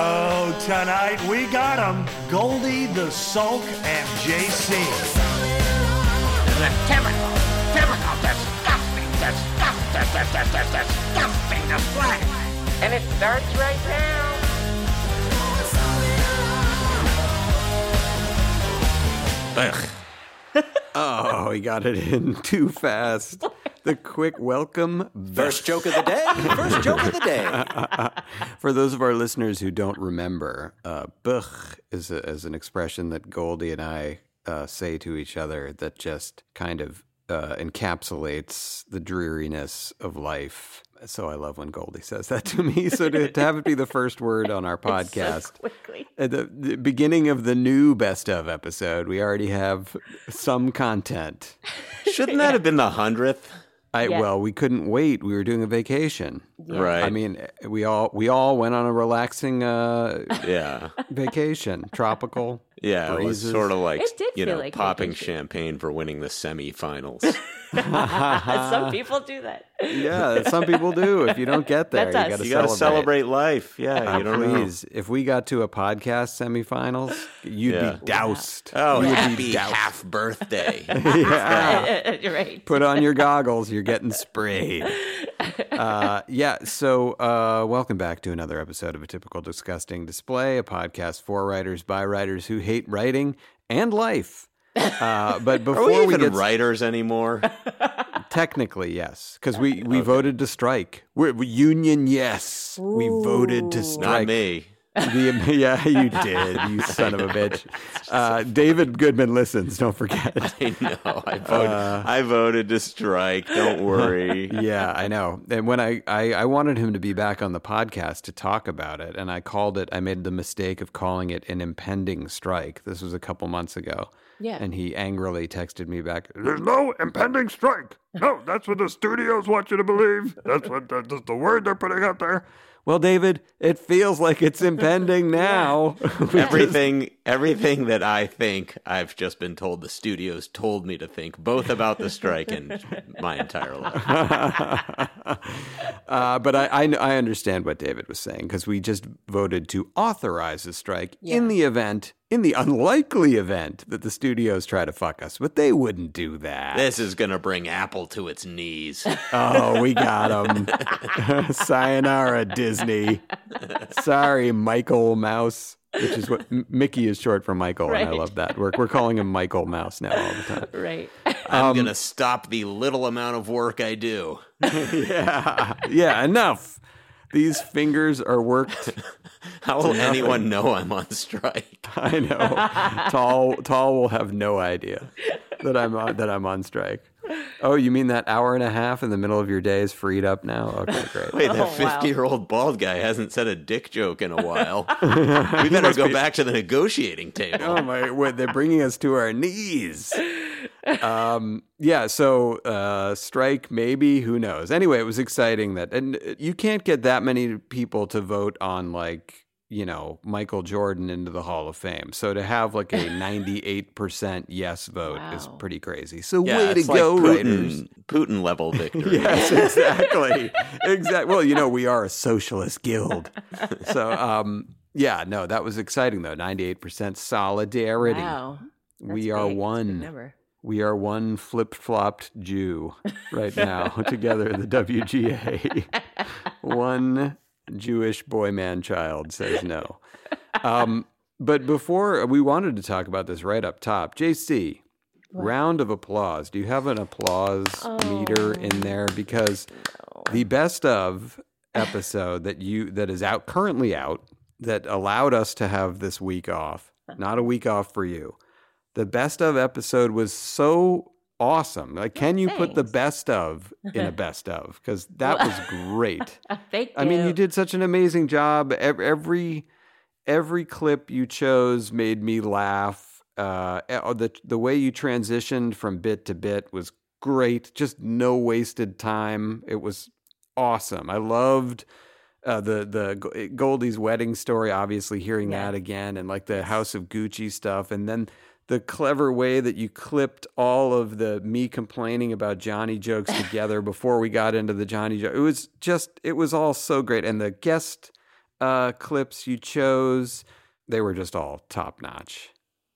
Oh, tonight we got got 'em. Goldie, the Sulk, and JC. The typical, typical disgusting, disgusting, disgusting, disgusting display. And it starts right now. Ugh. oh, he got it in too fast. The quick welcome. First joke of the day. First joke of the day. For those of our listeners who don't remember, uh, "buch" is, a, is an expression that Goldie and I uh, say to each other that just kind of uh, encapsulates the dreariness of life. So I love when Goldie says that to me. So to, to have it be the first word on our podcast quickly. at the, the beginning of the new best of episode, we already have some content. Shouldn't that have been the hundredth? I Yeah. well, we couldn't wait. We were doing a vacation. Right. I mean, we all we all went on a relaxing uh, yeah. vacation, tropical. Yeah, it was sort of like, It did you feel know, like popping vacation. champagne for winning the semifinals. Some people do that. Yeah, some people do. If you don't get there, That's you got to you got to celebrate life. Yeah, you don't know. Please, if we got to a podcast semifinals, you'd Yeah. be doused. Oh, You would be doused. half birthday. yeah. You're right. Put on your goggles. You're getting sprayed. Uh, yeah. So, uh, welcome back to another episode of A Typical Disgusting Display, a podcast for writers by writers who hate writing and life. Uh, but before we we even get writers anymore? technically yes, because we we voted to strike. We're, we- union yes. We voted to strike. Not me. The, yeah, you did, you son of a bitch. Uh, David Goodman listens. Don't forget. I know. I voted. Uh, I voted to strike. Don't worry. yeah, I know. And when I, I I wanted him to be back on the podcast to talk about it, and I called it. I made the mistake of calling it an impending strike. This was a couple months ago. Yeah. And he angrily texted me back. There's no impending strike. No, that's what the studios want you to believe. That's what the, that's the word they're putting out there. Well, David, it feels like it's impending now. Everything, everything that I think, I've just been told the studios told me to think, both about the strike and my entire life. uh, but I, I I understand what David was saying because we just voted to authorize a strike in the event, in the unlikely event that the studios try to fuck us, but they wouldn't do that. This is gonna bring Apple to its knees. Oh, we got him. Sayonara, Disney. Sorry, Michael Mouse, which is what Mickey is short for Michael, and I love that. We're, we're calling him Michael Mouse now all the time. Right. I'm gonna stop the little amount of work I do. Yeah, yeah, enough. These fingers are worked. How will anyone know I'm on strike? I know. Tall, tall will have no idea that I'm on, that I'm on strike. Oh, you mean that hour and a half in the middle of your day is freed up now? Okay, great. Wait, that Oh, wow. 50 year old bald guy hasn't said a dick joke in a while. we better go back to the negotiating table. oh my what, they're bringing us to our knees um yeah so uh strike maybe who knows anyway it was exciting that and you can't get that many people to vote on like you know michael jordan into the hall of fame so to have like a 98% yes vote is pretty crazy so Yeah, way to like go writers Putin, Putin level victory. Yes, exactly. exactly. Well, you know, we are a socialist guild. So, um, yeah, no, that was exciting though. 98% solidarity. Wow. we are big. That's a big one. We are one flip flopped Jew right now together in the WGA. one Jewish boy, man, child says no. Um, but before we wanted to talk about this right up top, JC, round of applause. Do you have an applause meter in there? Because the best of episode that you that is out currently out that allowed us to have this week off, not a week off for you. The best of episode was so awesome. Like, can you put the best of in a best of? Because that was great. Thank you. I mean, you did such an amazing job. Every every clip you chose made me laugh. Uh, eh, the the way you transitioned from bit to bit was great. Just no wasted time. It was awesome. I loved uh, the the Goldie's wedding story. Obviously, hearing that again, and like the House of Gucci stuff, and then the clever way that you clipped all of the me complaining about Johnny jokes together before we got into the Johnny joke. It was just, it was all so great. And the guest uh, clips you chose, they were just all top notch.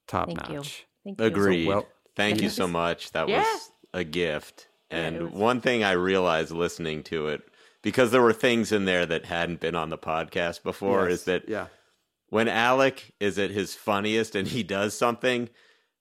Top Thank you. notch. Thank you. Agreed. well- Thank you so much. That Yeah. was a gift. And it was- one thing I realized listening to it, because there were things in there that hadn't been on the podcast before, Yes. is that yeah. When Alec is at his funniest and he does something,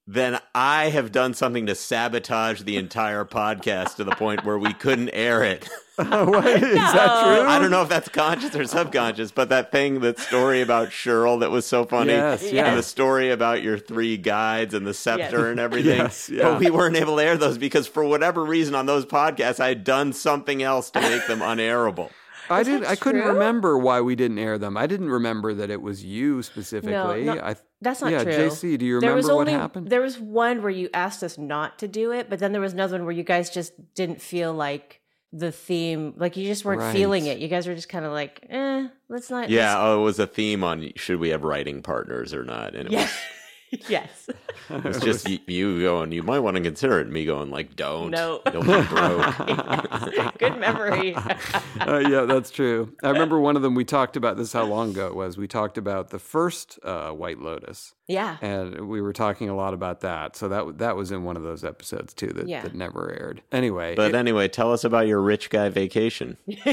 then I have done something to sabotage the entire podcast to the point where we couldn't air it. Oh, what? Is that true? I don't know if that's conscious or subconscious, but that thing, that story about Cheryl that was so funny. Yes, And yeah. the story about your three guides and the scepter and everything. Yes, yeah. But we weren't able to air those because for whatever reason on those podcasts, I had done something else to make them unairable. I didn't. I couldn't remember why we didn't air them. I didn't remember that it was you specifically. no, I, That's not yeah, true. JC, do you There was remember what only- happened? There was one where you asked us not to do it, but then there was another one where you guys just didn't feel like the theme, like you just weren't feeling it. You guys were just kind of like, eh, let's not. Yeah, oh, it was a theme on should we have writing partners or not. And it let's- was, it It's just you, you going, you might want to consider it. And me going, like, don't. No. You'll be broke. Good memory. uh, yeah, that's true. I remember one of them we talked about. This is how long ago it was. We talked about the first uh, White Lotus, yeah. and we were talking a lot about that. So that that was in one of those episodes too that, Yeah. that never aired. Anyway, But it- anyway, tell us about your rich guy vacation.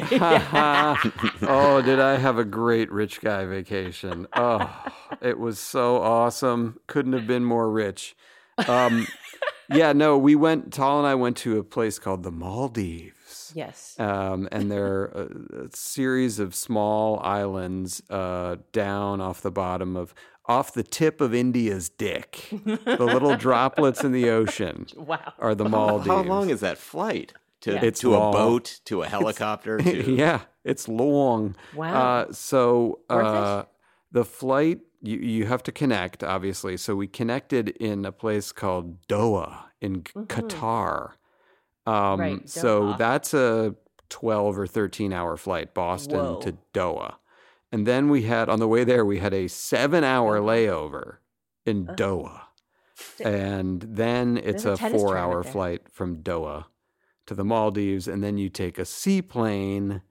oh, did I have a great rich guy vacation? Oh, it was so awesome. Couldn't have been more rich. Um, yeah, no, we went. Tall and I went to a place called the Maldives. Yes. um, and they're a, a series of small islands uh, down off the bottom of off the tip of India's dick. the little droplets in the ocean Wow. are the How, Maldives. how long is that flight? To, Yeah. It's to a boat, to a helicopter, to yeah, it's long. Wow. Uh, so uh, the flight you you have to connect, obviously. So we connected in a place called Doha in Q- Qatar. Um, Mm-hmm. Right, So that's a twelve or thirteen hour flight, Boston Whoa. to Doha, and then we had on the way there we had a seven hour layover in Doha, and then it's There's a a four hour there. flight from Doha to the Maldives, and then you take a seaplane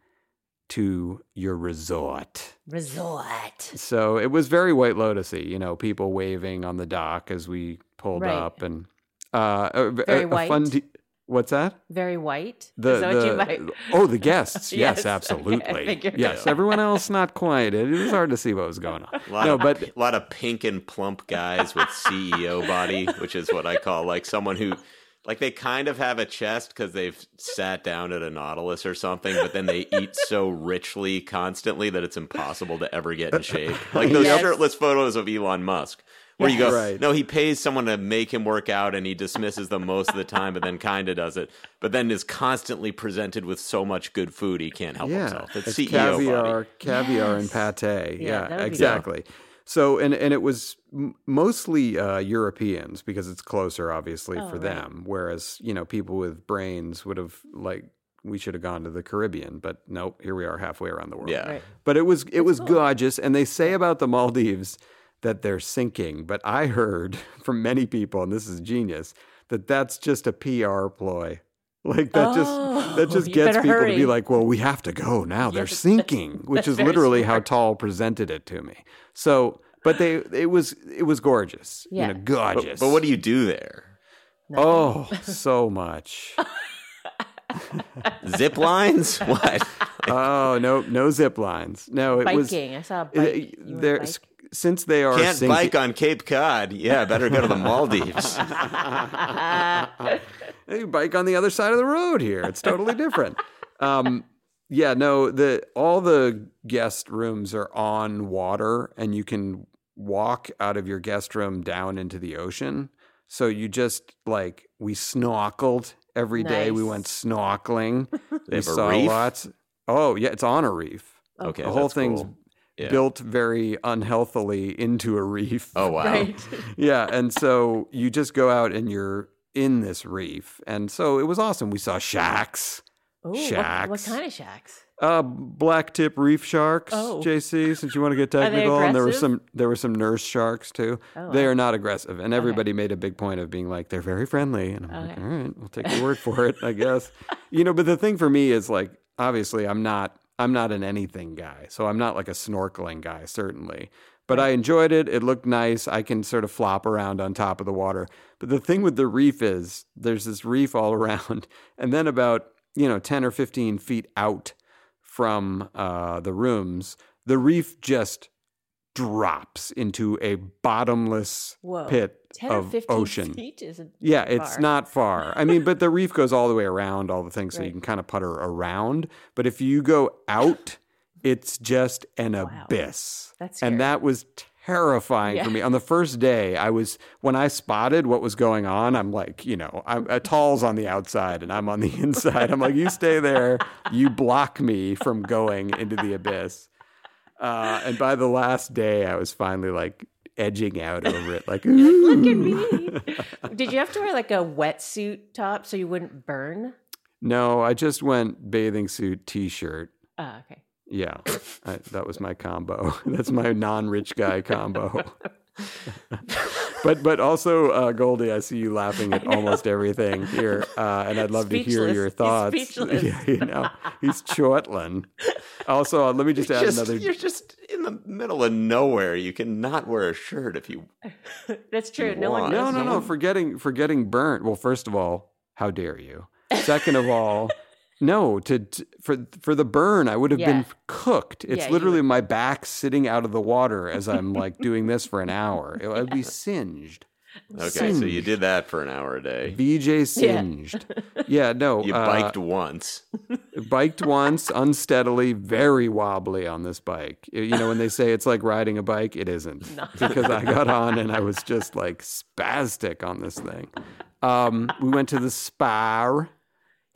to your resort. Resort. So it was very White Lotusy, you know, people waving on the dock as we pulled Right. up, and uh, a, a- Very a fun. white? de- What's that? Very white. The, Is that what you the- might? oh the guests yes, Yes, absolutely figured. yes everyone else not quite it was hard to see what was going on A lot, no of, but a lot of pink and plump guys with CEO body, which is what I call like someone who, like, they kind of have a chest because they've sat down at a Nautilus or something, but then they eat so richly constantly that it's impossible to ever get in shape. Like those Yes. shirtless photos of Elon Musk. Where you go, Right. no, he pays someone to make him work out and he dismisses them most of the time, but then kind of does it. But then is constantly presented with so much good food he can't help yeah himself. It's, it's CEO caviar body. caviar Yes. and pate Yeah, yeah, that would exactly so and and it was mostly uh, Europeans because it's closer obviously Oh, for right. them whereas you know people with brains would have like we should have gone to the Caribbean but nope here we are halfway around the world Yeah. Right. But it was it was gorgeous, and they say about the Maldives that they're sinking. But I heard from many people, and this is genius, that that's just a PR ploy. Like that just that Oh, just gets better people to be like, well, we have to go now. They're Yes, sinking, which that's is very literally how. Tall presented it to me. So, but they it was it was gorgeous, Yeah. you know, gorgeous. but what do you do there? Oh, so much. Zip lines? What? Oh no, no zip lines. No, it was Biking. I saw a bike. You went there bike? Since they are Can't sinking- bike on Cape Cod. Yeah, better go to the Maldives. you bike on the other side of the road here. It's totally different. Um, yeah, no, the all the guest rooms are on water, and you can walk out of your guest room down into the ocean. So you just like we snorkeled every day. We went snorkeling. we have a saw reef? lots. Oh yeah, it's on a reef. Okay, the whole that's thing's cool. Yeah. built very unhealthily into a reef. Oh wow. Right. yeah, and so you just go out and you're in this reef, and so it was awesome. We saw shacks, Ooh, what, what kind of shacks? uh, black tip reef sharks. Oh. JC, since you want to get technical, and there were some there were some nurse sharks too. Oh, they wow. are not aggressive, and everybody made a big point of being like they're very friendly, and I'm like, all right, we'll take your word for it, I guess. You know, but the thing for me is like, obviously, I'm not I'm not an anything guy, so I'm not like a snorkeling guy, certainly. But I enjoyed it. It looked nice. I can sort of flop around on top of the water. But the thing with the reef is there's this reef all around, and then about you know 10 or 15 feet out from uh, the rooms, the reef just drops into a bottomless Whoa. pit 10 of 15 ocean. Yeah, it's not far. I mean, but the reef goes all the way around all the things, so you can kind of putter around. But if you go out, it's just an abyss. That's and that was terrifying for me. On the first day, I was when I spotted what was going on. I'm like, you know, I'm uh, Tall's on the outside and I'm on the inside. I'm like, you stay there. You block me from going into the abyss. Uh, and by the last day, I was finally like edging out over it, like, Look at me. Did you have to wear like a wetsuit top so you wouldn't burn? No, I just went bathing suit, t-shirt. Oh, okay. Yeah, I, that was my combo. That's my non-rich guy combo. but but also uh, Goldie, I see you laughing at almost everything here, uh, and I'd love to hear Speechless. your He's thoughts. speechless. yeah, you know, he's chortling. Also, uh, let me just add Just- another. You're just in the middle of nowhere. You cannot wear a shirt if you. That's true. You No one want. No, knows. no, you. no. For getting for getting burnt. Well, first of all, how dare you? Second of all, no. To, to for for the burn, I would have Yeah. been cooked. It's Yeah, literally my back sitting out of the water as I'm like doing this for an hour. It would be singed. Okay, so you did that for an hour a day. VJ singed. Yeah, no. You uh, biked once. biked once unsteadily, very wobbly on this bike. You know, when they say it's like riding a bike, it isn't. Because I got on and I was just like spastic on this thing. Um, we went to the spa,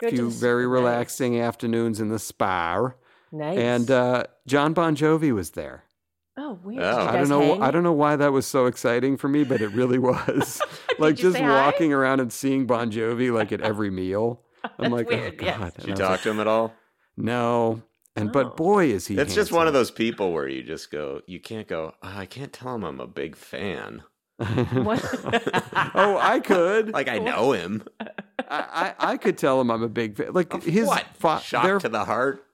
a few very spa. relaxing afternoons in the spa. Nice. And uh, John Bon Jovi was there. oh, weird. Oh. I don't know. hang? I don't know why that was so exciting for me, but it really was. like just say hi? walking around and seeing Bon Jovi like at every meal. I'm like, weird, oh yes. god. Did you I was talk like, to him at all? no. And Oh. but boy is he. It's just one of those people where you just go, you can't go, oh, I can't tell him I'm a big fan. What? oh, I could. Like, I know him. I, I, I could tell him I'm a big fan. Like his what? fa- Shock their to the heart?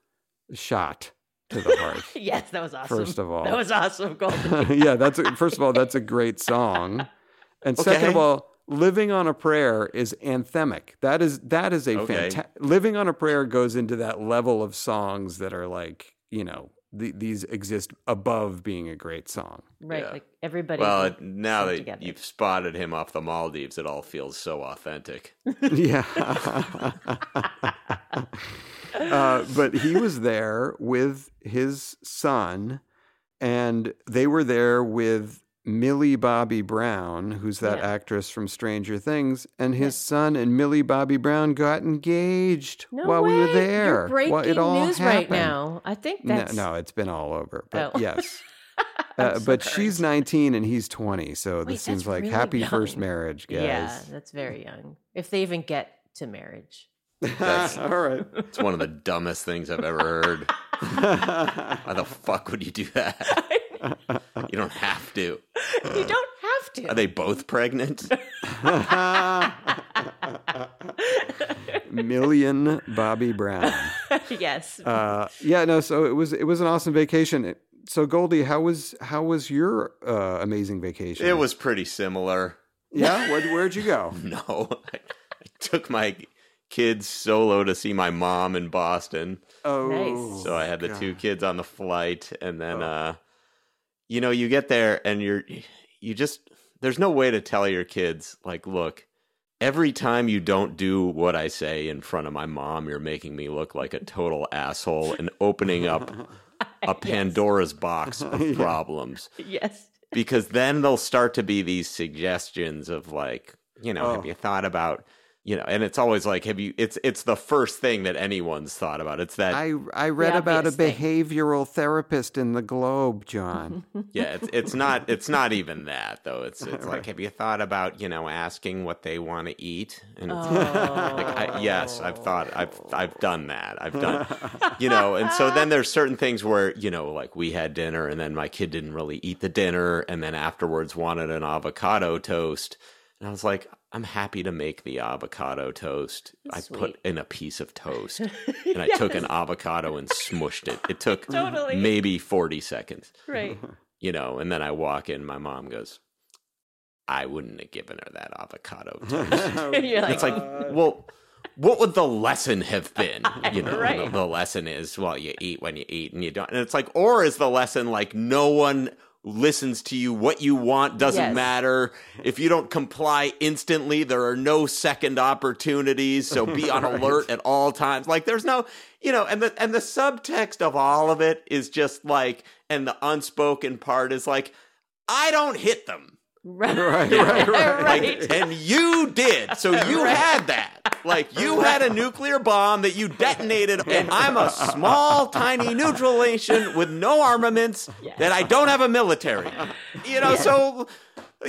shot to the heart. yes, that was awesome. First of all. that was awesome, Golden. yeah, that's a, first of all, that's a great song, and second of Okay. all, "Living on a Prayer" is anthemic. That is that is a Okay. fantastic. "Living on a Prayer" goes into that level of songs that are like you know the, these exist above being a great song. right, Yeah. like everybody. Well, would it- now that together. you've spotted him off the Maldives, it all feels so authentic. yeah. uh, but he was there with his son, and they were there with Millie Bobby Brown, who's that Yeah. actress from Stranger Things, and his son and Millie Bobby Brown got engaged no while we were there. You're breaking Well, it all news right now. I think No, that's no, it's been all over. But Oh. yes. Uh, so but she's 19 and he's 20, so Wait, this seems like really happy first marriage, guys. Yeah, that's very young. If they even get to marriage. That's- all right. It's one of the dumbest things I've ever heard. Why the fuck would you do that? You don't have to. you don't have to. Are they both pregnant? Million Bobby Brown. yes. Uh, yeah, no. So it was it was an awesome vacation. So Goldie, how was how was your uh, amazing vacation? It was pretty similar. Yeah, Where, where'd you go? No, I, I took my kids solo to see my mom in Boston. Oh, Nice. So I had the two kids on the flight, and then, uh, you know, you get there and you're, you just, there's no way to tell your kids, like, look, every time you don't do what I say in front of my mom, you're making me look like a total asshole and opening up a Pandora's box of problems. yes. Because then there'll start to be these suggestions of, like, you know, Oh. have you thought about, you know, and it's always like, have you, it's, it's the first thing that anyone's thought about. It's that, I I read about a obvious thing. behavioral therapist in the Globe, John. Yeah, it's it's not it's not even that though. It's it's like have you thought about you know asking what they want to eat? And it's like I, oh. yes, I've thought I've I've done that. I've done you know, and so then there's certain things where you know like we had dinner and then my kid didn't really eat the dinner and then afterwards wanted an avocado toast. And I was like, I'm happy to make the avocado toast. I put in a piece of toast and I took an avocado and smushed it. It took Totally. maybe 40 seconds Right. you know, and then I walk in, my mom goes, I wouldn't have given her that avocado toast. You're like, it's like, well, what would the lesson have been? You know, Right. the, the lesson is, well, you eat when you eat and you don't. And it's like, or is the lesson like, no one listens to you, what you want doesn't Yes. matter. If you don't comply instantly, there are no second opportunities. So be on alert at all times. Like there's no, you know, and the and the subtext of all of it is just like, and the unspoken part is like, I don't hit them. right, right, right, right. Like, and you did. So you had that. Like you had a nuclear bomb that you detonated, and I'm a small, tiny neutral nation with no armaments that I don't have a military. You know, so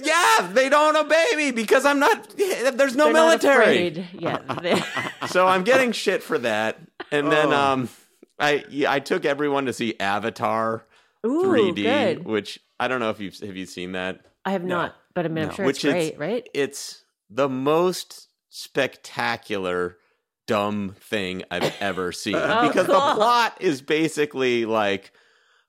yeah, they don't obey me because I'm not. There's no They're military. afraid. Yeah. So I'm getting shit for that. And then Oh. um, I I took everyone to see Avatar Ooh, 3D, good. which I don't know if you've have you seen that. I have not, but I mean, I'm sure which it's great, is right? it's the most spectacular dumb thing I've ever seen oh, because the plot is basically like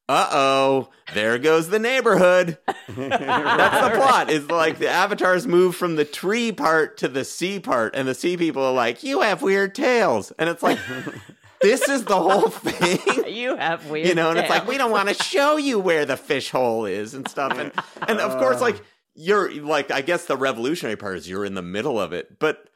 uh-oh, there goes the neighborhood. That's the plot. Is like the avatars move from the tree part to the sea part and the sea people are like, "You have weird tails." And it's like this is the whole thing You have weird. you know, and it's like we don't want to show you where the fish hole is and stuff, and and of course, like you're like I guess the revolutionary part is you're in the middle of it, but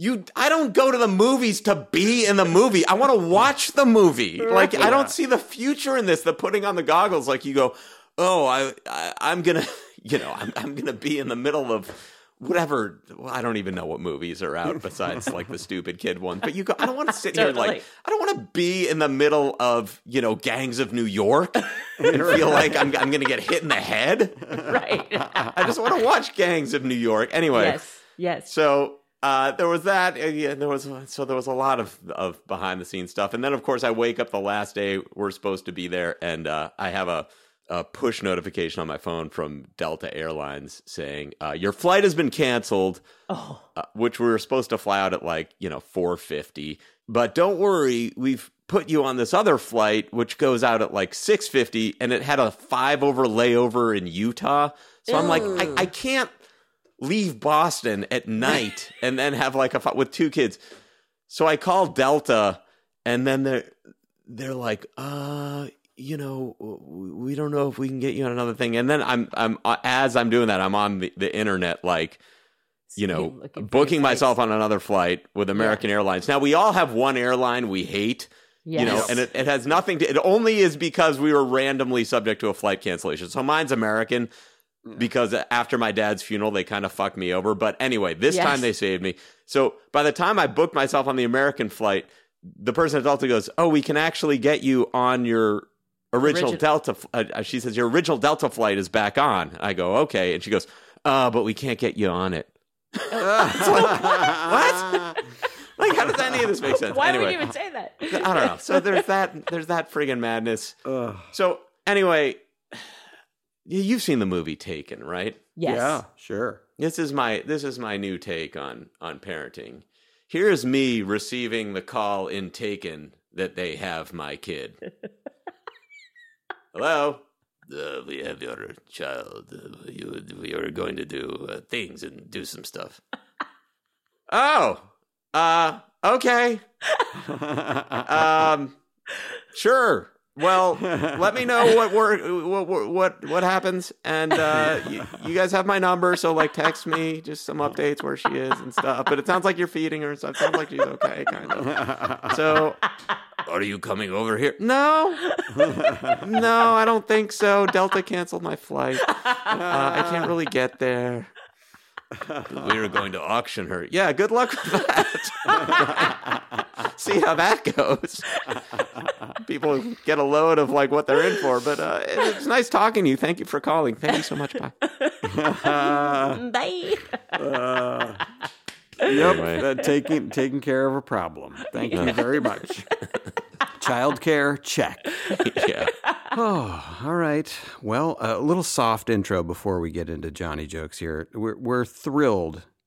you I don't go to the movies to be in the movie. I want to watch the movie. Like I don't see the future in this. The putting on the goggles, like you go, oh, I, I I'm gonna, you know, I'm I'm gonna be in the middle of. Whatever, well, I don't even know what movies are out besides like the stupid kid one. But you go, I don't want to sit here Totally. like I don't want to be in the middle of you know gangs of New York and feel like I'm I'm gonna get hit in the head. right. I just want to watch gangs of New York anyway. yes. Yes. So uh, there was that. uh, yeah, there was so there was a lot of of behind the scenes stuff, and then of course I wake up the last day we're supposed to be there, and uh, I have a, a push notification on my phone from Delta Airlines saying uh, your flight has been canceled, oh. uh, which we were supposed to fly out at like you know four fifty, but don't worry, we've put you on this other flight which goes out at like six fifty, and it had a five over layover in Utah, so I'm like I, I can't leave Boston at night and then have like a fight with two kids. So I call Delta and then they're they're like, uh, you know, we don't know if we can get you on another thing. And then I'm I'm uh, as I'm doing that, I'm on the, the internet like you know, booking myself flights. on another flight with American Airlines. Now we all have one airline we hate, you know, and it, it has nothing to. It only is because we were randomly subject to a flight cancellation. So mine's American because after my dad's funeral, they kind of fucked me over. But anyway, this Yes. time they saved me. So by the time I booked myself on the American flight, the person at Delta goes, "Oh, we can actually get you on your." Original Origi- Delta, f- uh, uh, she says your original Delta flight is back on. I go okay, and she goes, "Uh, but we can't get you on it." what? Like, how does any of this make sense? Why anyway, would you even say that? I don't know. So there's that. There's that friggin' madness. So anyway, you- you've seen the movie Taken, right? Yes. Yeah, sure. This is my this is my new take on on parenting. Here is me receiving the call in Taken that they have my kid. Hello. uh, we have your child. Uh, you, we are going to do uh, things and do some stuff. oh, uh, okay. um, sure. Well, let me know what work, what what what happens, and uh, you, you guys have my number, so like text me just some updates where she is and stuff. But it sounds like you're feeding her, so it sounds like she's okay, kind of. So, are you coming over here? No, no, I don't think so. Delta canceled my flight. Uh, I can't really get there. We were going to auction her. Yeah, good luck with that. See how that goes. People get a load of like what they're in for, but uh, it's nice talking to you. Thank you for calling. Thank you so much. Bye. Bye. Yep, uh, taking taking care of a problem. Thank you very much. Childcare, check. yeah. Oh, all right. Well, a little soft intro before we get into Johnny jokes here. We're we're thrilled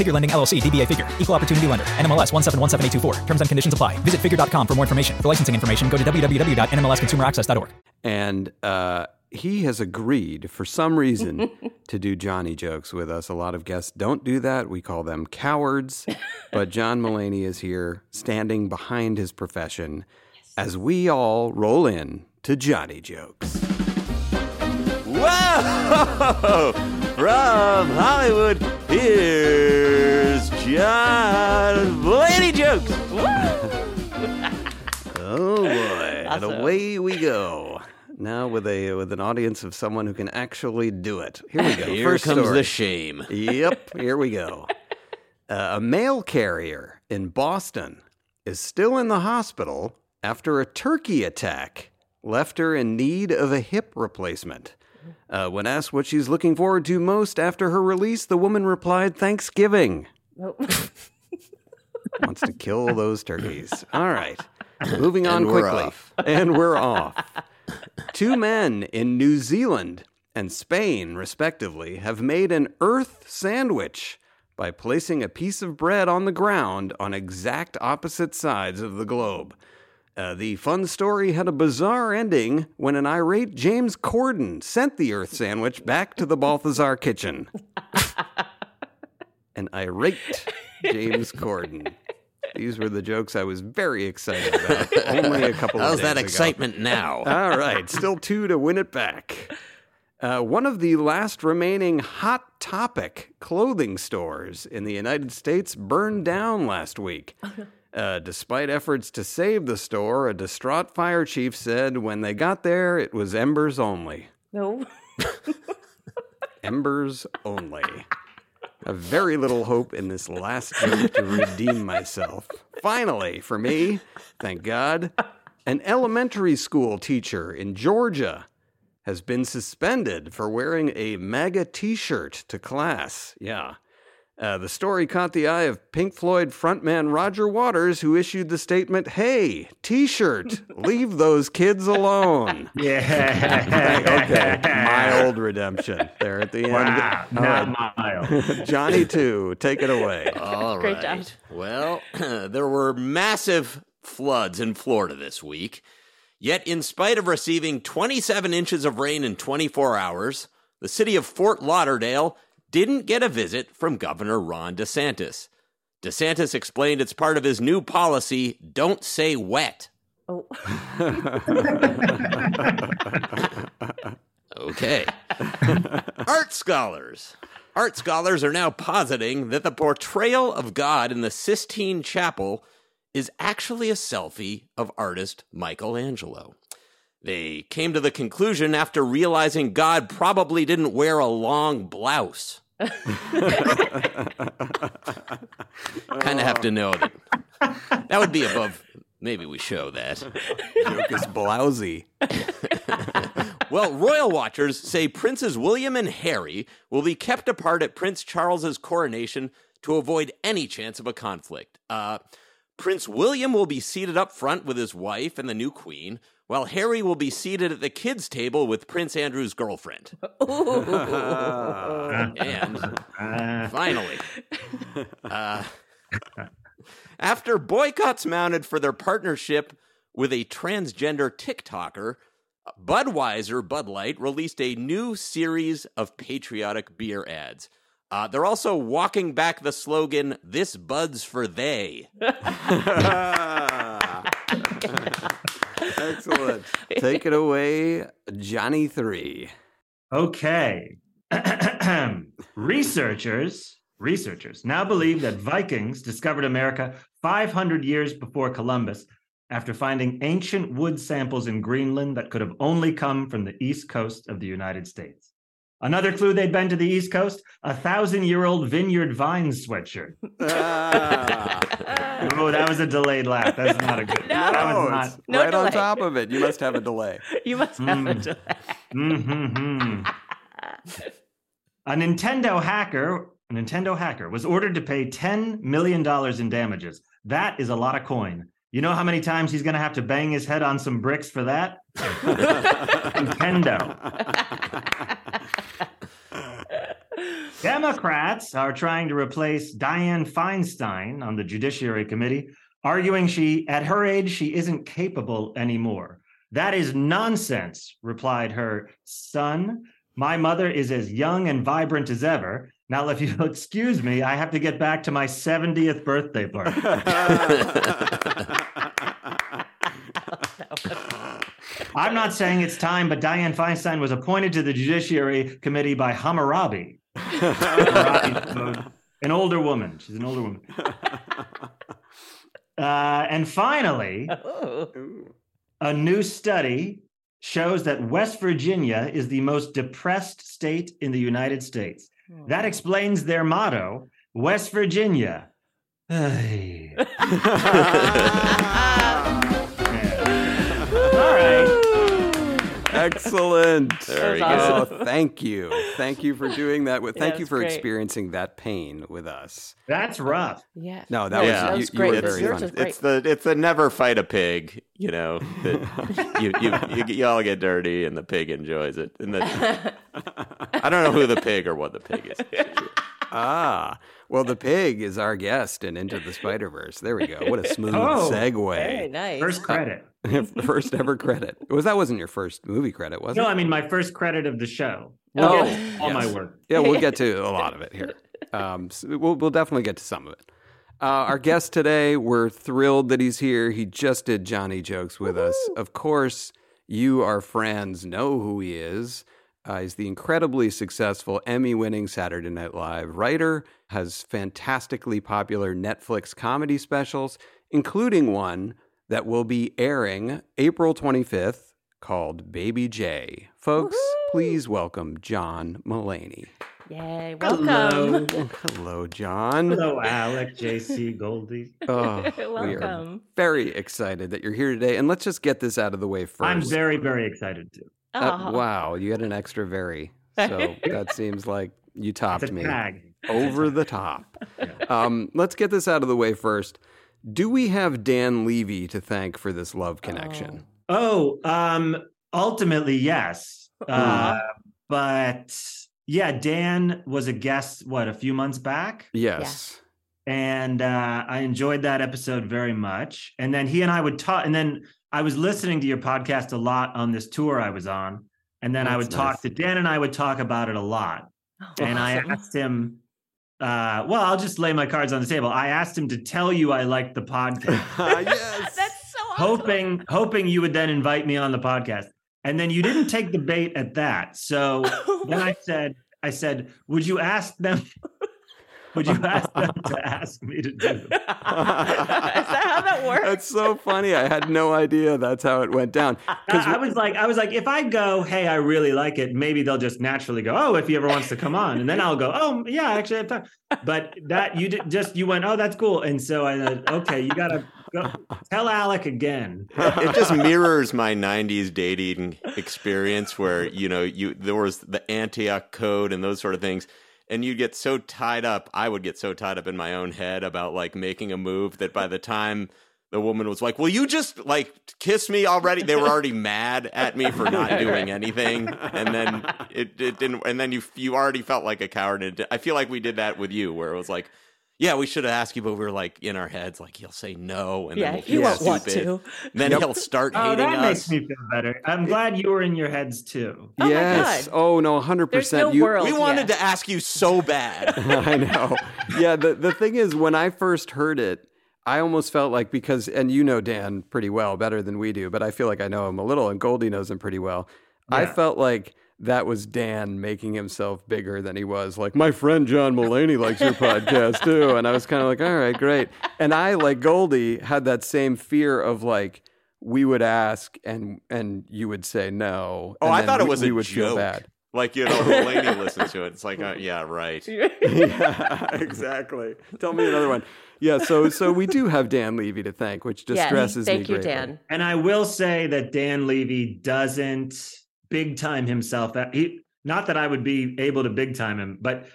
Figure Lending LLC, DBA Figure, Equal Opportunity Lender, NMLS 1717824. Terms and conditions apply. Visit figure.com for more information. For licensing information, go to www.nmlsconsumeraccess.org. And uh, he has agreed for some reason to do Johnny jokes with us. A lot of guests don't do that. We call them cowards. But John Mulaney is here standing behind his profession as we all roll in to Johnny jokes. Whoa! From Hollywood, here's John Mulaney jokes. Oh boy, and away we go. Now with a with an audience of someone who can actually do it. Here we go. Here First comes story. the shame. yep, here we go. Uh, a mail carrier in Boston is still in the hospital after a turkey attack left her in need of a hip replacement. Uh, when asked what she's looking forward to most after her release, the woman replied, Thanksgiving. Wants to kill those turkeys. All right. Moving on And quickly. off. And we're off. Two men in New Zealand and Spain, respectively, have made an earth sandwich by placing a piece of bread on the ground on exact opposite sides of the globe. Uh, the fun story had a bizarre ending when an irate James Corden sent the earth sandwich back to the Balthazar kitchen. an irate James Corden. These were the jokes I was very excited about only a couple of How's that ago. excitement now? All right, still two to win it back. Uh, one of the last remaining Hot Topic clothing stores in the United States burned down last week. Uh, despite efforts to save the store, a distraught fire chief said when they got there, it was embers only. No. Embers only. A very little hope in this last joke to redeem myself. Finally, for me, thank God, an elementary school teacher in Georgia has been suspended for wearing a MAGA t shirt to class. Yeah. Uh, the story caught the eye of Pink Floyd frontman Roger Waters, who issued the statement Hey, t shirt, leave those kids alone. Yeah. okay, mild redemption there at the end. Wow. Not right. mild. Johnny, too, take it away. All right. Great job. Well, there were massive floods in Florida this week. Yet, in spite of receiving 27 inches of rain in 24 hours, the city of Fort Lauderdale didn't get a visit from Governor Ron DeSantis. DeSantis explained it's part of his new policy don't say wet. Oh. Okay. Art scholars. Art scholars are now positing that the portrayal of God in the Sistine Chapel is actually a selfie of artist Michelangelo. They came to the conclusion after realizing God probably didn't wear a long blouse. kind of have to know that that would be above maybe we show that. Joke is blousy. Well, royal watchers say Princes William and Harry will be kept apart at Prince Charles's coronation to avoid any chance of a conflict. Uh, Prince William will be seated up front with his wife and the new queen, while Harry will be seated at the kids' table with Prince Andrew's girlfriend. and finally, uh, after boycotts mounted for their partnership with a transgender TikToker, Budweiser Bud Light released a new series of patriotic beer ads. Uh, they're also walking back the slogan, This Bud's for They. Excellent. Take it away, Johnny Three. Okay. researchers, researchers now believe that Vikings discovered America 500 years before Columbus after finding ancient wood samples in Greenland that could have only come from the east coast of the United States. Another clue they'd been to the east coast, a thousand-year-old vineyard vines sweatshirt. oh, that was a delayed laugh. That's not a good. that No, was not. No right on top of it. You must have a delay. You must have a Mm. delay. Mhm. a Nintendo hacker, a Nintendo hacker was ordered to pay $10 million in damages. That is a lot of coin. You know how many times he's going to have to bang his head on some bricks for that? Nintendo. Democrats are trying to replace Dianne Feinstein on the Judiciary Committee, arguing she, at her age, she isn't capable anymore. That is nonsense, replied her son. My mother is as young and vibrant as ever. Now, if you'll excuse me, I have to get back to my 70th birthday party. I'm not saying it's time, but Dianne Feinstein was appointed to the Judiciary Committee by Hammurabi. Hammurabi, an older woman. She's an older woman. Uh, and finally, Oh. a new study shows that West Virginia is the most depressed state in the United States. That explains their motto West Virginia. Excellent. There you go. Oh, thank you. Thank you for doing that. With Yeah, thank you for great. experiencing that pain with us. That's rough. Yeah. No, that Yeah. was, that you, was you great. were very Yours funny. great. It's the it's the never fight a pig, you know. That you, you, you, you all get dirty and the pig enjoys it. And the, I don't know who the pig or what the pig is. Ah, well, the pig is our guest in Into the Spider Verse. There we go. What a smooth Oh, Very segue. nice. First credit. first ever credit. Was that wasn't your first movie credit, was No, it? No, I mean my first credit of the show. We'll Oh, get to all my work. Yeah, we'll get to a lot of it here. Um, so we'll we'll definitely get to some of it. Uh, our guest today, we're thrilled that he's here. He just did Johnny jokes with us. Of course, you, our friends, know who he is. Uh, he's the incredibly successful Emmy-winning Saturday Night Live writer. Has fantastically popular Netflix comedy specials, including one that will be airing April 25th called Baby J. Folks, please welcome John Mulaney. Yay. Hello. Welcome. Hello, John. Hello, Alec, JC, Goldie. Oh, we are Welcome. very excited that you're here today. And let's just get this out of the way 1st I'm very, very excited too. Uh, Oh. wow, you had an extra very. So that seems like you It's topped a me tag. over the top. Um, let's get this out of the way first. Do we have Dan Levy to thank for this love connection? Oh, um, ultimately, yes. Uh, but yeah, Dan was a guest, what, a few months back? Yes. And uh, I enjoyed that episode very much. And then he and I would talk, and then I was listening to your podcast a lot on this tour I was on. And then I That's would talk to Dan and I would talk about it a lot. and I asked him, uh, well, I'll just lay my cards on the table. I asked him to tell you I liked the podcast. yes. That's so awesome. hoping hoping you would then invite me on the podcast and then you didn't take the bait at that so then i said i said would you ask them would you ask them to ask me to do it? Is that how that works? That's so funny. I had no idea that's how it went down. Because I, I was like i was like if i go hey i really like it maybe they'll just naturally go oh if he ever wants to come on and then i'll go oh yeah actually i have time but that you did just you went oh that's cool and so i said okay you gotta go, tell Alec again. it just mirrors my 90s dating experience where you know you there was the antioch code and those sort of things and you'd get so tied up i would get so tied up in my own head about like making a move that by the time the woman was like will you just like kiss me already? They were already mad at me for not doing anything. And then it, it didn't and then you you already felt like a coward. And i feel like we did that with you where it was like yeah, we should have asked you, but we were like in our heads, like he'll say no, and Yeah, then we'll he won't want to. Then he'll start Oh, hating that us. makes me feel better. I'm glad you were in your heads too. Oh my yes. God. Oh no, hundred There's percent. no you, world. we wanted yeah. to ask you so bad. I know. Yeah, the the thing is when I first heard it, I almost felt like because and you know Dan pretty well, better than we do, but I feel like I know him a little and Goldie knows him pretty well. I felt like that was Dan making himself bigger than he was. Like, my friend John Mulaney likes your podcast too. And I was kind of like, all right, great. And I, like Goldie, had that same fear of like, we would ask and and you would say no. Oh, I then thought it was we a would feel joke. bad. Like you know, Mulaney listens to it. It's like, uh, yeah, right. yeah, exactly. Tell me another one. Yeah, so so we do have Dan Levy to thank, which Yeah, distresses me thank you, greatly. Dan. And I will say that Dan Levy doesn't big time himself. That he not that I would be able to big time him, but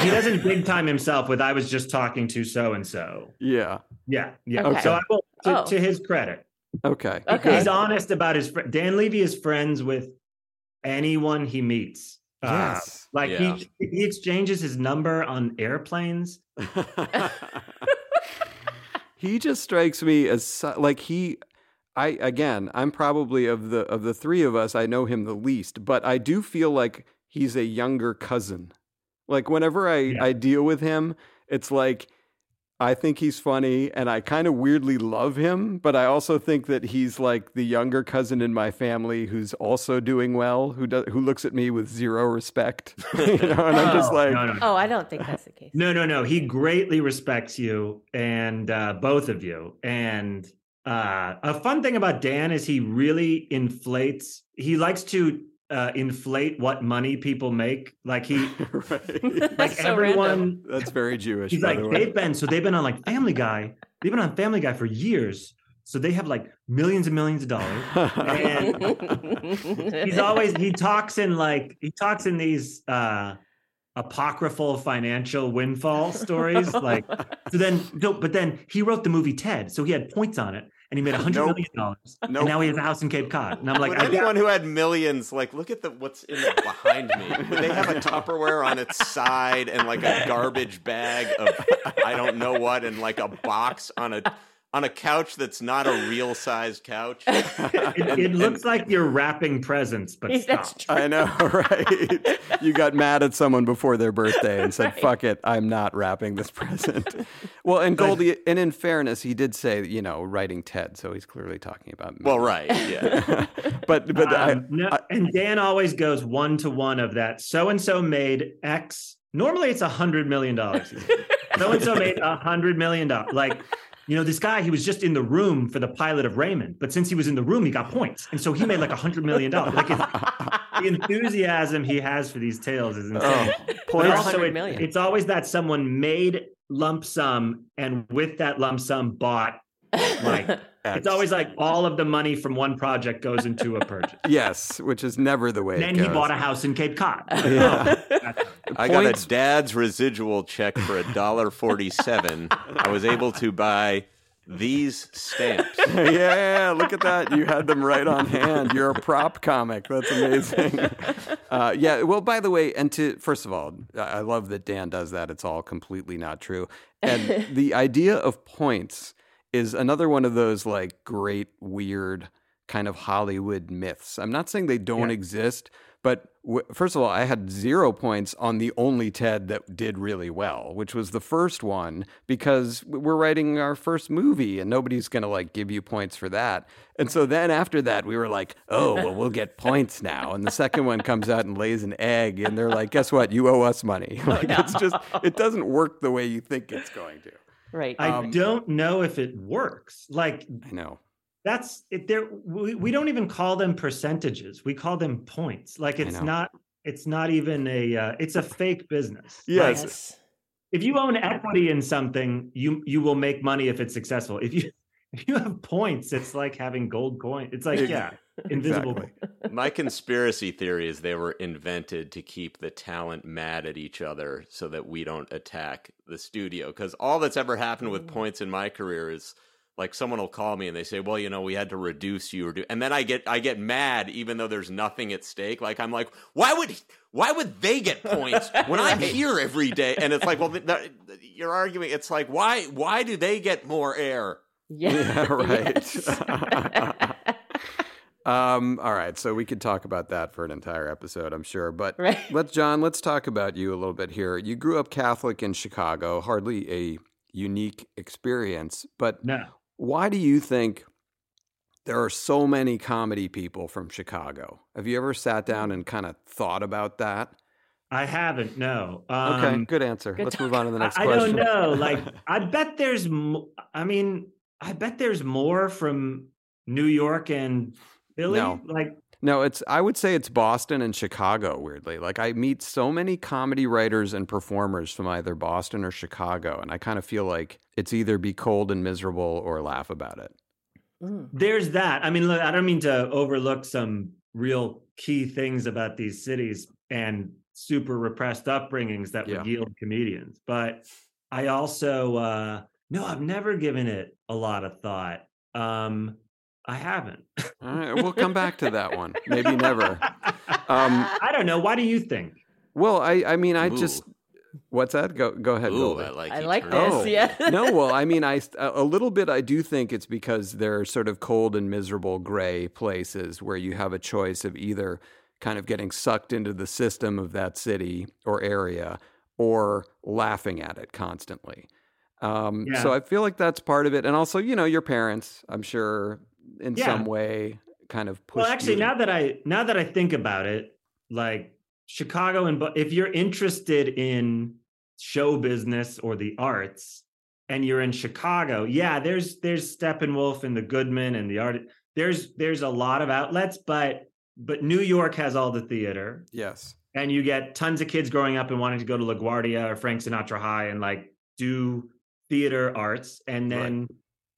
he doesn't big time himself with I was just talking to so and so. Yeah. Yeah, yeah. Okay. So I will to, Oh. to his credit. Okay. Okay. He's honest about his fr- Dan Levy is friends with anyone he meets. Uh, Yes. like Yeah. he he exchanges his number on airplanes. he just strikes me as like he I again, I'm probably of the of the three of us, I know him the least, but I do feel like he's a younger cousin. Like whenever I Yeah. I deal with him, it's like I think he's funny and I kind of weirdly love him, but I also think that he's like the younger cousin in my family who's also doing well, who does, who looks at me with zero respect. you know, and I'm just Oh, like no, no, no. Oh, I don't think that's the case. No, no, no. He greatly respects you and uh, both of you. And uh, a fun thing about Dan is he really inflates. He likes to uh, inflate what money people make. Like he, right. like That's so everyone. random. That's very Jewish. He's by like the way. they've been so they've been on like Family Guy. They've been on Family Guy for years. So they have like millions and millions of dollars. And he's always he talks in like he talks in these uh apocryphal financial windfall stories like so then no but then he wrote the movie ted so he had points on it and he made a hundred Nope. million dollars Nope. and now he has a house in cape cod and i'm like anyone who had millions, like, look at the what's in the, behind me. Would they have a Tupperware on its side and like a garbage bag of I don't know what, and like a box on a on a couch that's not a real sized couch? it, it looks like you're wrapping presents but That's stop true. I know, right? you got mad at someone before their birthday and said, "Fuck it, I'm not wrapping this present." well, and Goldie, and in fairness, he did say, you know, writing Ted, so he's clearly talking about me. Well, right, yeah. but but Um, I, no, and Dan always goes one to one of that. So and so made X. Normally, it's a hundred million dollars. So and so made a hundred million dollars. Like, you know, this guy he was just in the room for the pilot of Raymond, but since he was in the room, he got points, and so he made like a hundred million dollars. Like the enthusiasm he has for these tales is insane. oh, But also, it- it's always that someone made lump sum, and with that lump sum, bought like it's always like all of the money from one project goes into a purchase. yes, which is never the way. And it then he bought a house in Cape Cod. Yeah. I got a dad's residual check for a dollar forty seven. I was able to buy these stamps. yeah, look at that. You had them right on hand. You're a prop comic. That's amazing. Uh, yeah. Well, by the way, and to first of all, I I love that Dan does that. It's all completely not true. And the idea of points is another one of those like great, weird kind of Hollywood myths. I'm not saying they don't Yeah. exist, but w- first of all, I had zero points on the only TED that did really well, which was the first one because we're writing our first movie and nobody's going to like give you points for that. And so then after that, we were like, oh, well, we'll get points now. And the second one comes out and lays an egg, and they're like, guess what? You owe us money. Oh, like, it's just, it doesn't work the way you think it's going to. Right. I Um, don't know if it works. Like I know. that's it. There, we, we don't even call them percentages. We call them points. Like it's not. It's not even a. Uh, it's a fake business. Yes. Like, if you own equity in something, you you will make money if it's successful. If you if you have points, it's like having gold coin. It's like yeah, invisible. Exactly. My conspiracy theory is they were invented to keep the talent mad at each other so that we don't attack the studio. Because all that's ever happened with mm. points in my career is like someone will call me and they say, "Well, you know, we had to reduce you or do," and then I get I get mad even though there's nothing at stake. Like I'm like, why would why would they get points when I'm here every day? And it's like, well, th- th- you're arguing. It's like why why do they get more air? Yeah, Yeah, right. Yes. Um, all right, so we could talk about that for an entire episode, I'm sure. But Right. let's, John, let's talk about you a little bit here. You grew up Catholic in Chicago, hardly a unique experience. But No. why do you think there are so many comedy people from Chicago? Have you ever sat down and kind of thought about that? I haven't. No. Okay, Um, good answer. good Let's move on to the next I, I don't know. Like, I bet there's. Mo- I mean, I bet there's more from New York and Philly. No. Like, No, it's I would say it's Boston and Chicago weirdly. Like I meet so many comedy writers and performers from either Boston or Chicago and I kind of feel like it's either be cold and miserable or laugh about it. Mm. there's that. I mean, look, I don't mean to overlook some real key things about these cities and super repressed upbringings that Yeah. would yield comedians, but I also uh no, I've never given it a lot of thought. Um I haven't. All right, we'll come back to that one. Maybe never. Um, I don't know. Why do you think? well, I I mean I Ooh. just what's that? Go go ahead. Ooh, Goldie. I like. I like turned this. Oh. Yeah. no, well, I mean, I a little bit. I do think it's because they're sort of cold and miserable gray places where you have a choice of either kind of getting sucked into the system of that city or area, or laughing at it constantly. Um, Yeah. So I feel like that's part of it, and also, you know, your parents, I'm sure, in Yeah. some way, kind of pushed. Well, actually, you. now that I now that I think about it, like Chicago and if you're interested in show business or the arts and you're in Chicago, yeah, there's there's Steppenwolf and the Goodman and the art. There's there's a lot of outlets, but but New York has all the theater, yes, and you get tons of kids growing up and wanting to go to LaGuardia or Frank Sinatra High and like do theater arts, and Right.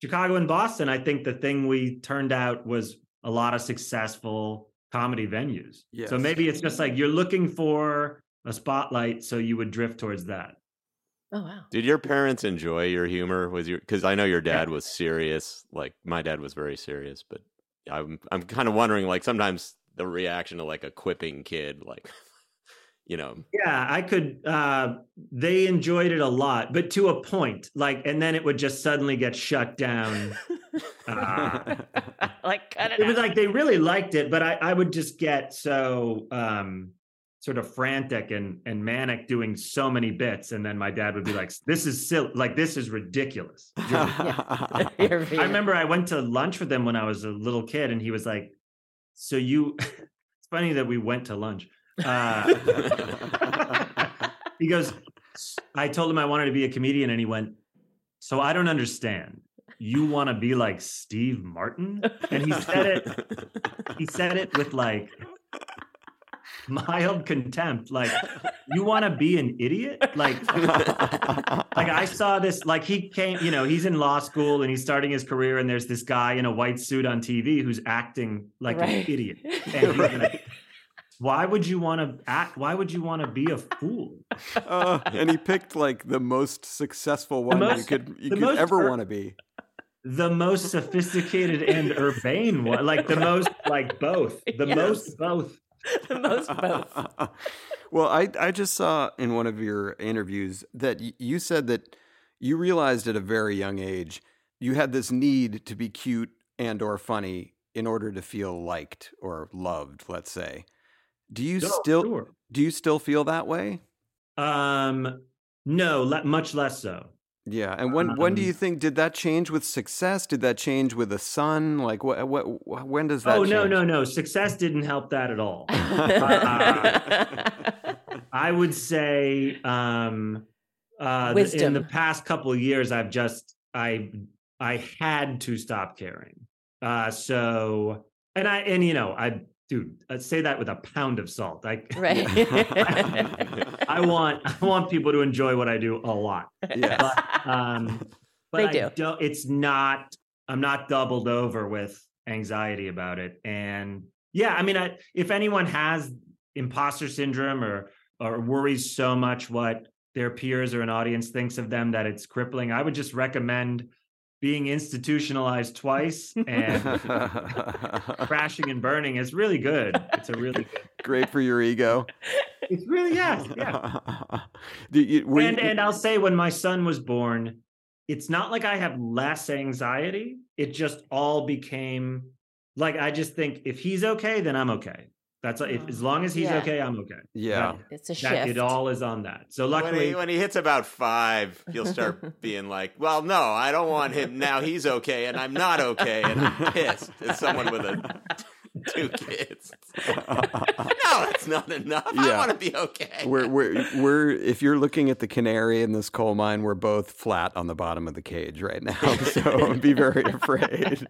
Then Chicago and Boston. I think the thing we turned out was a lot of successful comedy venues. Yes. So maybe it's just like you're looking for a spotlight, so you would drift towards that. Oh wow. Did your parents enjoy your humor? Was your because I know your dad was serious. Like my dad was very serious, but I'm I'm kind of wondering like sometimes the reaction to like a quipping kid, like you know, Yeah, I could. uh They enjoyed it a lot, but to a point. Like, and then it would just suddenly get shut down. Uh, like cut it, it was like they really liked it, but I, I would just get so um sort of frantic and and manic doing so many bits, and then my dad would be like, "This is silly. Like this is ridiculous." I remember I went to lunch with him when I was a little kid, and he was like, "So you?" it's funny that we went to lunch. Uh, he goes, "I told him I wanted to be a comedian," and he went, "So I don't understand. You want to be like Steve Martin?" And he said it. He said it with like mild contempt, like, "You want to be an idiot?" Like like I saw this, like he came, you know, he's in law school and he's starting his career, and there's this guy in a white suit on TV who's acting like an idiot. And he's gonna- why would you want to act? Why would you want to be a fool? Uh, and he picked like the most successful one you most- could you could ever ur- want to be. The most sophisticated and urbane one, like the most, like both, the Yes. most both. the most both. well, I I just saw in one of your interviews that y- you said that you realized at a very young age you had this need to be cute and or funny in order to feel liked or loved, let's say. Do you No, still sure. do you still feel that way? Um, no, le- much less so. Yeah, and when when do Um, you think did that change with success? Did that change with a son? Like what what when does that Oh no, change? no, no! Success didn't help that at all. I would say um uh th- in the past couple of years I've just I I had to stop caring. Uh so and I and you know, I dude, I'd say that with a pound of salt. I right. I want I want people to enjoy what I do a lot. Yes. But um but They I do. don't it's not I'm not doubled over with anxiety about it. And yeah, I mean, I, if anyone has imposter syndrome or or worries so much what their peers or an audience thinks of them that it's crippling, I would just recommend being institutionalized twice and crashing and burning is really good. It's a really good. Great for your ego. It's really yeah, yeah. You- and you- and I'll say when my son was born, it's not like I have less anxiety. It just all became like I just think if he's okay, then I'm okay. That's if, as um, long as he's Yeah. okay, I'm okay. yeah. That- It's a that shift. it all is on that. So When luckily, he, when he hits about five, you'll start being like, "Well, no, I don't want him now. He's okay, and I'm not okay, and I'm pissed." As someone with a two kids, no, that's not enough. I want to be okay. we're, we're, we're, if you're looking at the canary in this coal mine, we're both flat on the bottom of the cage right now. So be very afraid.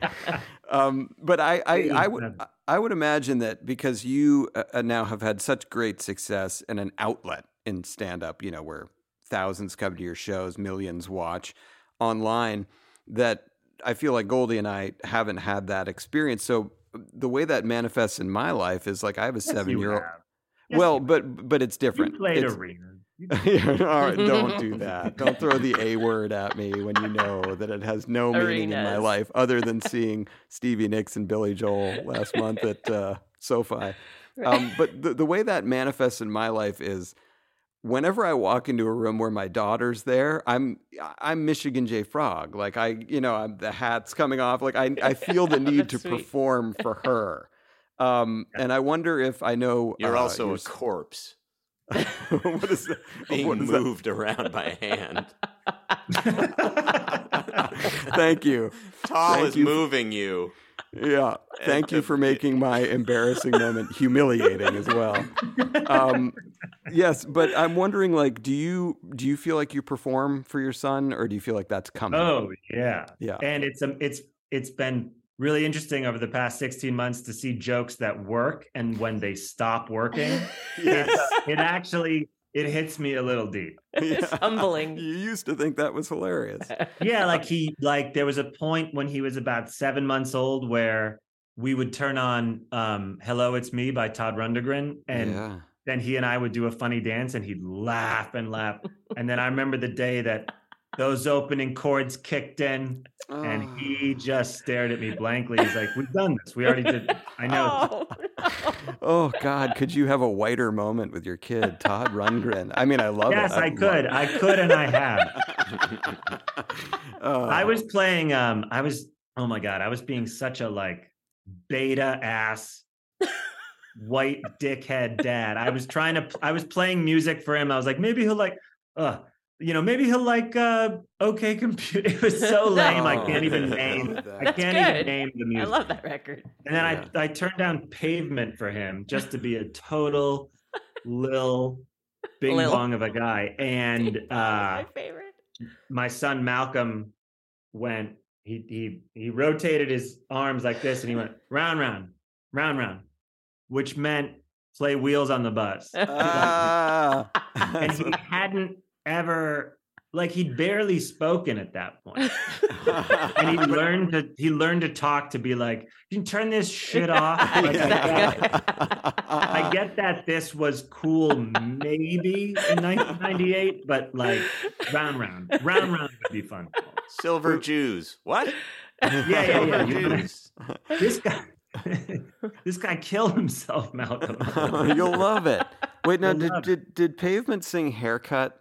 Um, but I, I, I would, I would imagine that because you uh, now have had such great success and an outlet in stand up, you know, where thousands come to your shows, millions watch online, that I feel like Goldie and I haven't had that experience. So the way that manifests in my life is like I have a Yes, seven year old. Yes, well, but but it's different. You played It's- arena. Yeah, all right, don't do that. Don't throw the A word at me when you know that it has no meaning in my life other than seeing Stevie Nicks and Billy Joel last month at uh, SoFi. Um, but the, the way that manifests in my life is whenever I walk into a room where my daughter's there, I'm I'm Michigan J Frog. Like I, you know, I'm, the hat's coming off. Like I I feel the need to sweet. perform for her. Um, and I wonder if I know You're uh, also your a s- corpse what is that? being what is that? moved around by hand. Thank you. Tall Thank is you. moving you. Yeah. Thank you for making my embarrassing moment humiliating as well. Um, yes, but I'm wondering, like, do you do you feel like you perform for your son, or do you feel like that's coming? Oh yeah, Yeah. And it's um, it's it's been really interesting over the past 16 months to see jokes that work and when they stop working. Yes. it actually it hits me a little deep. It's humbling. You used to think that was hilarious. Yeah, like he like there was a point when he was about seven months old where we would turn on um Hello It's Me by Todd Rundgren and yeah. then he and I would do a funny dance and he'd laugh and laugh. And then I remember the day that those opening chords kicked in and Oh. he just stared at me blankly. He's like, We've done this. We already did. I know. Oh, no. Oh God, could you have a whiter moment with your kid, Todd Rundgren? I mean, I love yes, it. I could. I could and I have. Oh. I was playing um I was oh my god, I was being such a like beta ass white dickhead dad. I was trying to I was playing music for him. I was like maybe he'll like uh you know, maybe he'll like uh okay computer. It was so lame. I can't even Oh, name I I can't That's even name the music. I love that record. and then Yeah. I I turned down pavement for him just to be a total lil bing Lil. bong of a guy. And uh My favorite. my son Malcolm went he he he rotated his arms like this and he went round round round round which meant play wheels on the bus Ah. and he hadn't ever like he'd barely spoken at that point and he learned to he learned to talk to be like you can turn this shit off like, I, get, I get that this was cool maybe in 1998 but like round round round round would be fun Silver Jews. What? yeah yeah yeah Silver you know, Jews. this guy this guy killed himself malcolm You'll love it. Wait, now did, did did Pavement sing haircut?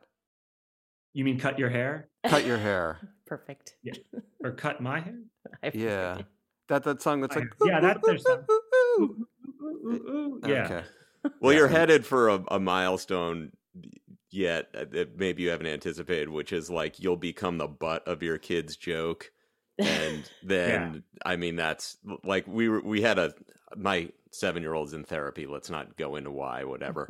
You mean cut your hair Cut your hair. Perfect. Yeah. or cut my hair I Yeah. That that song that's like Yeah, that's their song. ooh, Ooh, ooh, ooh. yeah Okay. Well, you're headed for a, a milestone yet uh, that maybe you haven't anticipated, which is like you'll become the butt of your kid's joke, and then I mean that's like we were, we had a my seven year old's in therapy. Let's not go into why, whatever.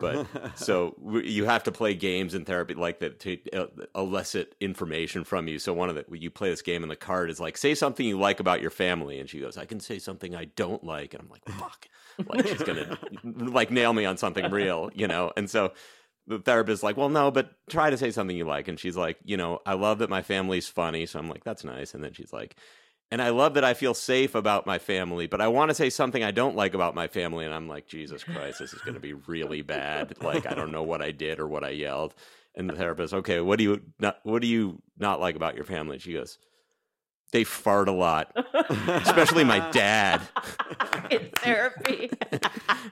But so you have to play games in therapy like that to uh, elicit information from you. So one of the you play this game and the card is like say something you like about your family, and she goes, "I can say something I don't like," and I'm like, "Fuck." like she's gonna like nail me on something real, you know. And so the therapist's like, "Well, no, but try to say something you like." And she's like, "You know, I love that my family's funny." So I'm like, "That's nice." And then she's like, and I love that I feel safe about my family, but I want to say something I don't like about my family, and I'm like, Jesus Christ, this is going to be really bad. Like, I don't know what I did or what I yelled. And the therapist, okay, what do you not? What do you not like about your family? And she goes, they fart a lot, especially my dad. in therapy.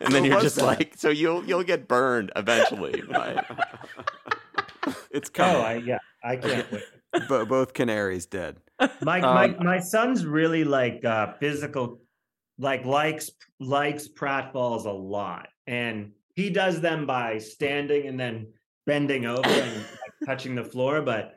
And then What you're just that? like, so you'll you'll get burned eventually. by- It's Oh, coming. I, yeah, I can't wait. Bo- both canaries dead. My Um, my my son's really like uh, physical, like likes likes pratfalls a lot, and he does them by standing and then bending over and like, touching the floor. But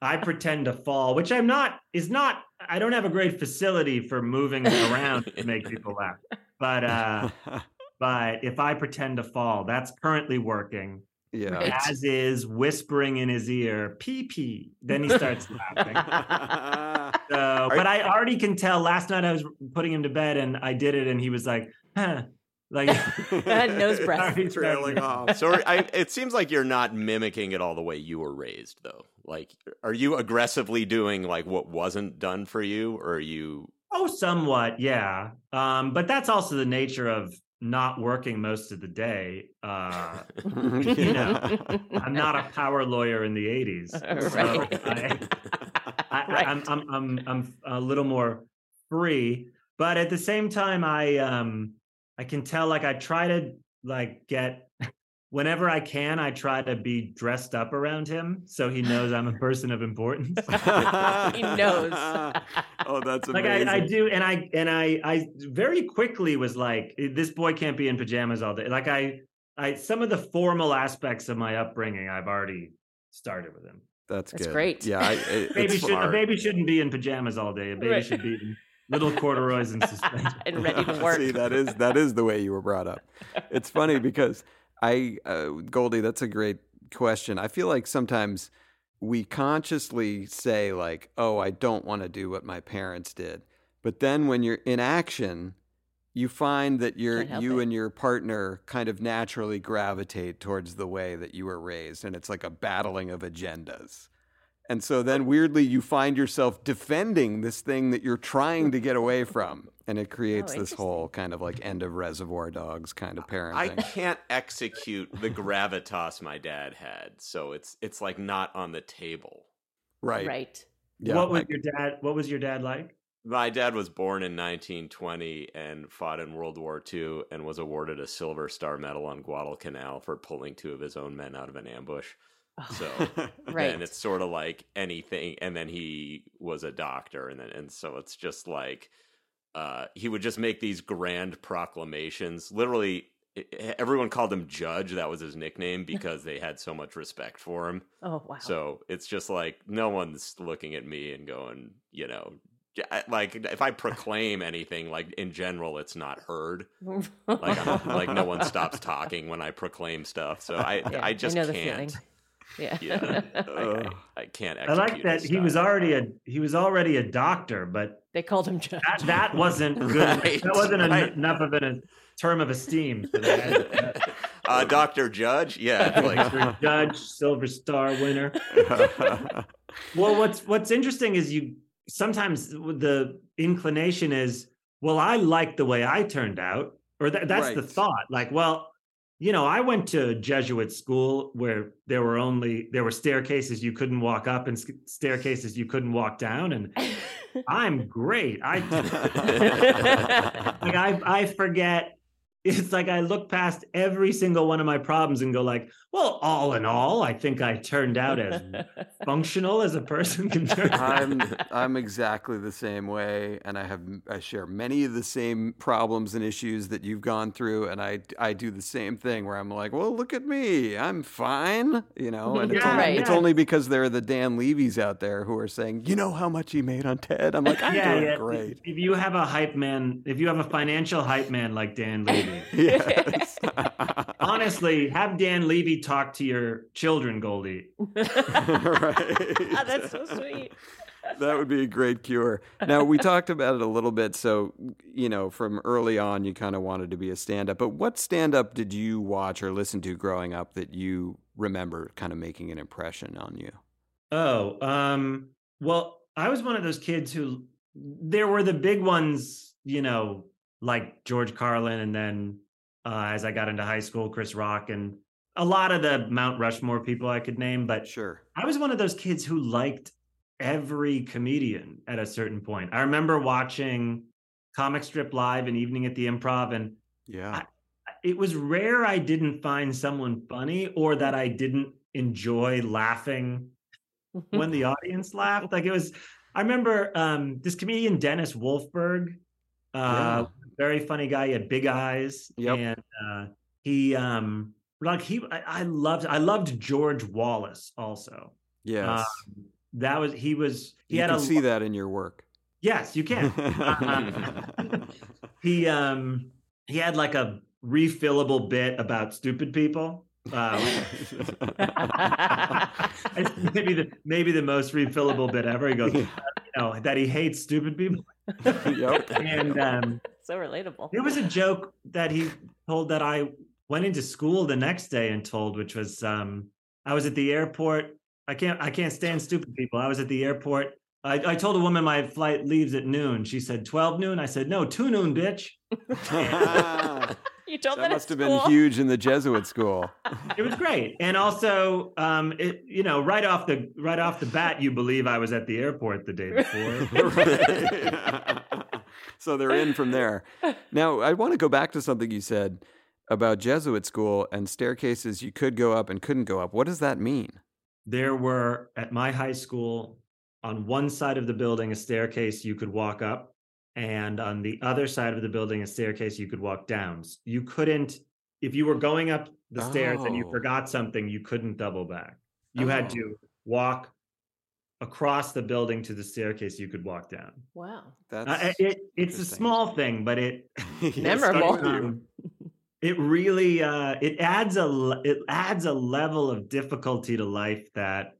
I pretend to fall, which I'm not is not. I don't have a great facility for moving around to make people laugh. But uh, but if I pretend to fall, that's currently working. Yeah. Right. As is whispering in his ear, pee pee. Then he starts laughing. So, but I already can tell. Last night I was putting him to bed, and I did it, and he was like, huh. like Nose breath. Already Trailing started- off. so are- I, it seems like you're not mimicking it all the way you were raised, though. Like, are you aggressively doing like what wasn't done for you, or are you? Oh, somewhat, yeah. Um, but that's also the nature of not working most of the day. Uh, you know, I'm not a power lawyer in the '80s, so Right. I, I, Right. I'm, I'm I'm I'm a little more free, but at the same time, I um I can tell like I try to like get whenever I can, I try to be dressed up around him so he knows I'm a person of importance. He knows. oh, that's like amazing. I, I do, and I and I I very quickly was like, eh, this boy can't be in pajamas all day. Like I I some of the formal aspects of my upbringing, I've already started with him. That's, That's good. great. Yeah, I, it, Baby it's should, a baby shouldn't be in pajamas all day. A baby Right. should be in little corduroys and suspenders. and ready to work. See, that is that is the way you were brought up. It's funny because I, uh, Goldie, that's a great question. I feel like sometimes we consciously say like, "Oh, I don't want to do what my parents did," but then when you're in action, you find that you're you it. and your partner kind of naturally gravitate towards the way that you were raised, and it's like a battling of agendas. And so then weirdly you find yourself defending this thing that you're trying to get away from. And it creates oh, this whole kind of like end of reservoir dogs kind of paranoia. I can't execute the gravitas my dad had, so it's it's like not on the table. right. Right. Yeah. what was like- your dad? What was your dad like? My dad was born in 1920 and fought in World War II and was awarded a Silver Star Medal on Guadalcanal for pulling two of his own men out of an ambush. So Right. and it's sort of like anything. And then he was a doctor, and then and so it's just like uh, he would just make these grand proclamations. Literally, i- everyone called him Judge. That was his nickname because they had so much respect for him. Oh wow. So it's just like no one's looking at me and going, you know, like if I proclaim anything, like in general, it's not heard. Like I'm, like no one stops talking when I proclaim stuff. So I Yeah, I just know can't. Feeling. Yeah. Yeah, I, I, I can't. I like that he was already a he was already a doctor, but they called him judge. that, that wasn't good. Right, that wasn't en- right. enough of a term of esteem for that. uh, Doctor Judge. Yeah, like Dr. Judge, Silver Star winner. Well, what's what's interesting is you sometimes the inclination is, well, I like the way I turned out, or that, that's the thought. Like, well, you know, I went to Jesuit school where there were only there were staircases you couldn't walk up and staircases you couldn't walk down, and I'm great. I like I I forget. It's like I look past every single one of my problems and go like, well, all in all, I think I turned out as functional as a person can turn. I'm I'm exactly the same way, and I have I share many of the same problems and issues that you've gone through, and I I do the same thing where I'm like, well, look at me, I'm fine, you know, and it's only, right. it's yeah. only because there are the Dan Levy's out there who are saying, you know how much he made on TED. I'm like, I'm doing great. If you have a hype man, if you have a financial hype man like Dan Levy, Yes. honestly, have Dan Levy talk to your children, Goldie. right. Ah, that's so sweet. that would be a great cure. Now, we talked about it a little bit. So, you know, from early on, you kind of wanted to be a stand up. But what stand up did you watch or listen to growing up that you remember kind of making an impression on you? Oh, um, well, I was one of those kids who there were the big ones, you know, like George Carlin, and then uh, as I got into high school, Chris Rock, and a lot of the Mount Rushmore people I could name. But Sure. I was one of those kids who liked every comedian at a certain point. I remember watching Comic Strip Live and Evening at the Improv, and Yeah. it was rare I didn't find someone funny or that I didn't enjoy laughing when the audience laughed. Like it was, I remember um, this comedian Dennis Wolfberg, uh, Yeah. Very funny guy. He had big eyes, Yep. and uh, he um, like he, I, I loved, I loved George Wallace also. Yes. Um, that was he was he you had can a see that in your work. Yes, you can. Um, he um he had like a refillable bit about stupid people. Uh, maybe the maybe the most refillable bit ever. He goes, Yeah. you know, that he hates stupid people. yep. And um, so relatable. there was a joke that he told that I went into school the next day and told, which was um, I was at the airport. I can't I can't stand stupid people. I was at the airport. I, I told a woman my flight leaves at noon. She said 12 noon. I said, no, 2 noon, bitch. You told that, at must have been huge in the Jesuit school. It was great. And also, um, it, you know, right off the right off the bat, you believe I was at the airport the day before. so they're in from there. Now, I want to go back to something you said about Jesuit school and staircases you could go up and couldn't go up. What does that mean? there were at my high school on one side of the building a staircase you could walk up and on the other side of the building a staircase you could walk down you couldn't if you were going up the stairs and you Oh. forgot something you couldn't double back you had Oh. to walk across the building to the staircase you could walk down Wow. That's Uh, it, it's a small thing but it It Memorable. with you. um, it really uh it adds a it adds a level of difficulty to life that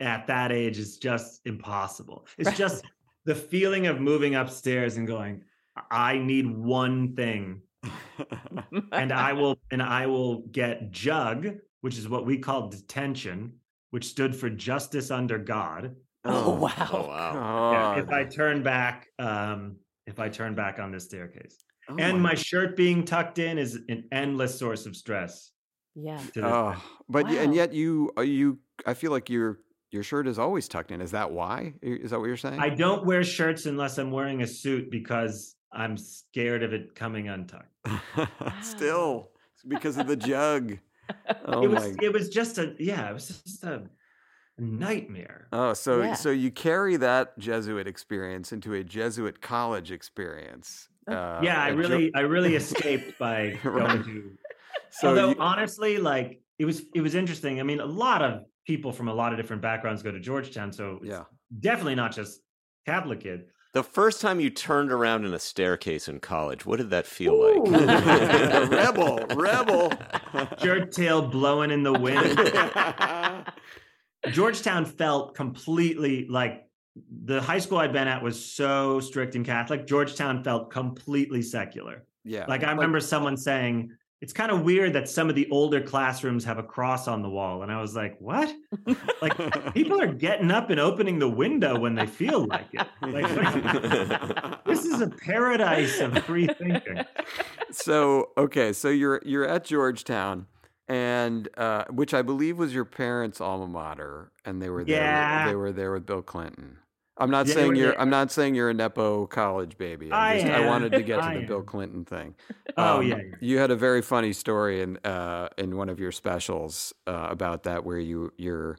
at that age is just impossible it's Right. just the feeling of moving upstairs and going i need one thing and i will and i will get jug which is what we call detention which stood for justice under god Oh, wow. Oh wow. Yeah, if i turn back um if i turn back on the staircase Oh and my shirt being tucked in is an endless source of stress. Yeah. Oh, but y and yet you uh, you I feel like your your shirt is always tucked in. Is that why? Is that what you're saying? I don't wear shirts unless I'm wearing a suit because I'm scared of it coming untucked. Still, because of the jug. Oh it was my. it was just a yeah, it was just a nightmare. Oh, so Yeah. so you carry that Jesuit experience into a Jesuit college experience. Uh, yeah, I at Jo- really I really escaped by Right. going to So Although you- honestly, like it was it was interesting. I mean, a lot of people from a lot of different backgrounds go to Georgetown, so it's yeah. definitely not just Catholic kid. The first time you turned around in a staircase in college, what did that feel like? rebel, rebel. Shirt tail blowing in the wind. Georgetown felt completely like the high school I'd been at was so strict and Catholic. Georgetown felt completely secular. yeah. Like I remember someone saying, it's kind of weird that some of the older classrooms have a cross on the wall. And I was like, what? Like people are getting up and opening the window when they feel like it. Like, this is a paradise of free thinking. so okay, so you're you're at Georgetown, and uh, which I believe was your parents' alma mater, and they were there. Yeah. With, they were there with Bill Clinton. I'm not Yeah, saying you're. there. I'm not saying you're a nepo college baby. I just, I wanted to get to the Bill. Clinton thing. Oh, Um, yeah, yeah. You had a very funny story in uh, in one of your specials uh, about that, where you your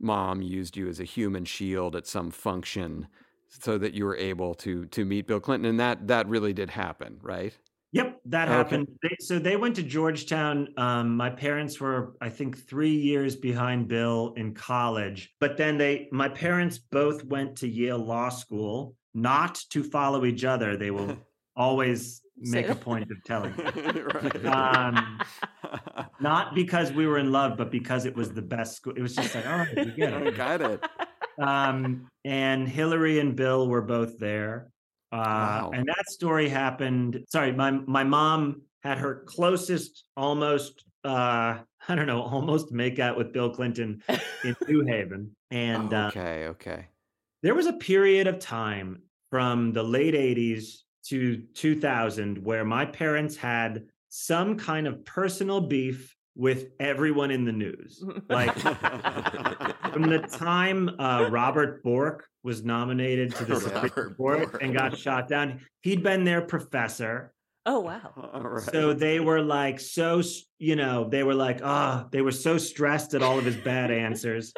mom used you as a human shield at some function, so that you were able to to meet Bill Clinton, and that that really did happen, right? Yep, that Okay. happened. They, so they went to Georgetown. Um, my parents were, I think, three years behind Bill in college. But then they, my parents both went to Yale Law School, not to follow each other. They will always make a point of telling. right. Um, Not because we were in love, but because it was the best school. It was just like, all right, we get I got it. Um, and Hillary and Bill were both there. Uh, Wow. And that story happened. Sorry, my my mom had her closest, almost uh, I don't know, almost make out with Bill Clinton in New Haven, and uh, okay, okay. there was a period of time from the late 80s to 2000 where my parents had some kind of personal beef with everyone in the news. Like from the time uh, Robert Bork was nominated to the Supreme Robert Court Bork. and got shot down, he'd been their professor. Oh wow. All right. So they were like so, you know, they were like, ah, they were so stressed at all of his bad answers.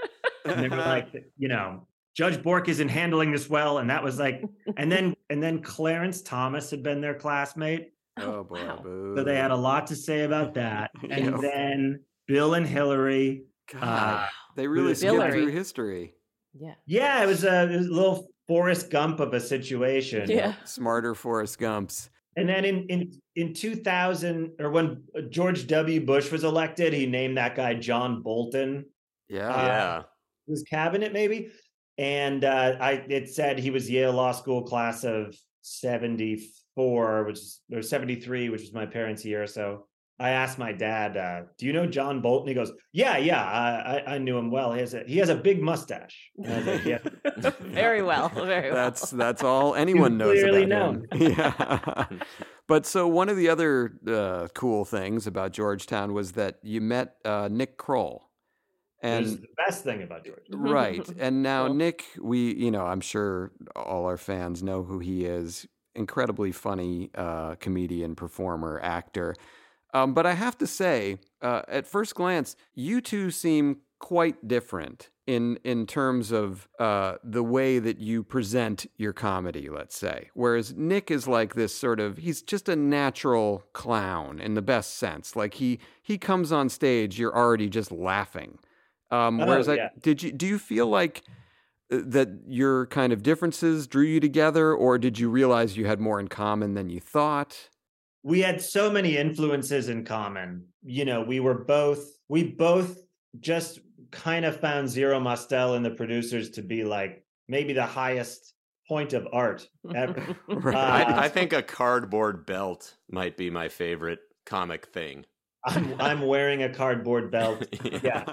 And they were like, you know, Judge Bork isn't handling this well. And that was like, and then and then Clarence Thomas had been their classmate. Oh boy. wow. boo. So they had a lot to say about that. And Yeah. then Bill and Hillary. God, Uh, they really was skipped Hillary. through history. Yeah. yeah, it was a, it was a little Forrest Gump of a situation. Yeah. Smarter Forrest Gumps. And then in in in 2000 or when George W. Bush was elected, he named that guy John Bolton Yeah. Uh, yeah. his cabinet maybe and uh i it said he was yale law school class of 74 which is or 73 which was my parents year so i asked my dad uh do you know john bolton he goes yeah yeah i i, I knew him well he has a he has a big mustache And I was like, yeah. very well. Very well. That's that's all anyone knows clearly about him. Yeah. but so one of the other uh, cool things about Georgetown was that you met uh, Nick Kroll. It was And the best thing about Georgetown, right. And now Cool. Nick, we you know, I'm sure all our fans know who he is. Incredibly funny uh, comedian, performer, actor. Um, but I have to say, uh, at first glance, you two seem quite different in in terms of uh, the way that you present your comedy. Let's say, whereas Nick is like this sort of he's just a natural clown in the best sense. Like he he comes on stage, you're already just laughing. Um, Oh, whereas, I, yeah. did you do you feel like that your kind of differences drew you together, or did you realize you had more in common than you thought? we had so many influences in common. You know, we were both we both just kind of found Zero Mostel and the producers to be like maybe the highest point of art ever. Right. Uh, I, I think a cardboard belt might be my favorite comic thing. I'm I'm wearing a cardboard belt. Yeah.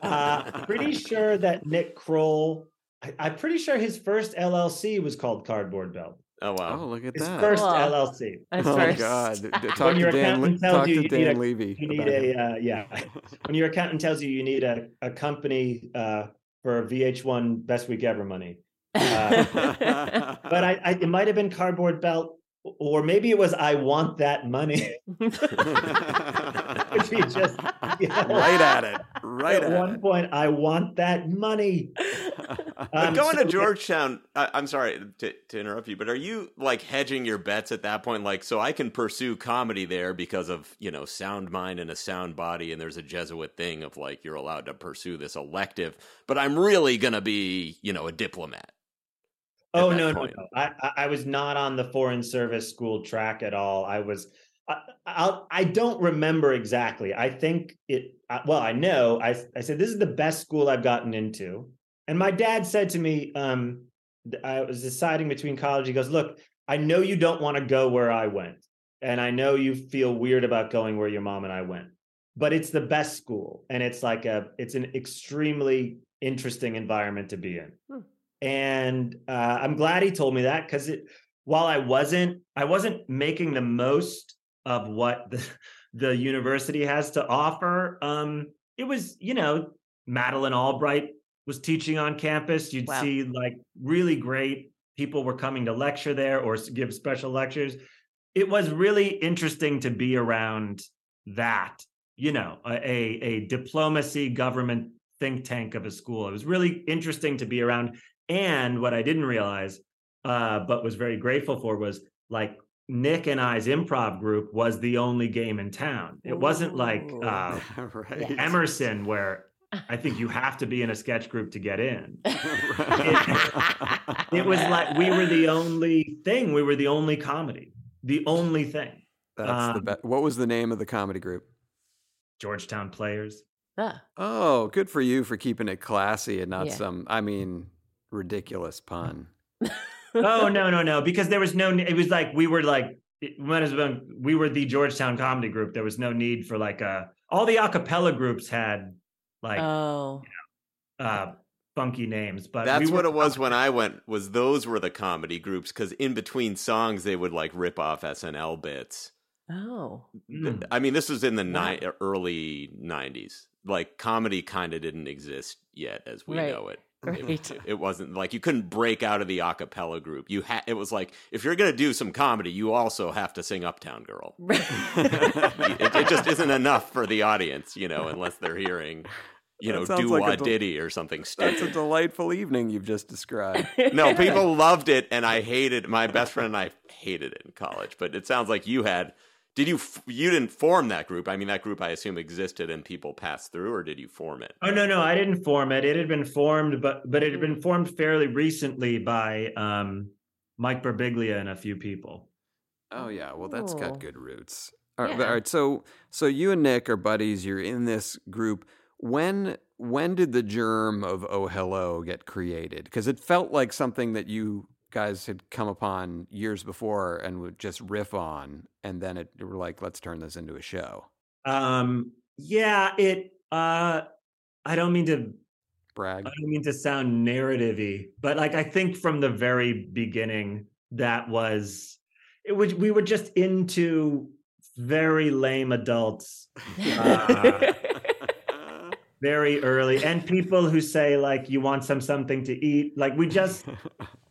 Uh, pretty sure that Nick Kroll. I, I'm pretty sure his first LLC was called Cardboard Belt. Oh wow. Oh, look at that. His that. first Cool. LLC. That's oh first. God! D- Talk When to your Dan. Accountant tells talk you to you Dan need a- Levy. You need a uh, yeah. when your accountant tells you you need a, a company uh, for VH1 Best Week Ever money. Uh, but I, I it might have been cardboard belt, or maybe it was I want that money. Which he just you know, right at it. Right at at one it. point, I want that money. Um, going so- to Georgetown, I, I'm sorry to, to interrupt you, but are you like hedging your bets at that point? Like, so I can pursue comedy there because of you know sound mind and a sound body, and there's a Jesuit thing of like you're allowed to pursue this elective, but I'm really gonna be you know a diplomat. Oh no, no, no! I I was not on the foreign service school track at all. I was. I, I'll, I don't remember exactly. I think it. I, well, I know. I I said this is the best school I've gotten into, and my dad said to me, um, I was deciding between college. He goes, "Look, I know you don't want to go where I went, and I know you feel weird about going where your mom and I went, but it's the best school, and it's like a. It's an extremely interesting environment to be in." and uh, I'm glad he told me that because it. While I wasn't, I wasn't making the most of what the, the university has to offer. Um, it was, you know, Madeleine Albright was teaching on campus. You'd Wow. see like really great people were coming to lecture there or give special lectures. It was really interesting to be around that, you know, a, a, a diplomacy government think tank of a school. It was really interesting to be around. And what I didn't realize, uh, but was very grateful for, was like Nick and I's improv group was the only game in town. It wasn't like uh, right. Emerson, where I think you have to be in a sketch group to get in. It was like we were the only thing. We were the only comedy, the only thing. That's the um, best. What was the name of the comedy group? Georgetown players. Ah, Oh, good for you for keeping it classy and not Yeah. some. I mean, ridiculous pun. oh no no no because there was no it was like we were like it might as well we were the georgetown comedy group there was no need for like a all the a cappella groups had like oh, uh funky names. But That's we what it was when I went. Was those were the comedy groups because in between songs they would like rip off SNL bits. Oh. Mm. I mean, this was in the ni- early '90s. Like comedy kind of didn't exist yet as we Right. know it. Right. It, it wasn't like you couldn't break out of the a cappella group. You had it was like if you're gonna do some comedy, you also have to sing Uptown Girl. it, it just isn't enough for the audience, you know, unless they're hearing, you That know, sounds do like wah a del- diddy or something That's a delightful evening you've just described. no, people loved it, and I hated. My best friend and I hated it in college. But it sounds like you had. Did you? You didn't form that group. I mean, that group I assume existed and people passed through, or did you form it? Oh no, no, I didn't form it. It had been formed, but but it had been formed fairly recently by um, Mike Birbiglia and a few people. Oh yeah, well that's Oh. got good roots. All right, Yeah. all right, so so you and Nick are buddies. You're in this group. When when did the germ of Oh Hello get created? Because it felt like something that you guys had come upon years before and would just riff on, and then it were like, let's turn this into a show. Um, yeah, it. Uh, I don't mean to. Brag. I don't mean to sound narrative-y, but like I think from the very beginning, that was it. Was we were just into very lame adults uh, very early, and people who say like, "You want some something to eat?" Like we just.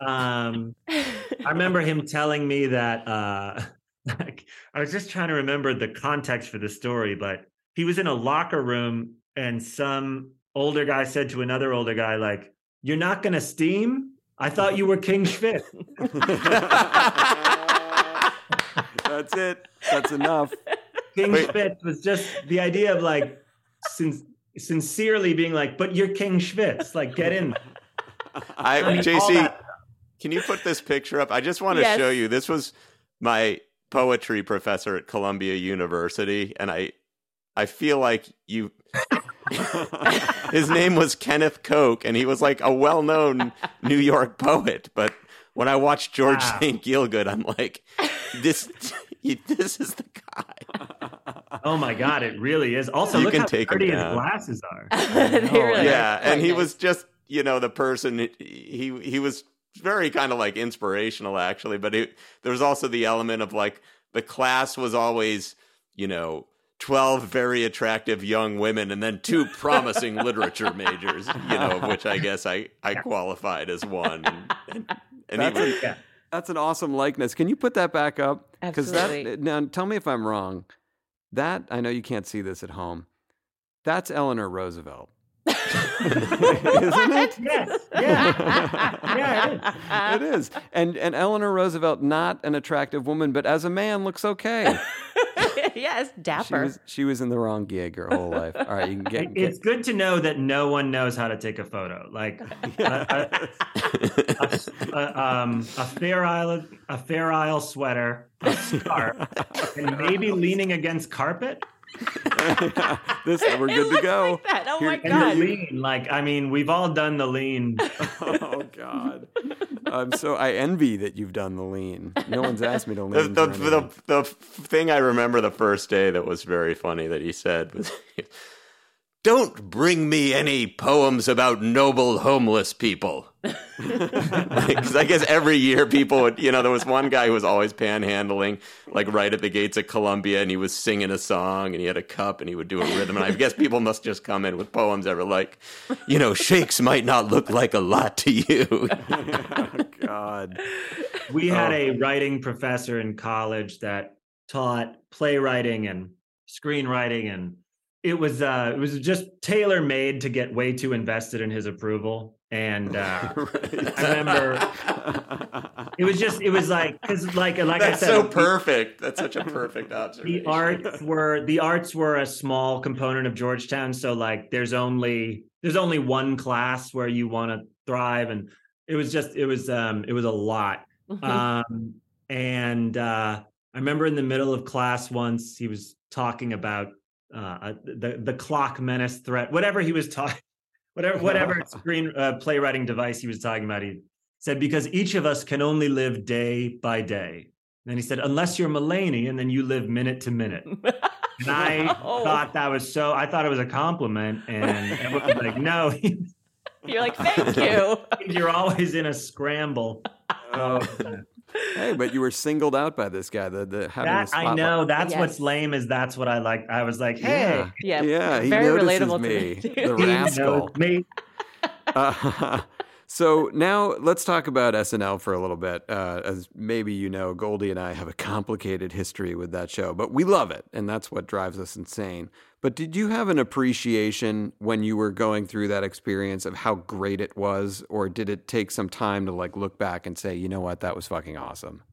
Um, I remember him telling me that uh like I was just trying to remember the context for the story, but he was in a locker room and some older guy said to another older guy, like, You're not gonna steam? I thought you were King Schmidt. That's it. That's enough. King Wait. Schmidt was just the idea of like sin- sincerely being like, but you're King Schmitz. Like, get in. I, I mean, JC, that- can you put this picture up? I just want to Yes. show you. This was my poetry professor at Columbia University, and I, I feel like you. His name was Kenneth Koch, and he was like a well-known New York poet. But when I watched George Wow. St. Geegland, I'm like, this, this is the guy. Oh my god, it really is. Also, You look can how take 'em dirty his glasses are. They oh, really yeah, are and quite he was just you know the person he he was very kind of like inspirational actually, but it, there was also the element of like the class was always you know. 12 very attractive young women and then two promising literature majors you know of which i guess i i qualified as one and, and, and That's even, a- Yeah. That's an awesome likeness. Can you put that back up? Because that Absolutely. now tell me if I'm wrong. That I know you can't see this at home. That's Eleanor Roosevelt. Isn't it? Yes. Yeah. yeah, it is. It is. And and Eleanor Roosevelt not an attractive woman, but as a man looks okay. yes, She dapper. was she was in the wrong gig her whole life. All right, you can get, It- get it's good to know that no one knows how to take a photo. Like a, a, a, um, a fair isle, a fair isle sweater, a scarf, and maybe leaning against carpet. this we're I good to go. like that. Oh Here- my And the lean, like I mean, we've all done the lean. oh God. I'm so I envy that you've done the lean. No one's asked me to lean. the, for the, anything. the thing I remember the first day that was very funny that he said was, Don't bring me any poems about noble homeless people. Because I guess every year people would, you know, there was one guy who was always panhandling, like right at the gates of Columbia, and he was singing a song and he had a cup and he would do a rhythm. And I guess people must just come in with poems that were like, you know, shakes might not look like a lot to you. oh God. We had Oh. a writing professor in college that taught playwriting and screenwriting and it was uh it was just tailor made to get way too invested in his approval. And uh I remember it was just it was like cuz like like That's I said so the- perfect. That's such a perfect observation. the arts were the arts were a small component of Georgetown. So like there's only there's only one class where you want to thrive. And it was just it was um it was a lot. Um, and uh, I remember in the middle of class once he was talking about uh, the the clock menace threat, whatever he was talking, whatever whatever screen uh, playwriting device he was talking about. He said because each of us can only live day by day. And then he said, unless you're Mulaney, and then you live minute to minute. And I thought that was so. I thought it was a compliment, and everyone was like, "No, You're like, thank you. You're always in a scramble. Oh, hey, but you were singled out by this guy. The, the having that I know. That's Yes. what's lame. Is that's what I like. I was like, hey, Yeah, Yeah, yeah, he very notices relatable to me, me, the rascal. knows me. Uh, so now let's talk about SNL for a little bit. Uh, as maybe you know, Goldie and I have a complicated history with that show, but we love it, and that's what drives us insane. But did you have an appreciation when you were going through that experience of how great it was, or did it take some time to like look back and say, you know what, that was fucking awesome?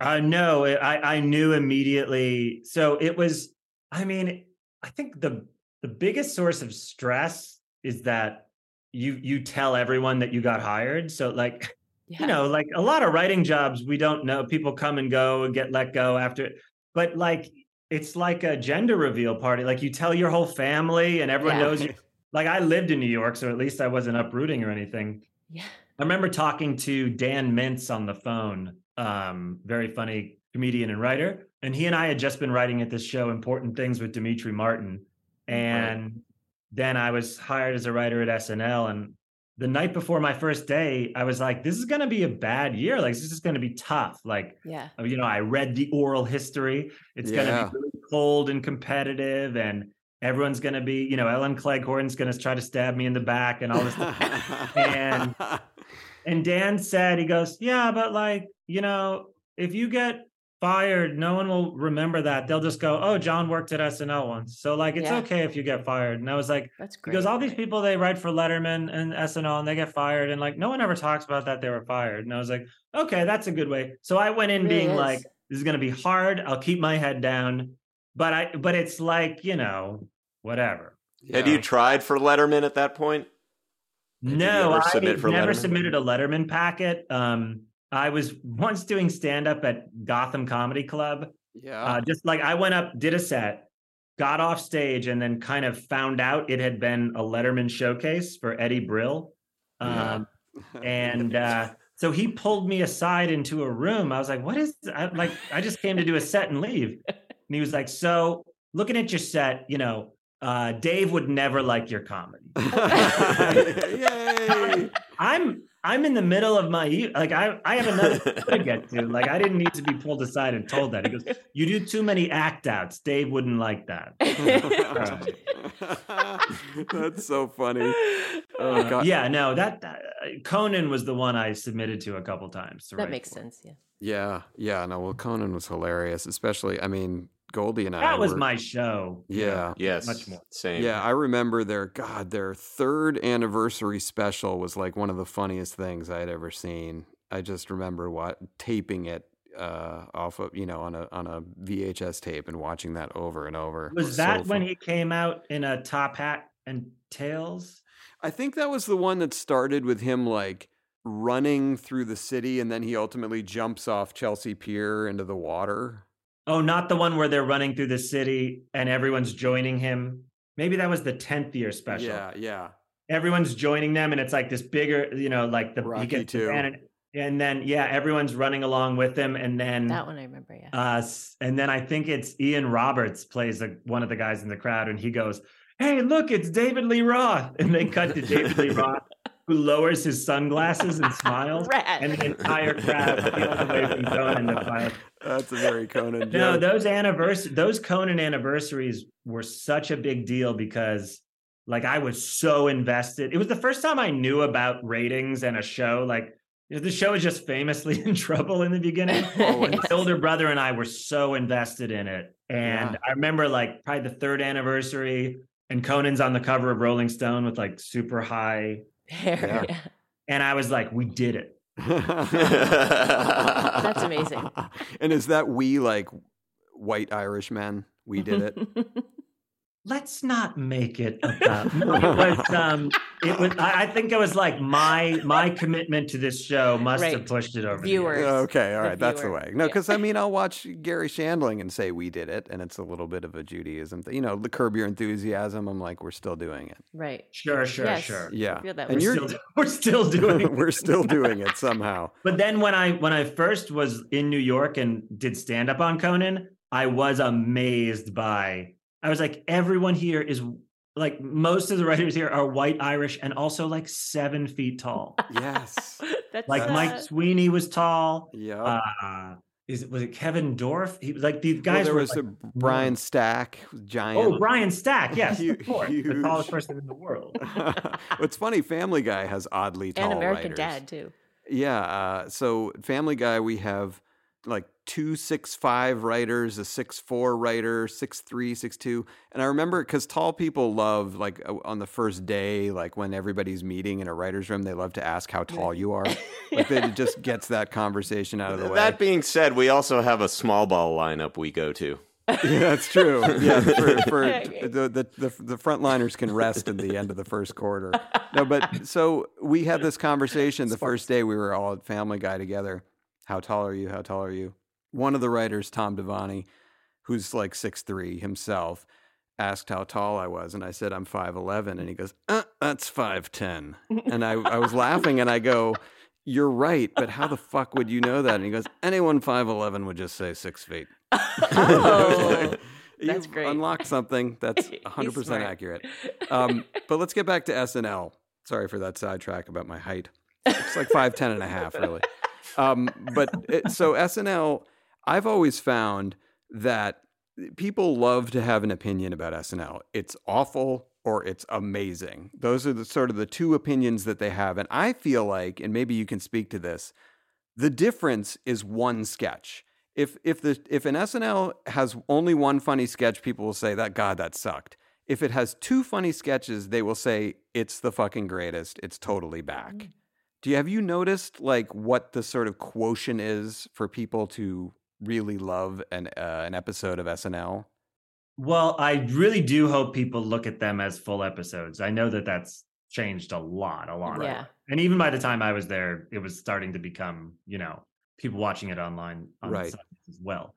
Uh, no, I, I knew immediately. So it was, I mean, I think the the biggest source of stress is that you you tell everyone that you got hired. So like, Yeah. you know, like a lot of writing jobs, we don't know. People come and go and get let go after. It. But like, it's like a gender reveal party. Like you tell your whole family, and everyone Yeah. knows you. Like I lived in New York, so at least I wasn't uprooting or anything. Yeah. I remember talking to Dan Mintz on the phone, um, very funny comedian and writer. And he and I had just been writing at this show, Important Things with Demetri Martin. And then I was hired as a writer at SNL. And the night before my first day, I was like, this is going to be a bad year. Like, this is going to be tough. Like, Yeah. Uh, you know, I read the oral history. It's going to be really cold and competitive. And everyone's going to be, you know, Ellen Cleghorne's going to try to stab me in the back and all this stuff. And- And Dan said, he goes, Yeah, but like, you know, if you get fired, no one will remember that. They'll just go, Oh, John worked at SNL once. So like it's Yeah. okay if you get fired. And I was like, That's great. because all these people they write for Letterman and SNL and they get fired. And like no one ever talks about that they were fired. And I was like, okay, that's a good way. So I went in Really being is. like, this is gonna be hard. I'll keep my head down. But I but it's like, you know, whatever. Had you tried for Letterman at that point? Did No, I submit never Letterman? submitted a Letterman packet. Um, I was once doing stand up at Gotham Comedy Club. yeah. Uh, just like I went up, did a set, got off stage, and then kind of found out it had been a Letterman showcase for Eddie Brill. Um, and uh, so he pulled me aside into a room. I was like, "What is?" I, like, I just came to do a set and leave. And he was like, "So, looking at your set, you know, uh, Dave would never like your comedy." Yay! I'm I'm in the middle of my e- like I I have another show to get to. Like I didn't need to be pulled aside and told that. He goes, "You do too many act outs. Dave wouldn't like that." That's so funny. Oh uh, god. Yeah, no, that, that uh, Conan was the one I submitted to a couple times. to that makes for. sense. Yeah. Yeah, yeah. No, well, Conan was hilarious, especially. I mean, Goldie and I. That was were- my show. Yeah. Yes. Much more. Same. Yeah, I remember their God, their third anniversary special was like one of the funniest things I had ever seen. I just remember what taping it uh, off of you know on a on a VHS tape and watching that over and over. Was So that when he came out in a top hat and tails? I think that was the one that started with him like running through the city and then he ultimately jumps off Chelsea Pier into the water. Oh, not the one where they're running through the city and everyone's joining him. Maybe that was the 10th year special. Yeah, yeah. everyone's joining them and it's like this bigger you know like the Rocky he gets too. band and, and then yeah everyone's running along with him and then That one I remember. Yeah. uh and then i think it's ian roberts plays a, one of the guys in the crowd and he goes hey look it's david lee roth and they cut to david lee roth who lowers his sunglasses and smiles Rad. and the entire crowd feels away from conan the pilot That's a very Conan no, those anniversary those Conan anniversaries were such a big deal because like I was so invested. It was the first time I knew about ratings and a show. Like you know, the show was just famously in trouble in the beginning. Always. My older brother and I were so invested in it. And Yeah. I remember like probably the third anniversary and Conan's on the cover of Rolling Stone with like super high. Hair, Yeah. yeah. And I was like, we did it. That's amazing. And is that we like white Irish men? We did it. let's not make it about no, it was um it was I, I think it was like my my commitment to this show must have pushed it over Viewers. years. okay, all right, The right, that's the way. No, Yeah. because I mean, I'll watch Garry Shandling and say we did it, and it's a little bit of a Judaism thing. You know, the curb your enthusiasm. I'm like, we're still doing it. right. sure sure Yes. sure Yeah, I feel that and you're still, we're still doing it. we're still doing it somehow. but then when i when i first was in new york and did stand up on conan i was amazed by i was like everyone here is like most of the writers here are white Irish and also like seven feet tall. Yes. That's Like uh, Mike Sweeney was tall. Yeah. Uh, is it was it Kevin Dorff? He was like these well, guys there were was like, a Brian Stack, giant. Oh, Brian Stack, yes, Hu- of course, the tallest person in the world. What's funny, Family Guy has oddly tall and American writers. Dad too. Yeah. Uh, so Family Guy, we have like two six five writers, a six four writer, six three, six two, and I remember because tall people love like on the first day, like when everybody's meeting in a writer's room, they love to ask how tall you are. like it just gets that conversation out of the way. That being said, we also have a small ball lineup we go to. yeah, that's true. Yeah, for, for the, the the the frontliners can rest in the end of the first quarter. No, but so we had this conversation the first day we were all at Family Guy together. How tall are you? How tall are you? One of the writers, Tom Devanney, who's like six three himself, asked how tall I was, and I said I'm five eleven, and he goes, uh, "That's five ten," and I I was laughing, and I go. You're right, but how the fuck would you know that? And he goes, anyone five eleven would just say six feet. Oh, You've That's great. Unlocked something that's He's 100% smart. accurate. Um, but let's get back to SNL. Sorry for that sidetrack about my height. It's like 5'10 and a half, really. Um, but it, so SNL, I've always found that people love to have an opinion about SNL. It's awful or it's amazing. Those are the sort of the two opinions that they have. And I feel like, and maybe you can speak to this, the difference is one sketch. If if the if an SNL has only one funny sketch, people will say that God that sucked. If it has two funny sketches, they will say it's the fucking greatest. It's totally back. Mm-hmm. Do you have you noticed like what the sort of quotient is for people to really love an uh, an episode of SNL? Well, I really do hope people look at them as full episodes. I know that that's changed a lot, a lot. Yeah. And even by the time I was there, it was starting to become, you know, people watching it online on Right. as well.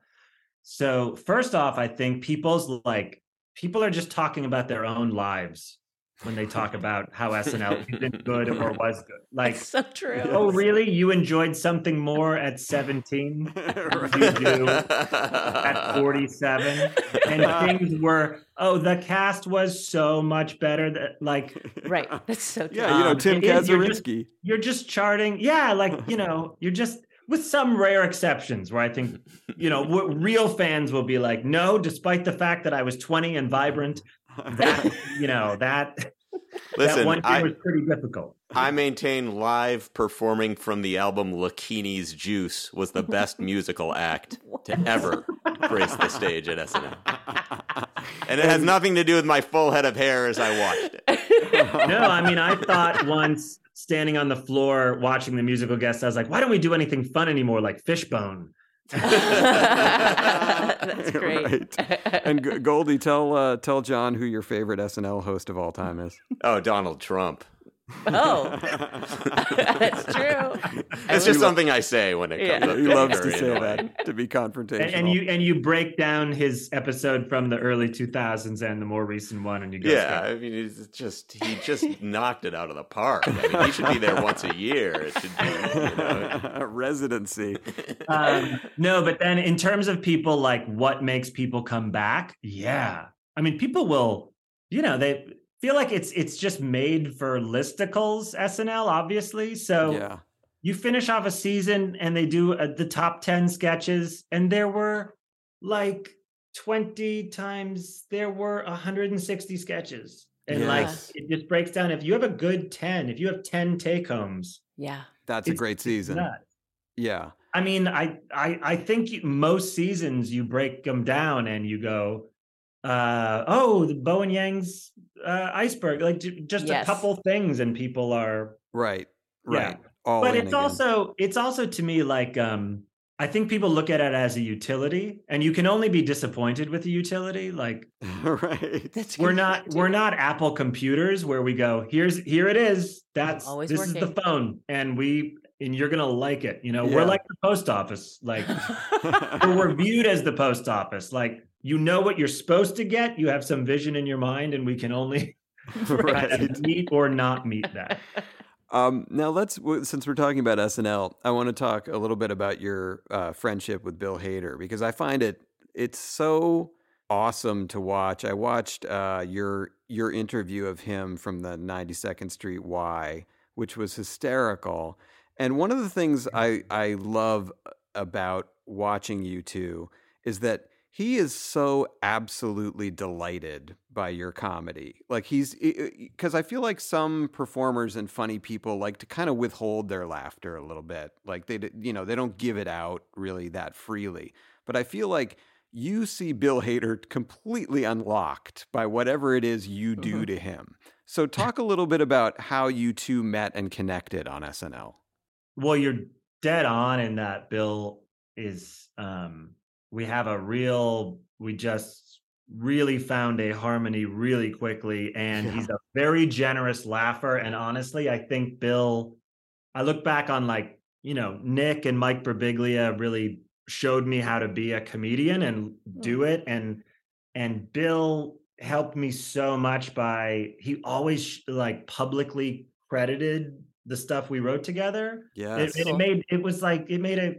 So first off, I think people's like people are just talking about their own lives when they talk about how SNL isn't good or was good. Like, That's so true. oh, really? You enjoyed something more at 17 than you do at 47 and things were oh the cast was so much better that like Right. That's so true. Yeah, you know Um, Tim it is- you're just- Kazurinsky. you're just charting yeah like you know you're just with some rare exceptions where i think you know real fans will be like no despite the fact that i was 20 and vibrant that you know that that Listen, one thing I, was pretty difficult I maintain live performing from the album Lakini's Juice was the best musical act to ever grace the stage at SNL. And it has nothing to do with my full head of hair as I watched it. no i mean i thought once standing on the floor watching the musical guests i was like why don't we do anything fun anymore like fishbone That's great. Right. And Goldie, tell uh, tell John who your favorite SNL host of all time is. Oh, Donald Trump. Oh, that's true. It's just something I say when it comes Yeah. up. He loves to say that to be confrontational. and, and you and you break down his episode from the early 2000s and the more recent one and you go Yeah, through. I mean, it's just he just knocked it out of the park. I mean, he should be there once a year. It should be, you know. residency. um, no, but then in terms of people like what makes people come back, yeah. I mean, people will, you know, they feel like it's it's just made for listicles SNL, obviously. So Yeah. you finish off a season and they do uh, the top 10 sketches, and there were like 20 times there were 160 sketches. And like it just breaks down. If you have a good 10, if you have 10 take homes, Yeah. That's a great season. Yeah. I mean, I I I think most seasons you break them down and you go, uh, oh, the Bowen Yang's uh, iceberg, like j- just Yes. a couple things, and people are. Right. Yeah. Right. All but it's again. also it's also to me like um, I think people look at it as a utility, and you can only be disappointed with the utility. Like right. That's we're good. not we're not Apple computers where we go, here's here it is. That's Always this is the phone, and we and you're gonna like it. You know, Yeah. we're like the post office, like. we're viewed as the post office. Like you know what you're supposed to get. You have some vision in your mind, and we can only right. meet or not meet that. Um, now let's since we're talking about SNL, I want to talk a little bit about your uh, friendship with Bill Hader because I find it it's so awesome to watch. I watched uh, your your interview of him from the 92nd Street Y, which was hysterical. And one of the things I I love about watching you two is that he is so absolutely delighted by your comedy. Like he's because I feel like some performers and funny people like to kind of withhold their laughter a little bit. Like they you know, they don't give it out really that freely. But I feel like you see Bill Hader completely unlocked by whatever it is you do Mm-hmm. to him. So talk a little bit about how you two met and connected on SNL. Well, you're dead on in that Bill is um we have a real we just really found a harmony really quickly and Yeah. he's a very generous laugher and honestly I think Bill I look back on like you know Nick and Mike Birbiglia really showed me how to be a comedian and do hmm. it and and Bill helped me so much by he always like publicly credited the stuff we wrote together. Yeah it, and it made it was like it made a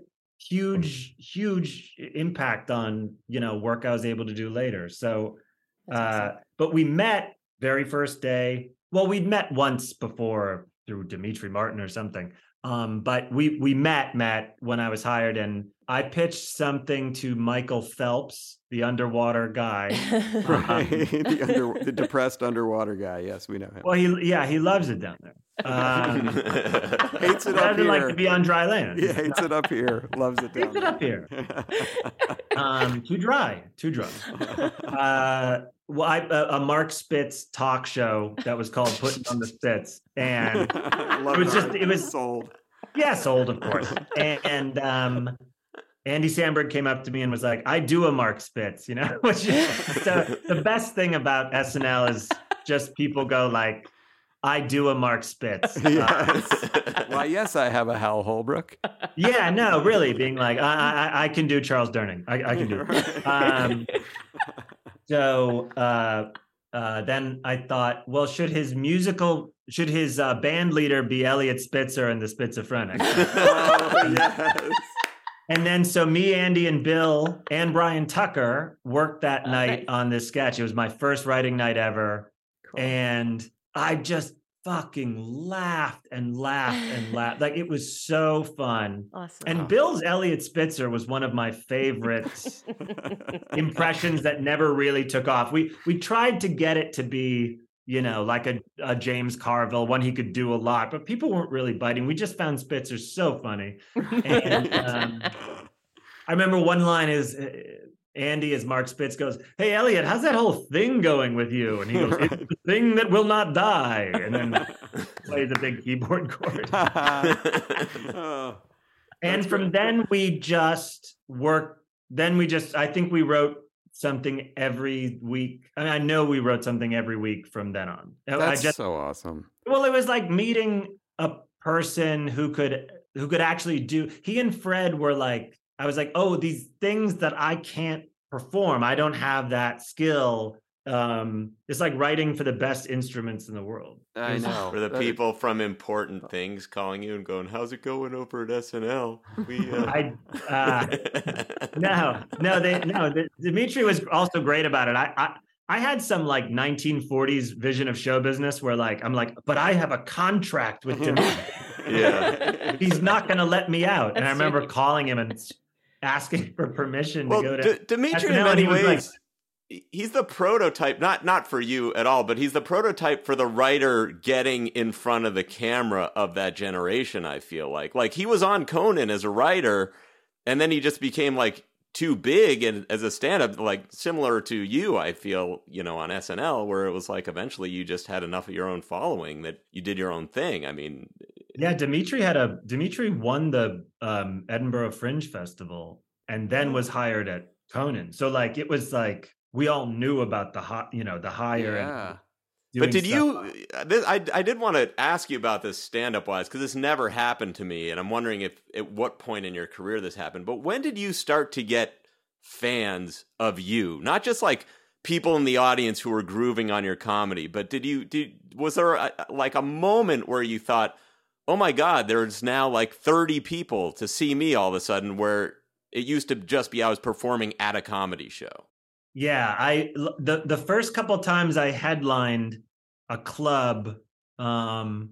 huge huge impact on you know work i was able to do later so That's uh awesome. but we met very first day well we'd met once before through demetri martin or something um but we we met matt when i was hired and i pitched something to michael phelps the underwater guy Right. the, under, the depressed underwater guy. Yes, we know him. well he yeah he loves it down there um hates it up doesn't like to be on dry land? Yeah, hates it up here. Loves it down Hates it up here. um too dry too dry uh well I, a, a mark spitz talk show that was called putting on the spitz and it was just it was- sold. yeah sold of course. And, and um andy samberg came up to me and was like i do a mark spitz you know? Which is so the best thing about snl is just people go like i do a mark spitz Uh, Yes. Why, yes, I have a Hal Holbrook. yeah no really being like i i, I can do charles durning i, I can do it um, so uh, uh, then I thought, well, should his musical, should his uh, band leader be Eliot Spitzer and the Schizophrenic? oh, yes. and then so me, Andy, and Bill and Bryan Tucker worked that Oh, night nice. on this sketch. It was my first writing night ever, and I just fucking laughed and laughed and laughed. Like it was so fun. awesome. And Bill's Eliot Spitzer was one of my favorites impressions that never really took off. We we tried to get it to be, you know, like a, a James Carville, one he could do a lot, but people weren't really biting. We just found Spitzer so funny. And um, I remember one line is uh, Andy, as Mark Spitz goes, "Hey Eliot, how's that whole thing going with you?" And he goes, "It's the thing that will not die," and then plays a big keyboard chord. Oh, and from great. then we just worked then we just i think we wrote something every week i mean i know we wrote something every week from then on that's i just so awesome. well it was like meeting a person who could who could actually do he and fred were like i was like oh these things that i can't perform i don't have that skill um it's like writing for the best instruments in the world I know. For the people from important things calling you and going, "How's it going over at SNL?" We, uh... I, uh, no, no, they no. The, Demetri was also great about it. I, I I had some like 1940s vision of show business where like I'm like, but I have a contract with Demetri. yeah. He's not going to let me out. and I remember sweet. calling him and s- asking for permission Well, to go to. D- Demetri, SNL, in many was like- ways, he's the prototype. Not not for you at all, but he's the prototype for the writer getting in front of the camera of that generation. I feel like, like he was on Conan as a writer, and then he just became like too big and as a stand-up like similar to you i feel you know on snl where it was like eventually you just had enough of your own following that you did your own thing i mean yeah, Demetri had a Demetri won the um, Edinburgh Fringe Festival and then was hired at Conan. So like it was like we all knew about the hot, you know, the hire. Yeah. but did you this, I, I did want to ask you about this stand-up wise because this never happened to me and i'm wondering if at what point in your career this happened but when did you start to get fans of you not just like people in the audience who were grooving on your comedy but did you did was there a, like a moment where you thought oh my god there's now like 30 people to see me all of a sudden where it used to just be i was performing at a comedy show Yeah, I the the first couple times I headlined a club. Um,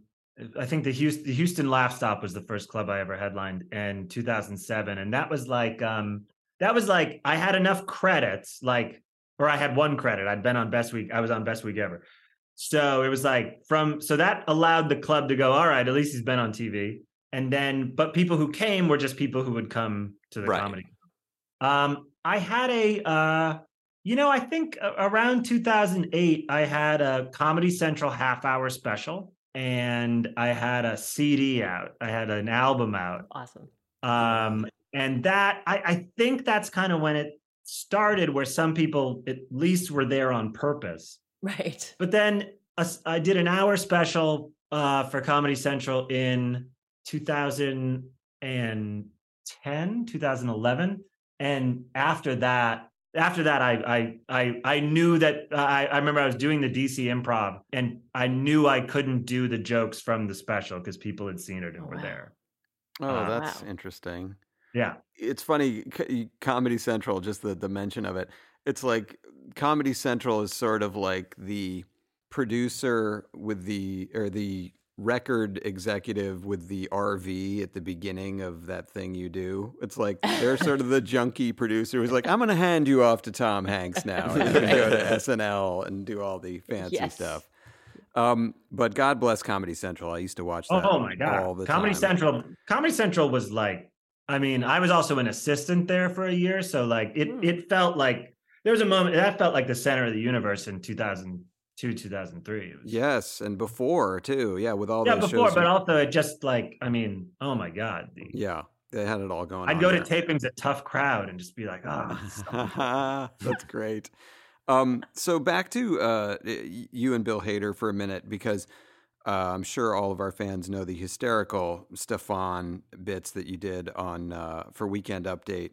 I think the Houston, the Houston Laff Stop was the first club I ever headlined in 2007, and that was like um, that was like I had enough credits, like or I had one credit. I'd been on Best Week. I was on Best Week Ever. So it was like from so that allowed the club to go. All right, at least he's been on TV. And then, but people who came were just people who would come to the Right. comedy. Um, I had a, uh, you know, I think around 2008, I had a Comedy Central half hour special, and I had a CD out. I had an album out. Awesome. Um, and that I, I think that's kind of when it started, where some people at least were there on purpose. Right. But then a s- I did an hour special uh, for Comedy Central in 2010, 2011, and after that, after that, I I I, I knew that I, I remember I was doing the DC Improv, and I knew I couldn't do the jokes from the special because people had seen it and Oh, were wow. there. Oh, Uh, that's Wow. interesting. Yeah, It's funny, Comedy Central, just the, the mention of it. It's like Comedy Central is sort of like the producer with the, or the record executive with the RV at the beginning of that thing you do. It's like they're sort of the junkie producer who's like, I'm going to hand you off to Tom Hanks now. And you're go to SNL and do all the fancy Yes. stuff. Um, but God bless Comedy Central. I used to watch that Oh, my god! all the Comedy time. Central. Comedy Central was like, I mean, I was also an assistant there for a year, so like it Hmm. it felt like there was a moment that felt like the center of the universe in 2002, 2003. Was- Yes, and before too. Yeah, with all yeah, before, shows. but also it just like, I mean, oh my god, the- yeah, they had it all going. I'd go to tapings at Tough Crowd and just be like, oh, this is so That's great. Um, so back to uh, you and Bill Hader for a minute because uh, I'm sure all of our fans know the hysterical Stefan bits that you did on uh, for Weekend Update,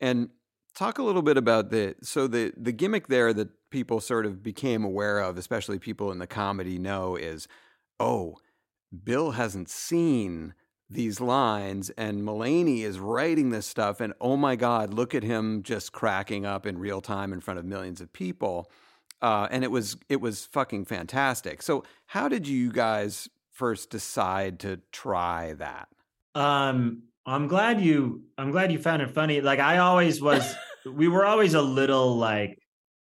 and talk a little bit about the so the the gimmick there that people sort of became aware of, especially people in the comedy know, is oh, Bill hasn't seen these lines and Mulaney is writing this stuff and oh my god look at him just cracking up in real time in front of millions of people uh, and it was it was fucking fantastic. So how did you guys first decide to try that? Um, I'm glad you. I'm glad you found it funny. Like I always was. we were always a little like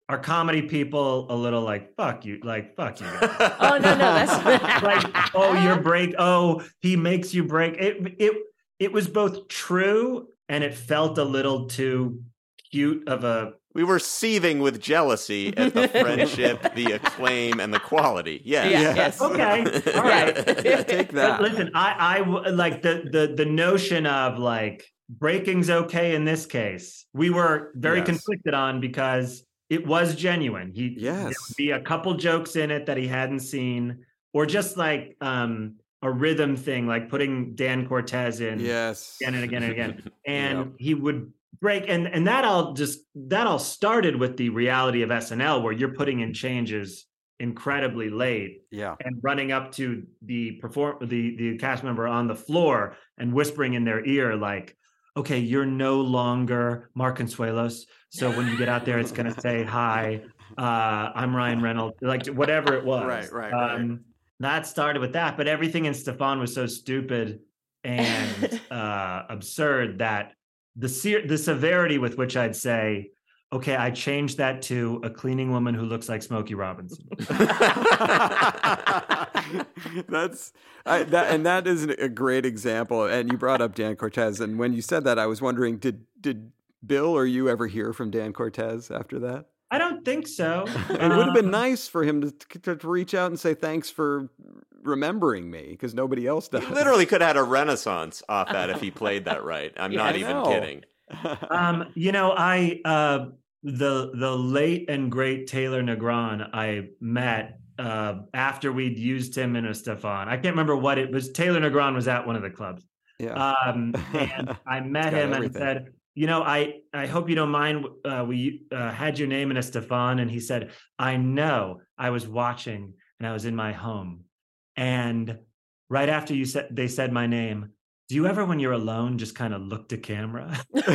our comedy people. A little like fuck you. Like fuck you. guys." Oh no, no, that's like oh your break. Oh he makes you break. It it it was both true and it felt a little too cute of a. We were seething with jealousy at the friendship, the acclaim, and the quality. Yes. Yeah, yes. Okay, all right. take But that listen, I like the the the notion of like breaking's okay in this case. We were very Yes. conflicted on because it was genuine. He there Yes. would be a couple jokes in it that he hadn't seen, or just like um a rhythm thing, like putting Dan Cortese in yes again and again and again, and Yep. he would break and and that all just that all started with the reality of SNL where you're putting in changes incredibly late yeah. and running up to the perform the the cast member on the floor and whispering in their ear like okay you're no longer mark consuelos. So when you get out there it's going to say hi. Uh i'm ryan reynolds like whatever it was. Right, right, right. um that started with that but everything in stefan was so stupid and uh absurd that the se- the severity with which i'd say okay i changed that to a cleaning woman who looks like smokey robinson That's I, that, and that is a great example. And you brought up Dan Cortese, and when you said that, I was wondering did did Bill or you ever hear from Dan Cortese after that? I don't think so. It would have been Um, nice for him to, to, to reach out and say thanks for remembering me because nobody else does. He literally could have had a renaissance off that if he played that right. I'm Yeah, not even kidding. Um, you know, I uh, the the late and great Taylor Negron I met uh, after we'd used him in a Stefan. I can't remember what it was. Taylor Negron was at one of the clubs. yeah. Um, and I met got him and everything. said, you know, I I hope you don't mind. Uh, we uh, had your name in a Stefan, and he said, I know. I was watching, and I was in my home, and right after you said they said my name. Do you ever, when you're alone, just kind of look to camera? what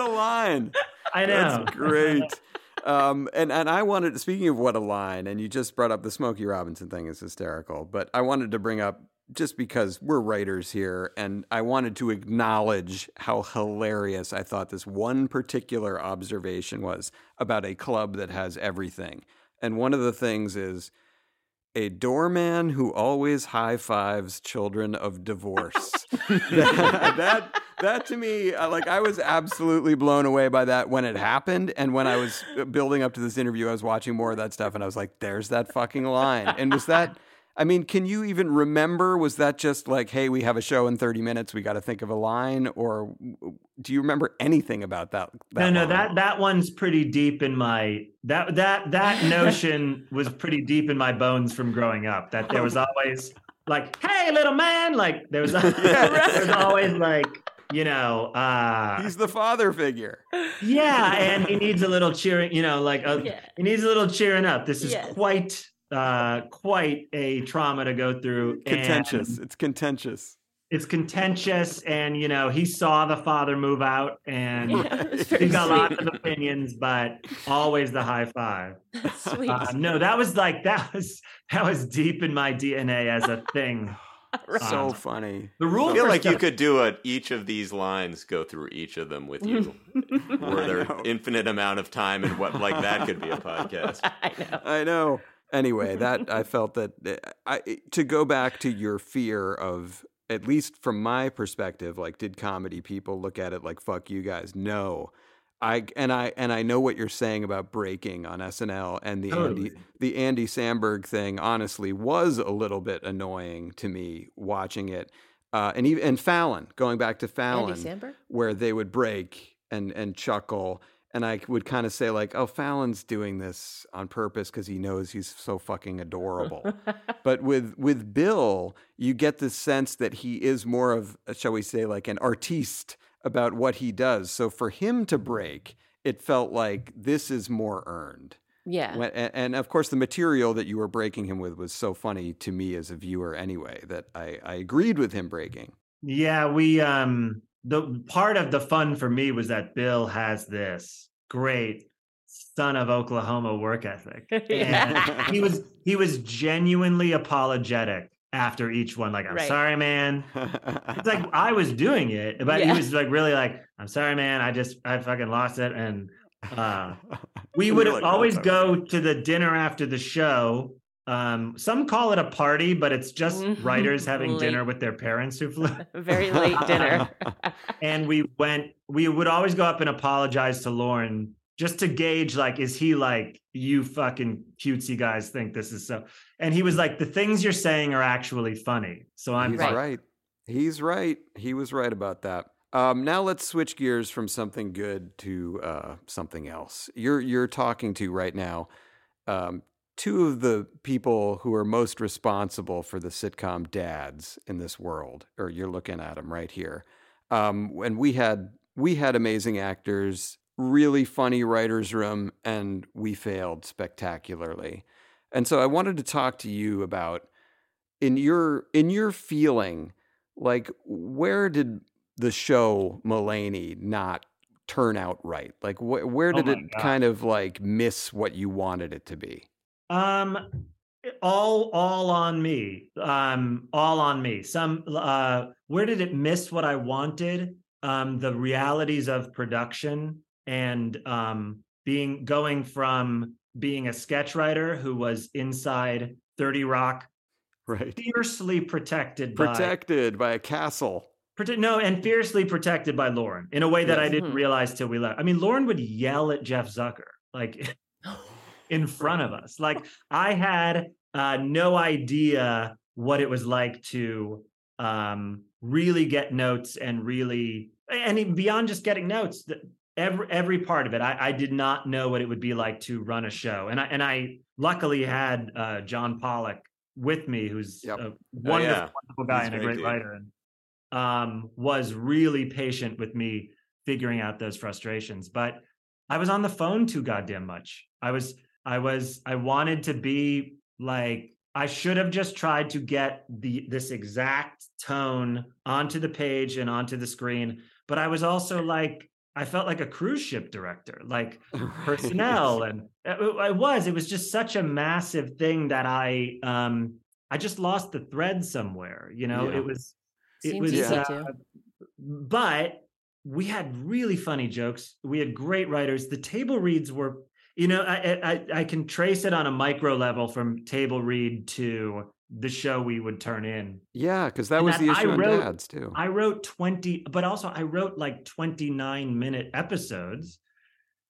a line. I know. That's great. Um, and and I wanted speaking of what a line, and you just brought up the Smokey Robinson thing is hysterical, but I wanted to bring up just because we're writers here, and I wanted to acknowledge how hilarious I thought this one particular observation was about a club that has everything. And one of the things is a doorman who always high fives children of divorce. that, that that to me, uh, like I was absolutely blown away by that when it happened, and when I was uh, building up to this interview, I was watching more of that stuff, and I was like, "There's that fucking line." And was that? I mean, can you even remember? Was that just like, "Hey, we have a show in 30 minutes, we got to think of a line," or do you remember anything about that? that no, no, line? that that one's pretty deep in my that that that notion was pretty deep in my bones from growing up. That there was always like, "Hey, little man!" Like there was there was always like you know, uh, he's the father figure. Yeah, and he needs a little cheering. You know, like a, Yeah. he needs a little cheering up. This is Yes. quite uh quite a trauma to go through. and Contentious. It's contentious. It's contentious, and you know, he saw the father move out, and Yeah, it was very he's got lots sweet. of opinions, but always the high five. Sweet. Uh, no, that was like that was that was deep in my DNA as a thing. So Um, funny. The rule I feel for like you could do a, each of these lines, go through each of them with you. Were there infinite amount of time and what like that could be a podcast. I know. I know. Anyway, that I felt that uh, I to go back to your fear of at least from my perspective, like did comedy people look at it like fuck you guys? No. I and I and I know what you're saying about breaking on SNL and the Totally. Andy the Andy Samberg thing honestly was a little bit annoying to me watching it. Uh, and even and Fallon, going back to Fallon where they would break and and chuckle and I would kind of say like, "Oh, Fallon's doing this on purpose because he knows he's so fucking adorable." but with with Bill, you get the sense that he is more of, uh, shall we say, like an artiste about what he does. So for him to break, it felt like this is more earned. Yeah. When, and, and of course, the material that you were breaking him with was so funny to me as a viewer, anyway, that I, I agreed with him breaking. Yeah, we um the part of the fun for me was that Bill has this great son of Oklahoma work ethic. And he was he was genuinely apologetic after each one. Like, I'm Right. sorry, man. It's like I was doing it, but Yeah. he was like really like, I'm sorry, man. I just I fucking lost it. And uh we would like, "Oh, always go to the dinner after the show. Um, some call it a party, but it's just Mhm. writers having Late. dinner with their parents who flew. Very late dinner. and we went. We would always go up and apologize to Lorne just to gauge, like, is he like you fucking cutesy guys think this is so? And he was like, the things you're saying are actually funny. So I'm He's fine. right. He's right. He was right about that. Um, now let's switch gears from something good to uh, something else. You're you're talking to right now um, two of the people who are most responsible for the sitcom dads in this world, or you're looking at them right here. Um, and we had we had amazing actors, really funny writers' room, and we failed spectacularly. And so I wanted to talk to you about in your in your feeling, like where did the show Mulaney not turn out right? Like wh- where Oh did my it God. kind of like miss what you wanted it to be? Um, all all on me. Um, all on me. Some uh, where did it miss what I wanted? Um, the realities of production and um, being going from being a sketch writer who was inside 30 Rock, Right. fiercely protected by Protected by a castle. Prote- no, and fiercely protected by Lorne in a way that I didn't Mhm. realize till we left. I mean, Lorne would yell at Jeff Zucker like in front of us. Like I had uh, no idea what it was like to um, really get notes and really, and even beyond just getting notes, every every part of it. I, I did not know what it would be like to run a show, and I and I luckily had uh, John Pollock with me, who's Yep. a wonderful, yeah. wonderful guy He's and a great writer, and um, was really patient with me figuring out those frustrations. But I was on the phone too goddamn much. I was, I was, I wanted to be like, I should have just tried to get the this exact tone onto the page and onto the screen. But I was also like, I felt like a cruise ship director, like personnel, and it, it was. It was just such a massive thing that I um I just lost the thread somewhere. You know, Yeah. it was it Seems was. uh, but we had really funny jokes. We had great writers. The table reads were, you know, I I, I can trace it on a micro level from table read to the show we would turn in. Yeah, because that And was that the I issue on wrote- Dads too. I wrote 20, but also I wrote like 29 minute episodes.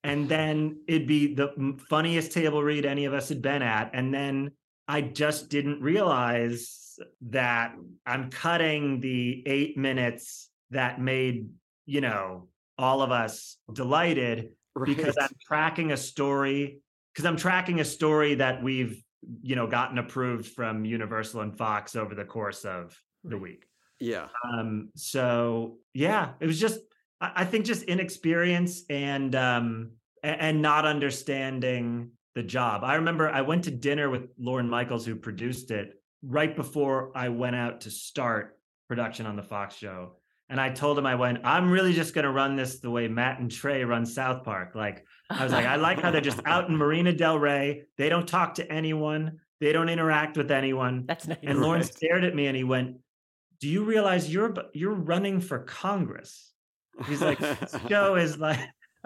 And then it'd be the funniest table read any of us had been at. And then I just didn't realize that I'm cutting the eight minutes that made, you know, all of us delighted because I'm tracking a story because I'm tracking a story that we've you know gotten approved from Universal and Fox over the course of the week. yeah. Um, so yeah, it was just I, I think just inexperience and um and not understanding the job. I remember I went to dinner with Lorne Michaels who produced it right before I went out to start production on the Fox show. And I told him I went, I'm really just gonna run this the way Matt and Trey run South Park. Like I was like, I like how they're just out in Marina Del Rey. They don't talk to anyone. They don't interact with anyone. That's nice. And Lorne Right. stared at me and he went, "Do you realize you're you're running for Congress?" He's like, "This "Show is like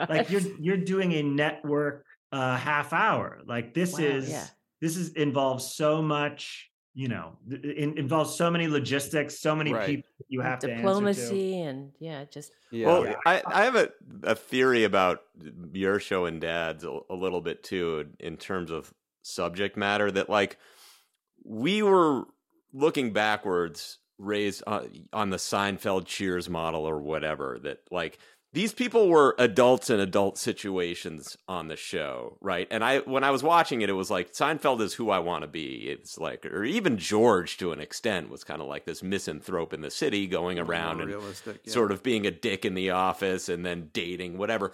like you're you're doing a network uh, half hour. Like this Wow, is yeah. this is involves so much." You know, it involves so many logistics, so many Right. people you have to to. diplomacy and yeah, just Yeah. Well, I, I have a, a theory about your show and dad's a, a little bit too, in terms of subject matter. That like we were looking backwards, raised on, on the Seinfeld Cheers model or whatever. That like these people were adults in adult situations on the show, right? And I when I was watching it, it was like Seinfeld is who I want to be. It's like, or even George to an extent was kind of like this misanthrope in the city, going around and yeah. sort of being a dick in the office and then dating, whatever.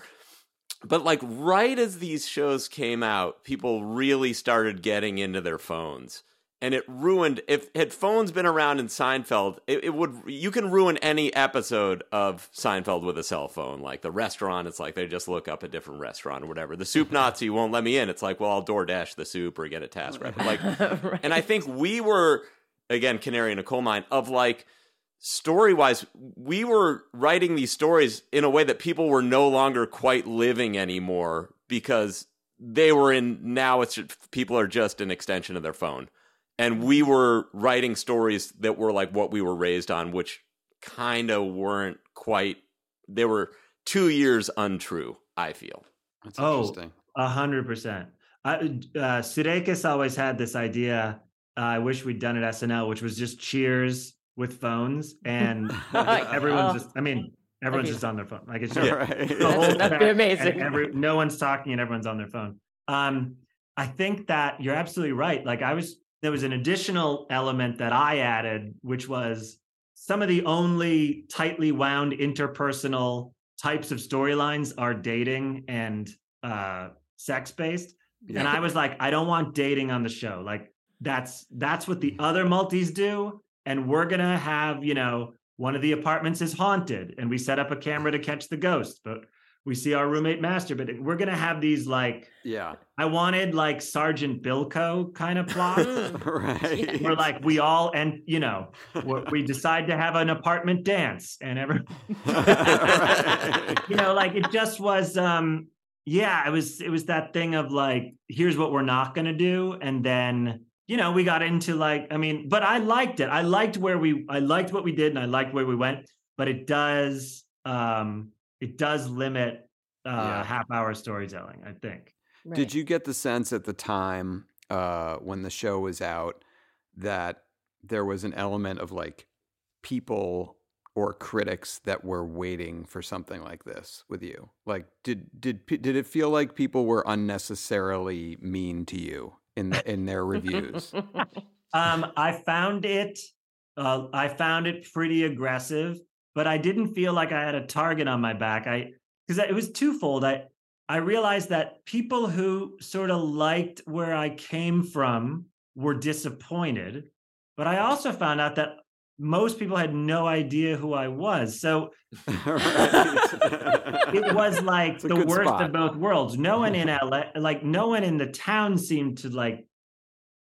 But like right as these shows came out, people really started getting into their phones. And it ruined if had phones been around in Seinfeld, it, it would you can ruin any episode of Seinfeld with a cell phone. Like the restaurant, it's like they just look up a different restaurant or whatever. The soup Nazi won't let me in. It's like, well, I'll DoorDash the soup or get a TaskRabbit. Like right. and I think we were again canary in a coal mine of like story wise, we were writing these stories in a way that people were no longer quite living anymore because they were in now it's just, people are just an extension of their phone. And we were writing stories that were like what we were raised on, which kind of weren't quite, they were two years untrue, I feel. That's Oh, interesting. A hundred percent. I- Uh, Sudeikis always had this idea. Uh, I wish we'd done it SNL, which was just Cheers with phones, and everyone's Oh. just. I mean, everyone's be- just on their phone. Like it's Yeah. just Right. the whole That'd be amazing. Every, no one's talking and everyone's on their phone. Um, I think that you're absolutely right. Like I was, there was an additional element that I added, which was some of the only tightly wound interpersonal types of storylines are dating and uh, sex based. And I was like, I don't want dating on the show. Like that's that's what the other multis do, and we're gonna have you know one of the apartments is haunted, and we set up a camera to catch the ghost, but we see our roommate master. But we're gonna have these like Yeah. I wanted like Sergeant Bilko kind of plot. right. We're like we all and you know we- we decide to have an apartment dance and every Right. you know like it just was um yeah it was it was that thing of like here's what we're not going to do and then you know we got into like i mean but i liked it i liked where we i liked what we did and i liked where we went but it does um it does limit uh Yeah. half hour storytelling i think right. Did you get the sense at the time uh, when the show was out that there was an element of like people or critics that were waiting for something like this with you? Like, did did did it feel like people were unnecessarily mean to you in the, in their reviews? Um, I found it. Uh, I found it pretty aggressive, but I didn't feel like I had a target on my back. I because it was twofold. I I realized that people who sort of liked where I came from were disappointed, but I also found out that most people had no idea who I was. So it was like the worst spot. of both worlds. No one in LA, like no one in the town seemed to like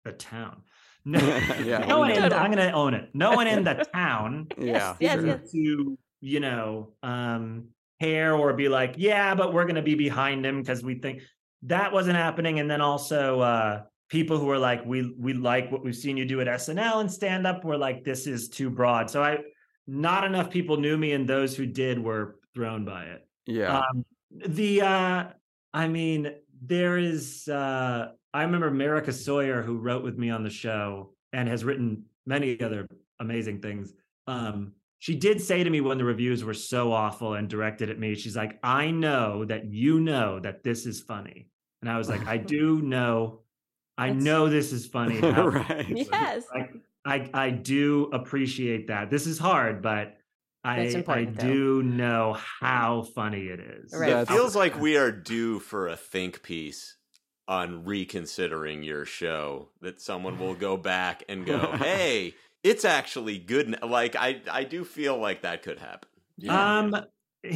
the town. No, Yeah, no one in, know. I'm gonna own it. No one in the town yeah, yes, sure. yes. to, you know, um care or be like, yeah, but we're gonna be behind him because we think that wasn't happening. And then also uh people who are like, we we like what we've seen you do at SNL and stand up were like, this is too broad. So I not enough people knew me, and those who did were thrown by it. yeah. Um, the uh, I mean, there is. Uh, I remember Marika Sawyer, who wrote with me on the show and has written many other amazing things. Um, she did say to me when the reviews were so awful and directed at me, she's like, "I know that you know that this is funny," and I was like, "I do know." I That's- know this is funny. How- right. Yes. Like, I I do appreciate that. This is hard, but I I important, though. do know how funny it is. Right. It feels like we are due for a think piece on reconsidering your show. That someone will go back and go, "Hey, it's actually good." Like I, I do feel like that could happen. Um,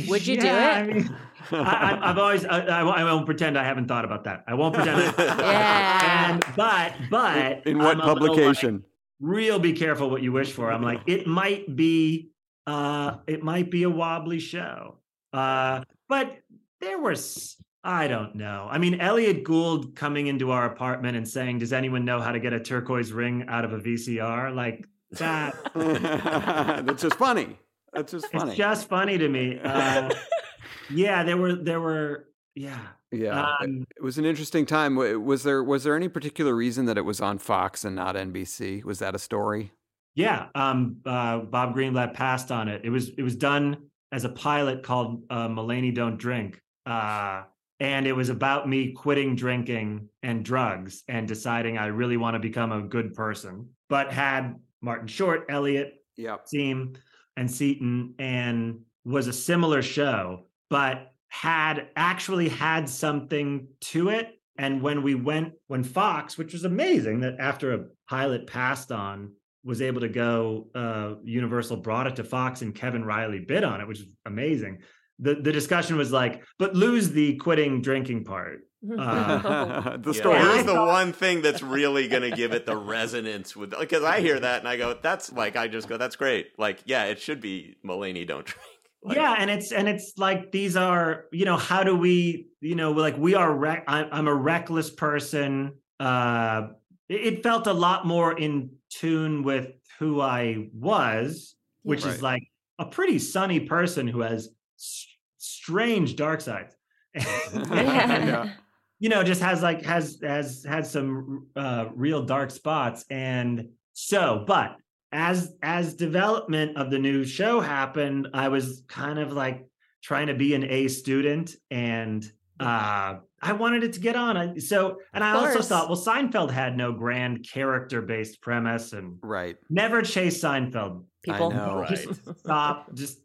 Would you do it? I mean, I, I, I've always I, I, won't- pretend I haven't thought about that. I won't pretend. Yeah. and but but In what I'm a little, like, publication? real be careful what you wish for. I'm like, it might be uh it might be a wobbly show. Uh but there was I don't know. I mean, Elliot Gould coming into our apartment and saying, Does anyone know how to get a turquoise ring out of a VCR? Like that That's just funny. That's just funny. it's just funny to me. Uh yeah, there were there were yeah. yeah. Um, it was an interesting time. Was there was there any particular reason that it was on Fox and not NBC? Was that a story? Yeah, um, uh, Bob Greenblatt passed on it. It was it was done as a pilot called uh, "Mulaney Don't Drink," uh, and it was about me quitting drinking and drugs and deciding I really want to become a good person. But had Martin Short, Elliot, Yep. Seam, and Seaton, and was a similar show, but had actually had something to it. And when we went, when Fox, which was amazing that after a pilot passed on, was able to go, uh, Universal brought it to Fox and Kevin Reilly bid on it, which is amazing. The, the discussion was like, but lose the quitting drinking part. Uh, the Yeah, story. Here's the one thing that's really going to give it the resonance with because I hear that and I go, "That's like I just go, that's great." Like, yeah, it should be Mulaney don't drink. Like, yeah and it's and it's like these are you know how do we you know like we are rec- I'm, I'm a reckless person uh it, it felt a lot more in tune with who i was which is like a pretty sunny person who has s- strange dark sides Yeah. you know just has like has has had some uh real dark spots and so but as as development of the new show happened i was kind of like trying to be an a student and uh i wanted it to get on I, so and i also thought well seinfeld had no grand character based premise and Right. never chase seinfeld People. I know. Right. stop just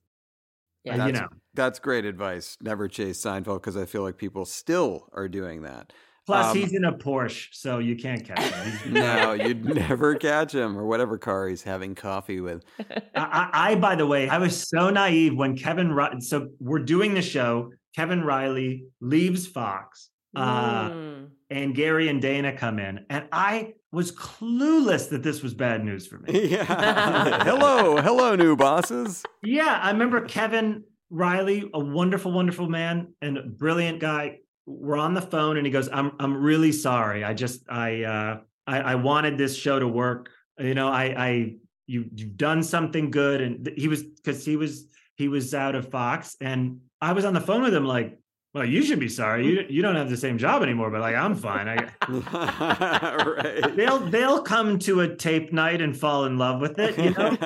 Yeah. you know That's great advice. Never chase Seinfeld because I feel like people still are doing that. plus Um, he's in a porsche so you can't catch him No, you'd never catch him or whatever car he's having coffee with. I, I, I, by the way, I was so naive when Kevin. Ri- So we're doing the show. Kevin Reilly leaves Fox, uh, Mm. and Gary and Dana come in, and I was clueless that this was bad news for me. Yeah. hello, hello, new bosses. yeah, I remember Kevin Reilly, a wonderful, wonderful man and a brilliant guy. We're on the phone, and he goes, "I'm, I'm really sorry. I just, I, uh, I, I wanted this show to work. You know, I, I, you, you've done something good." And he was, because he was, he was out of Fox, and I was on the phone with him, like, "Well, you should be sorry. You, you don't have the same job anymore." But like, I'm fine. I, right. they'll, they'll come to a tape night and fall in love with it. You know,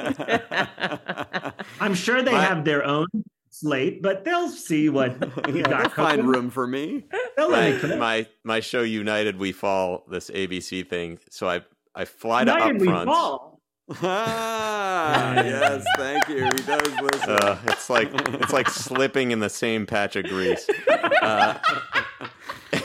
I'm sure they have their own slate, but they'll see what we yeah, got they'll find room for me. They'll let my, cook. my my show United We Fall this ABC thing. So I I fly to United we upfront. fall. Ah, yes, thank you. He does listen. Uh, it's like it's like slipping in the same patch of grease. Uh,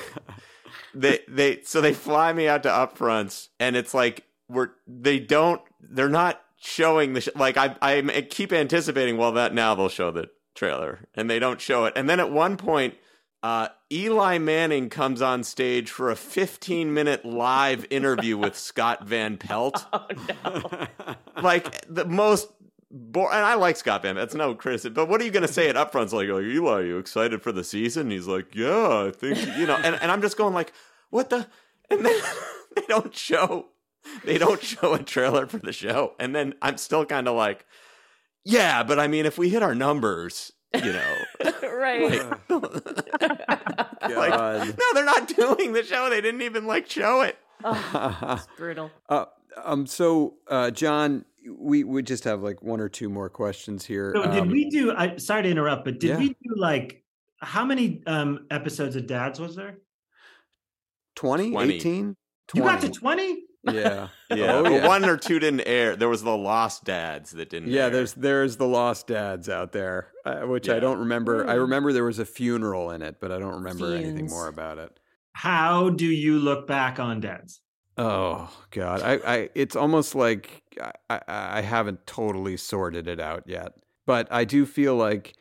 they they so they fly me out to upfronts, and it's like we're they don't they're not showing the sh- like I I keep anticipating. Well, that now they'll show the trailer, and they don't show it. And then at one point, uh, Eli Manning comes on stage for a 15 minute live interview with Scott Van Pelt. Oh no. like the most. Bo- and I like Scott Van. Pelt. That's no criticism. But what are you going to say it up front? Like, oh, Eli, are you excited for the season? He's like, yeah, I think you know. And and I'm just going like, what the? And then they don't show they don't show a trailer for the show. And then I'm still kind of like, yeah, but I mean, if we hit our numbers, you know, right. like, God. no, they're not doing the show. They didn't even like show it. Oh, it's brutal. Uh, um. So, uh, John, we we just have like one or two more questions here. So did Um, we do? I sorry to interrupt, but did Yeah. we do like how many um episodes of Dads was there? 20, 20. 18? You got to 20. Twenty? Yeah. Yeah, Oh, yeah. one or two didn't air. There was the Lost Dads that didn't. Yeah, air. there's there's the Lost Dads out there, uh, which I don't remember. I Hmm. remember there was a funeral in it, but I don't remember anything more about it. How do you look back on Dads? Oh God, I, I it's almost like I, I, I haven't totally sorted it out yet, but I do feel like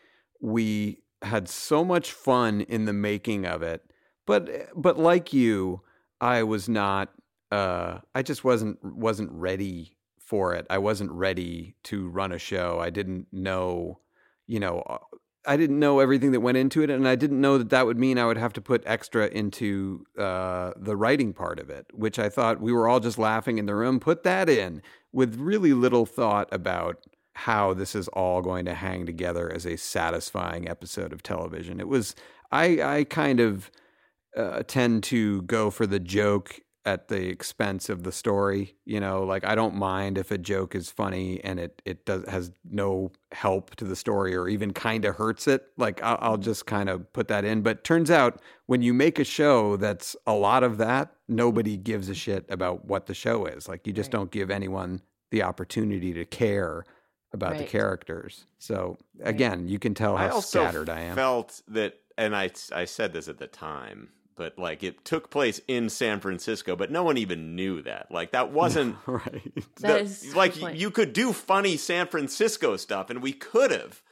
we had so much fun in the making of it. But but like you, I was not. Uh, I just wasn't wasn't ready for it. I wasn't ready to run a show. I didn't know, you know, uh, I didn't know everything that went into it, and I didn't know that that would mean I would have to put extra into uh, the writing part of it, which I thought we were all just laughing in the room. Put that in with really little thought about how this is all going to hang together as a satisfying episode of television. It was I I kind of uh, tend to go for the joke at the expense of the story. You know, like I don't mind if a joke is funny and it it does has no help to the story or even kind of hurts it. Like I'll, I'll just kind of put that in. But turns out when you make a show that's a lot of that, nobody gives a shit about what the show is. Like you just Right. don't give anyone the opportunity to care about the characters. So again, you can tell I how also scattered I am. felt that, and I I said this at the time, but like it took place in San Francisco, but no one even knew that. Like that wasn't right. That the- is a like good point. you could do funny San Francisco stuff, and we could have.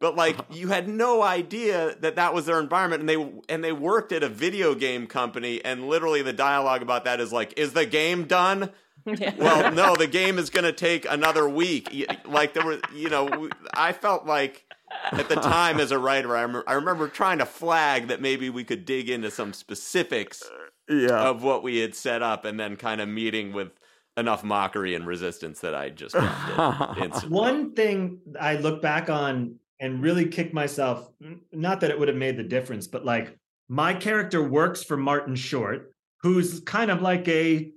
But like uh-huh. you had no idea that that was their environment, and they and they worked at a video game company, and literally the dialogue about that is like, "Is the game done?" Yeah. well, no, the game is going to take another week. Like there were, you know, I felt like at the time as a writer, I, rem- I remember trying to flag that maybe we could dig into some specifics uh, Yeah. of what we had set up, and then kind of meeting with enough mockery and resistance that I just dropped it. One thing I look back on and really kick myself, not that it would have made the difference, but like my character works for Martin Short, who's kind of like a,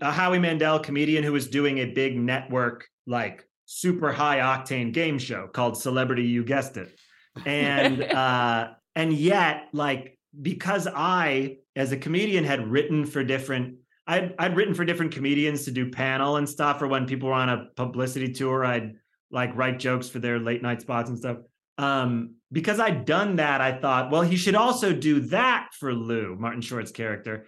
a Howie Mandel comedian who was doing a big network, like super high octane game show called Celebrity You Guessed It. And uh and yet like because I as a comedian had written for different I'd I'd written for different comedians to do panel and stuff or when people were on a publicity tour I'd like write jokes for their late night spots and stuff. Um because I'd done that I thought well he should also do that for Lou, Martin Short's character.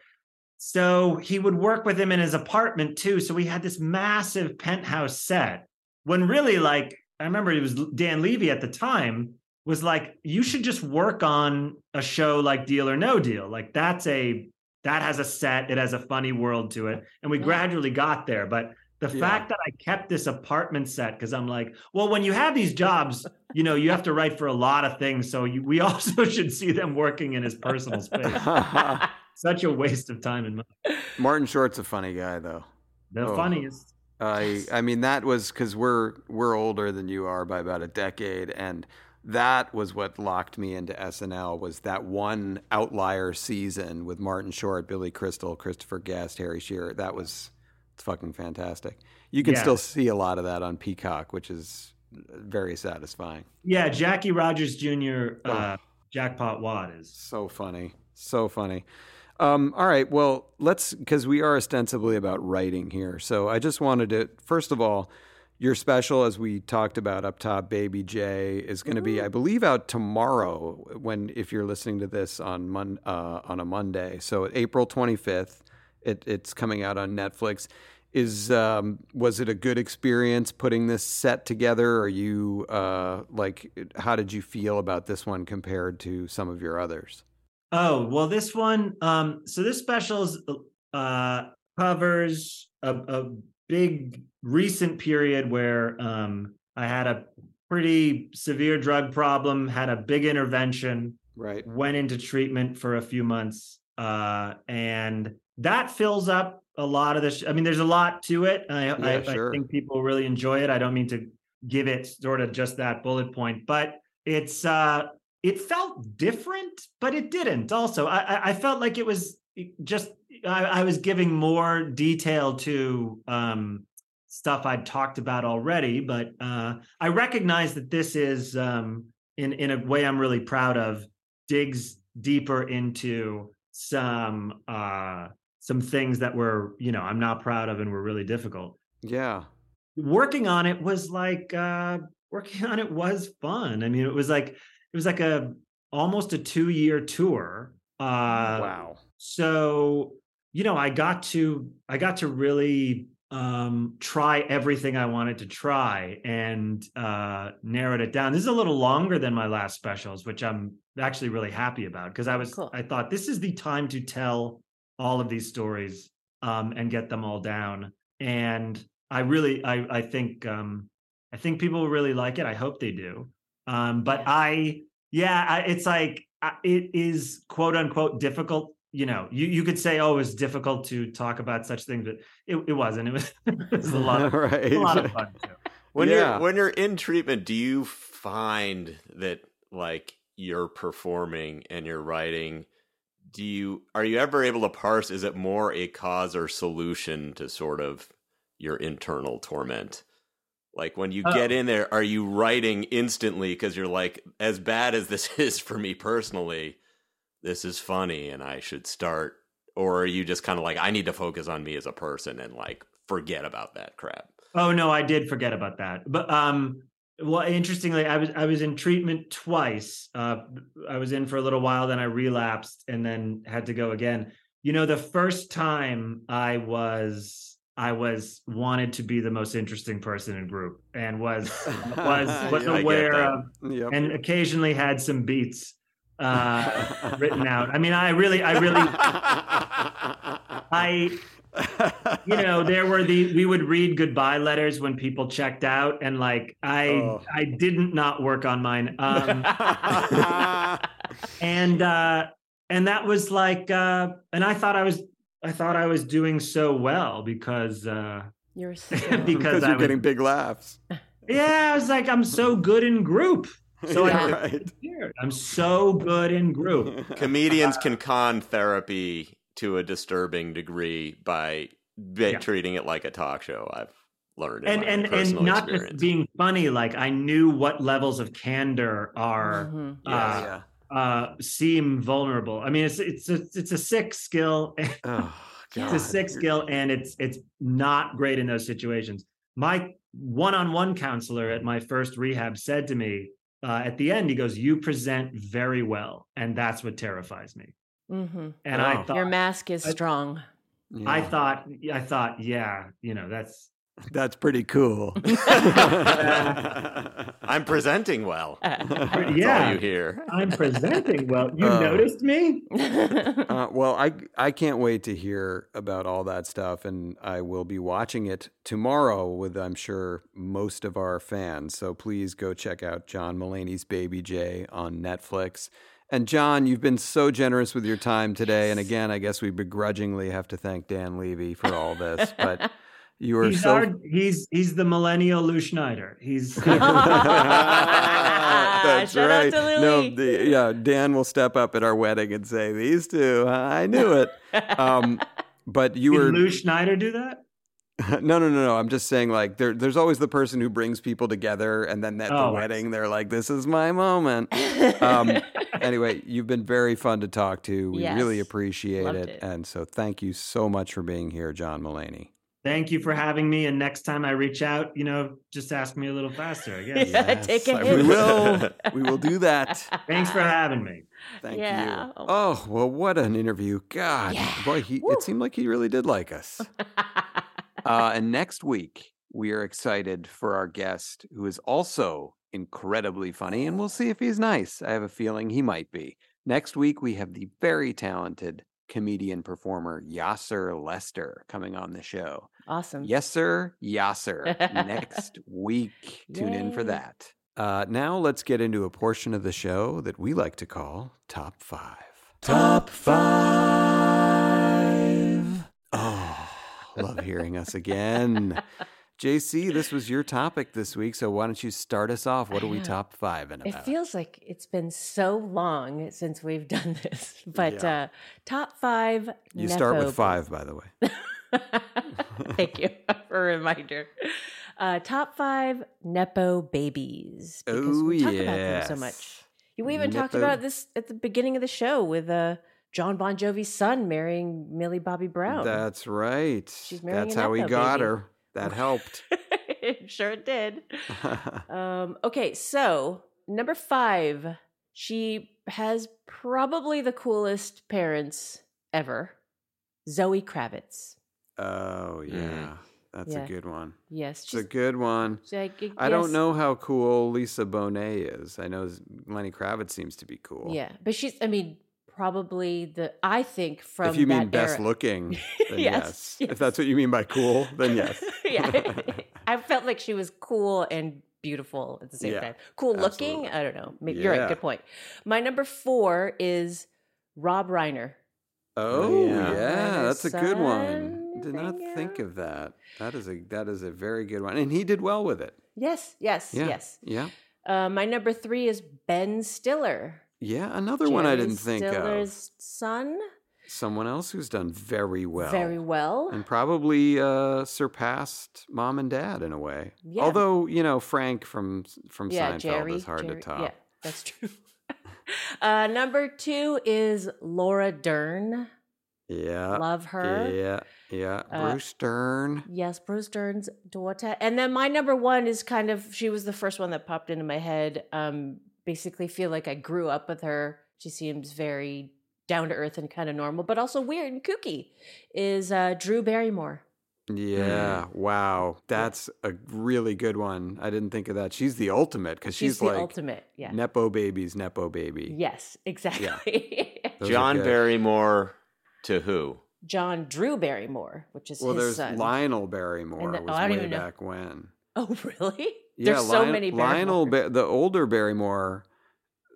So he would work with him in his apartment too. So we had this massive penthouse set. When really, like, I remember it was Dan Levy at the time was like, you should just work on a show like Deal or No Deal. Like, that's a, that has a set, it has a funny world to it. And we Yeah. gradually got there. But the Yeah. fact that I kept this apartment set, because I'm like, well, when you have these jobs, you know, you have to write for a lot of things. So you, we also should see them working in his personal space. Such a waste of time and money. Martin Short's a funny guy, though. The Oh. funniest. I I mean that was because we're we're older than you are by about a decade, and that was what locked me into SNL was that one outlier season with Martin Short, Billy Crystal, Christopher Guest, Harry Shearer. That was it's fucking fantastic. You can Yeah. still see a lot of that on Peacock, which is very satisfying. Yeah, Jackie Rogers Jr. Uh, Jackpot Wad is. So funny. So funny. Um, all right. Well, let's, because we are ostensibly about writing here. So I just wanted to, first of all, your special, as we talked about up top, Baby J, is going to be, I believe, out tomorrow. When if you're listening to this on mon, uh, on a Monday, so April 25th, it, it's coming out on Netflix. is um, was it a good experience putting this set together? Are you uh, like, how did you feel about this one compared to some of your others? Oh well, this one. Um, so this specials uh, covers a, a big recent period where um, I had a pretty severe drug problem, had a big intervention, Right. went into treatment for a few months, uh, and that fills up a lot of this. I mean, there's a lot to it. I, I, sure. I think people really enjoy it. I don't mean to give it sort of just that bullet point, but it's uh, it felt different, but it didn't. Also, I, I- felt like it was just I, I was giving more detail to um, stuff I'd talked about already, but uh, I recognize that this is um, in in a way I'm really proud of digs deeper into some uh, some things that were you know I'm not proud of and were really difficult. Yeah. Working on it was like uh, working on it was fun. I mean, it was like it was like a almost a two year tour. Uh, wow. so you know i got to i got to really um try everything i wanted to try and uh narrowed it down this is a little longer than my last specials which i'm actually really happy about because i was Cool. i thought this is the time to tell all of these stories um and get them all down and i really i i think um i think people really like it i hope they do um but i yeah I, it's like it is quote unquote difficult you know you, you could say oh it's difficult to talk about such things but it, it wasn't it was, it was a lot of, right. a lot of fun too. When Yeah. you're when you're in treatment, do you find that like you're performing and you're writing? Do you are you ever able to parse? Is it more a cause or solution to sort of your internal torment? Like when you get Oh. in there, are you writing instantly because you're like, as bad as this is for me personally, this is funny and I should start? Or are you just kind of like, I need to focus on me as a person and like forget about that crap? oh no i did forget about that but um well interestingly i was i was in treatment twice uh i was in for a little while then i relapsed and then had to go again you know the first time i was i was wanted to be the most interesting person in group and was was was Yeah, aware of Yep. and occasionally had some beats uh written out i mean i really i really i you know there were the we would read goodbye letters when people checked out and like i Oh. i didn't not work on mine um and uh and that was like uh and i thought i was i thought i was doing so well because uh You're so because because you're was, getting big laughs. yeah i was like i'm so good in group so Yeah, I, right. I'm so good in group Comedians can con therapy to a disturbing degree by ba- Yeah. treating it like a talk show. I've learned in and and and not experience. just being funny like i knew what levels of candor are Mhm. uh, uh seem vulnerable i mean it's it's a, it's a sick skill Oh, it's a sick skill and it's it's not great in those situations my one-on-one counselor at my first rehab said to me uh, at the end he goes you present very well and that's what terrifies me Mhm. and i Wow. thought Your mask is I- strong. i Yeah. thought i thought yeah you know that's That's pretty cool. I'm presenting well. That's all yeah you hear. i'm presenting well you Uh, noticed me Uh, well, I I can't wait to hear about all that stuff, and I will be watching it tomorrow with I'm sure most of our fans. So please go check out John Mulaney's Baby J on Netflix. And John, you've been so generous with your time today, and again, I guess we begrudgingly have to thank Dan Levy for all this, but you were he's so. our, he's he's the millennial Lou Schneider. He's That's Shout out right. to Louis. No, the, yeah, Dan will step up at our wedding and say, "These two, I knew it." Um, but you did were Lou Schneider do that? no, no, no, no. I'm just saying, like, there, there's always the person who brings people together, and then at Oh, the wedding, they're like, "This is my moment." Um, anyway, you've been very fun to talk to. We really appreciate it. it. and so thank you so much for being here, John Mulaney. Thank you for having me. And next time I reach out, you know, just ask me a little faster. I guess. Yeah, take it. we will. We will do that. Thanks for having me. Thank Yeah. you. Oh well, what an interview! God, Yeah. boy, he, Woo. it seemed like he really did like us. Uh, and next week, we are excited for our guest, who is also incredibly funny, and we'll see if he's nice. I have a feeling he might be. Next week, we have the very talented comedian performer Yassir Lester coming on the show. Awesome. Yes, sir. Yassir. Next week. Tune in for that. Uh, now let's get into a portion of the show that we like to call Top Five. Top Five. Oh, love hearing us again. JC, this was your topic this week, so why don't you start us off? What are we top five in It feels like it's been so long since we've done this, but Yeah. uh, top five. you start with five, by the way. Thank you for a reminder. Uh, top five Nepo babies. Because Oh, we talk about them so much. We even talked about this at the beginning of the show with uh, John Bon Jovi's son marrying Millie Bobby Brown. That's right. She's marrying That's how we got baby. her. That helped. sure it did. Um, okay, so number five, she has probably the coolest parents ever. Zoe Kravitz. oh, yeah. Mm. That's Yeah. a good one. Yes, It's a good one. like, I don't know how cool Lisa Bonet is. I know Lenny Kravitz seems to be cool. Yeah, but she's. I mean, probably the. I think from if you mean best era- looking, then Yes, yes. If that's what you mean by cool, then yes. yeah, I felt like she was cool and beautiful at the same Yeah, time. Cool looking. I don't know. Maybe, You're right. Good point. My number four is Rob Reiner. Oh yeah. yeah, that's a good one. Did not yeah. think of that. That is a that is a very good one, and he did well with it. Yes, yes, Yeah, yes. yeah, Uh, my number three is Ben Stiller. Yeah. Another one I didn't think of. Stiller's son. Someone else who's done very well. Very well. and probably uh, surpassed mom and dad in a way. Yeah. Although you know Frank from from yeah, Seinfeld Jerry. is hard Jerry- to top. Yeah, that's true. uh, number two is Laura Dern. Yeah, Love her. Yeah, yeah. Uh, Bruce Dern. Yes, Bruce Dern's daughter. And then my number one is kind of she was the first one that popped into my head. Um, basically feel like I grew up with her. She seems very down to earth and kind of normal, but also weird and kooky. Is uh, Drew Barrymore. Yeah, wow, that's a really good one. I didn't think of that. She's the ultimate because She's she's, the like ultimate. Yeah. nepo baby's nepo baby. Yes, exactly. Those are John. Barrymore to who? John Drew Barrymore, which is Well, his there's son. Lionel Barrymore the- was oh, I don't way even know. back when. Oh, really? Yeah, There's so Lion- many Lionel, ba- the older Barrymore.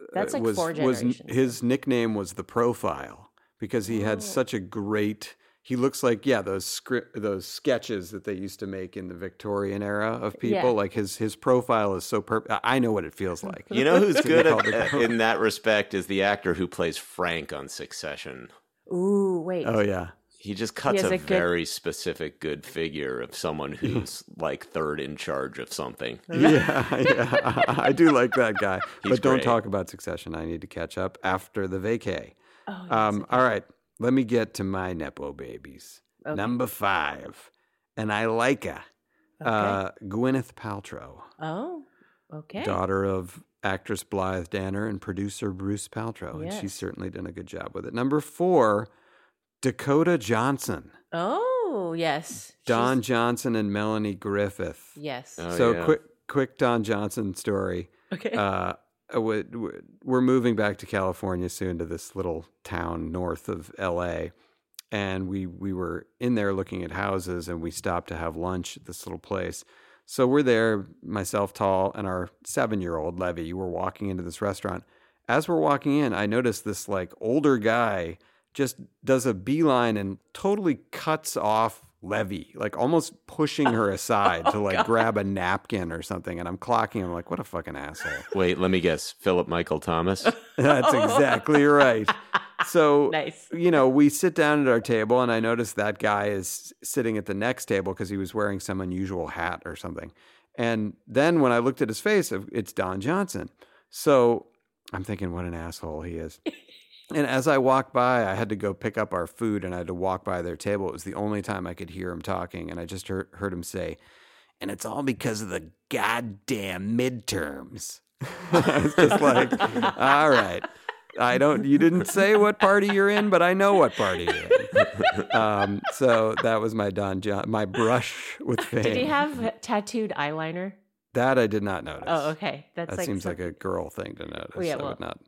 uh, That's like was, four was generations. his nickname was the Profile because he Oh. had such a great. He looks like yeah those script those sketches that they used to make in the Victorian era of people. Yeah. Like his his profile is so perfect. I know what it feels like. You know who's good at, in that respect is the actor who plays Frank on Succession. Ooh, wait. oh yeah. He just cuts has a, a good- very specific good figure of someone who's like third in charge of something. yeah, yeah. I do like that guy. He's but don't great. talk about Succession. I need to catch up after the vacay. Oh, Um, okay. all right, let me get to my Nepo babies. Okay. Number five, and I like her. Uh, Gwyneth Paltrow, Oh, okay. daughter of actress Blythe Danner and producer Bruce Paltrow, and she's certainly done a good job with it. Number four, Dakota Johnson, Oh, yes. Don She's- Johnson and Melanie Griffith. Yes. Oh, so yeah. quick, quick Don Johnson story. okay. uh, we- we- we're moving back to California soon to this little town north of LA. And we, we were in there looking at houses and we stopped to have lunch at this little place. So we're there, myself, Tall, and our seven year old Levy. We're walking into this restaurant. As we're walking in, I noticed this like older guy just does a beeline and totally cuts off Levy, like almost pushing her aside to oh, like grab a napkin or something. And I'm clocking. I'm like, what a fucking asshole. Wait, let me guess. Philip Michael Thomas. That's exactly right. So, Nice. you know, we sit down at our table, and I notice that guy is sitting at the next table because he was wearing some unusual hat or something. And then when I looked at his face, it's Don Johnson. So I'm thinking, what an asshole he is. And as I walked by, I had to go pick up our food and I had to walk by their table. It was the only time I could hear him talking. And I just heard, heard him say, and it's all because of the goddamn midterms. I was just like, all right. I don't. You didn't say what party you're in, but I know what party you're in. Um, so that was my Don John, my brush with fame. Did he have tattooed eyeliner? that? I did not notice. Oh, okay. That's that like seems some- like a girl thing to notice. yeah, I well- would not.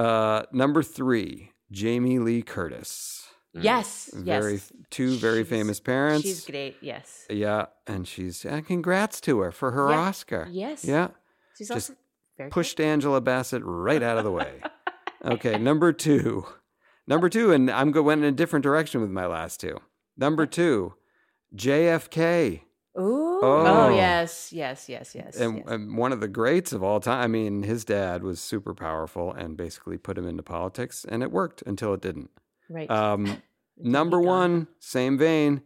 Uh, number three, Jamie Lee Curtis. Yes, Very yes. two very She's- famous parents. She's great. Yes. Yeah, and she's uh, congrats to her for her Yeah. Oscar. Yes. Yeah. She's Just also very pushed Angela Bassett right out of the way. Okay, number two. Number two, and I'm going went in a different direction with my last two. Number two, JFK. Ooh. Oh. Oh, yes, yes, yes, yes. and, yes. and one of the greats of all time. I mean, his dad was super powerful and basically put him into politics, and it worked until it didn't. right. Um, number one, same vein,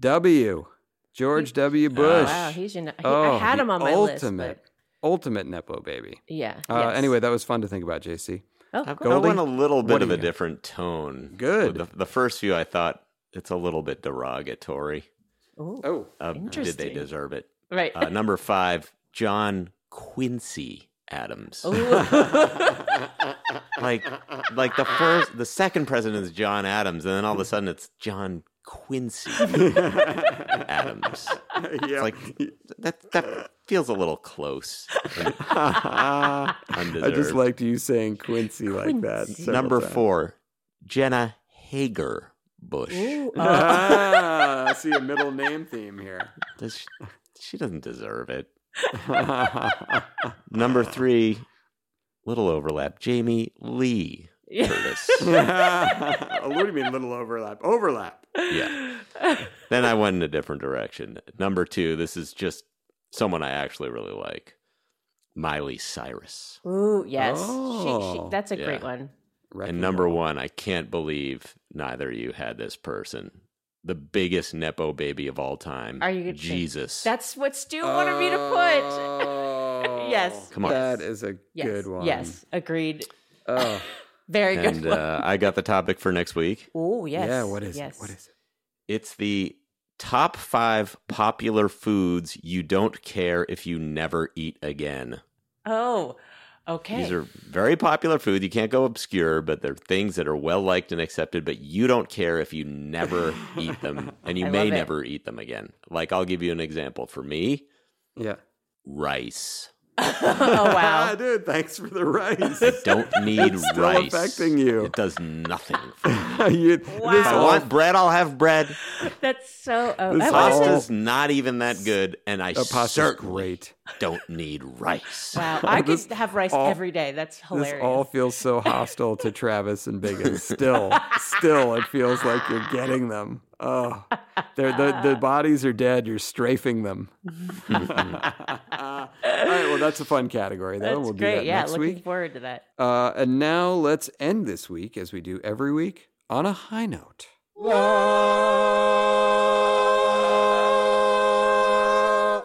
W. George W. Bush. wow, he's your. He, oh, I had him on my ultimate, list, ultimate nepo baby. yeah. Uh, yes. Anyway, that was fun to think about, JC. Oh, I, cool. I went a little bit What of a you- different tone. Good. The, the first few, I thought it's a little bit derogatory. Ooh. Oh, Uh, did they deserve it? Right. Uh, number five, John Quincy Adams. Like, like the first, the second president is John Adams, and then all of a sudden it's John Quincy Adams. yeah. It's like that. That feels a little close. I just liked you saying Quincy like that. Number times. four, Jenna Hager Bush. Ooh. Oh. ah, I see a middle name theme here. Does she, she doesn't deserve it. Number three, little overlap. Jamie Lee Curtis. what do you mean little overlap? Overlap. yeah. Then I went in a different direction. Number two, this is just someone I actually really like. Miley Cyrus. Ooh, yes. Oh. she, that's a great one. And number one, I can't believe neither of you had this person. The biggest Nepo baby of all time. Are you gonna say- Jesus. That's what Stu wanted me to put. Oh, Yes. Come on. That is a yes. good one. Yes, agreed. Oh, Very good and one. uh, I got the topic for next week. oh, yes. yeah. What is yes. it? What is it? It's the top five popular foods you don't care if you never eat again. Oh, okay. These are very popular food. You can't go obscure, but they're things that are well liked and accepted, but you don't care if you never eat them and you I may never eat them again. Like, I'll give you an example. For me, Yeah. rice. Oh, wow. dude. Thanks for the rice. I don't need rice. It's still rice. affecting you. It does nothing. For me. You- Wow. this If I all- want bread, I'll have bread. That's so. Oh, This I all- watched Pasta's not even that good, and I uh, pasta's certainly great. don't need rice. Wow, I could This have rice all- every day. That's hilarious. This all feels so hostile to Travis and Biggins. Still, still, it feels like you're getting them. Oh, they're, the the bodies are dead. You're strafing them. all right, well, that's a fun category, though. That's we'll do great. that yeah, next looking week. forward to that. Uh, and now let's end this week, as we do every week, on a high note.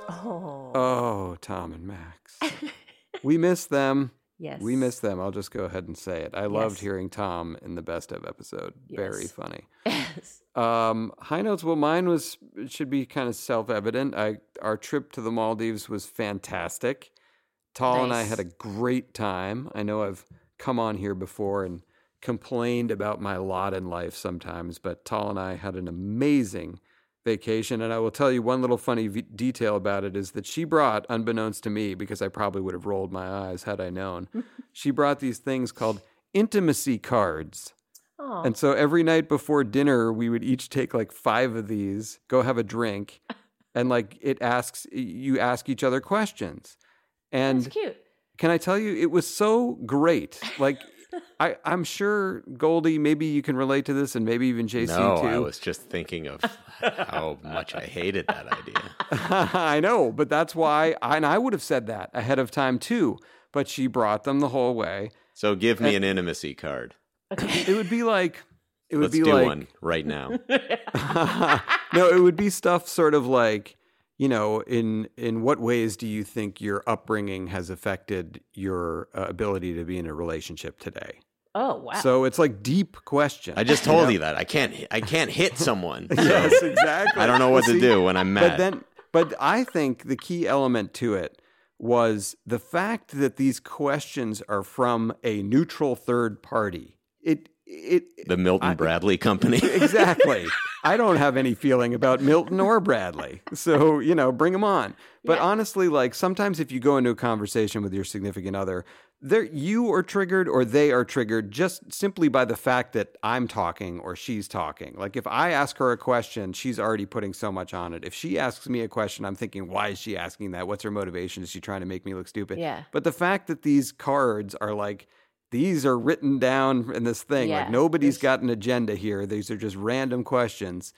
Oh, Oh, Tom and Max. we miss them. Yes. We miss them. I'll just go ahead and say it. I loved hearing Tom in the best of episode. Very funny. Yes. Um, high notes. Well, mine was it should be kind of self evident. I our trip to the Maldives was fantastic. Tall and I had a great time. I know I've come on here before and complained about my lot in life sometimes, but Tall and I had an amazing vacation. And I will tell you one little funny v- detail about it is that she brought, unbeknownst to me, because I probably would have rolled my eyes had I known, she brought these things called intimacy cards. And so every night before dinner, we would each take like five of these, go have a drink, and like it asks, you ask each other questions. And that's cute. can I tell you, it was so great. Like, I, I'm sure Goldie, maybe you can relate to this, and maybe even JC no, too. I was just thinking of how much I hated that idea. I know, but that's why, and I would have said that ahead of time too. But she brought them the whole way. So give me an intimacy card. It would be like, it would Let's be do like, one right now. no, it would be stuff sort of like, you know, in in what ways do you think your upbringing has affected your uh, ability to be in a relationship today? Oh wow. So it's like deep question. I just told you that I can't. I can't hit someone. So yes, exactly. I don't know what to do when I'm mad. But mad. then, but I think the key element to it was the fact that these questions are from a neutral third party. It it The Milton I- Bradley Company. exactly. I don't have any feeling about Milton or Bradley. So, you know, bring them on. But honestly, like sometimes if you go into a conversation with your significant other, they're, you are triggered or they are triggered just simply by the fact that I'm talking or she's talking. Like if I ask her a question, she's already putting so much on it. If she asks me a question, I'm thinking, why is she asking that? What's her motivation? Is she trying to make me look stupid? Yeah. But the fact that these cards are like, these are written down in this thing. Yeah, like nobody's there's- got an agenda here. These are just random questions.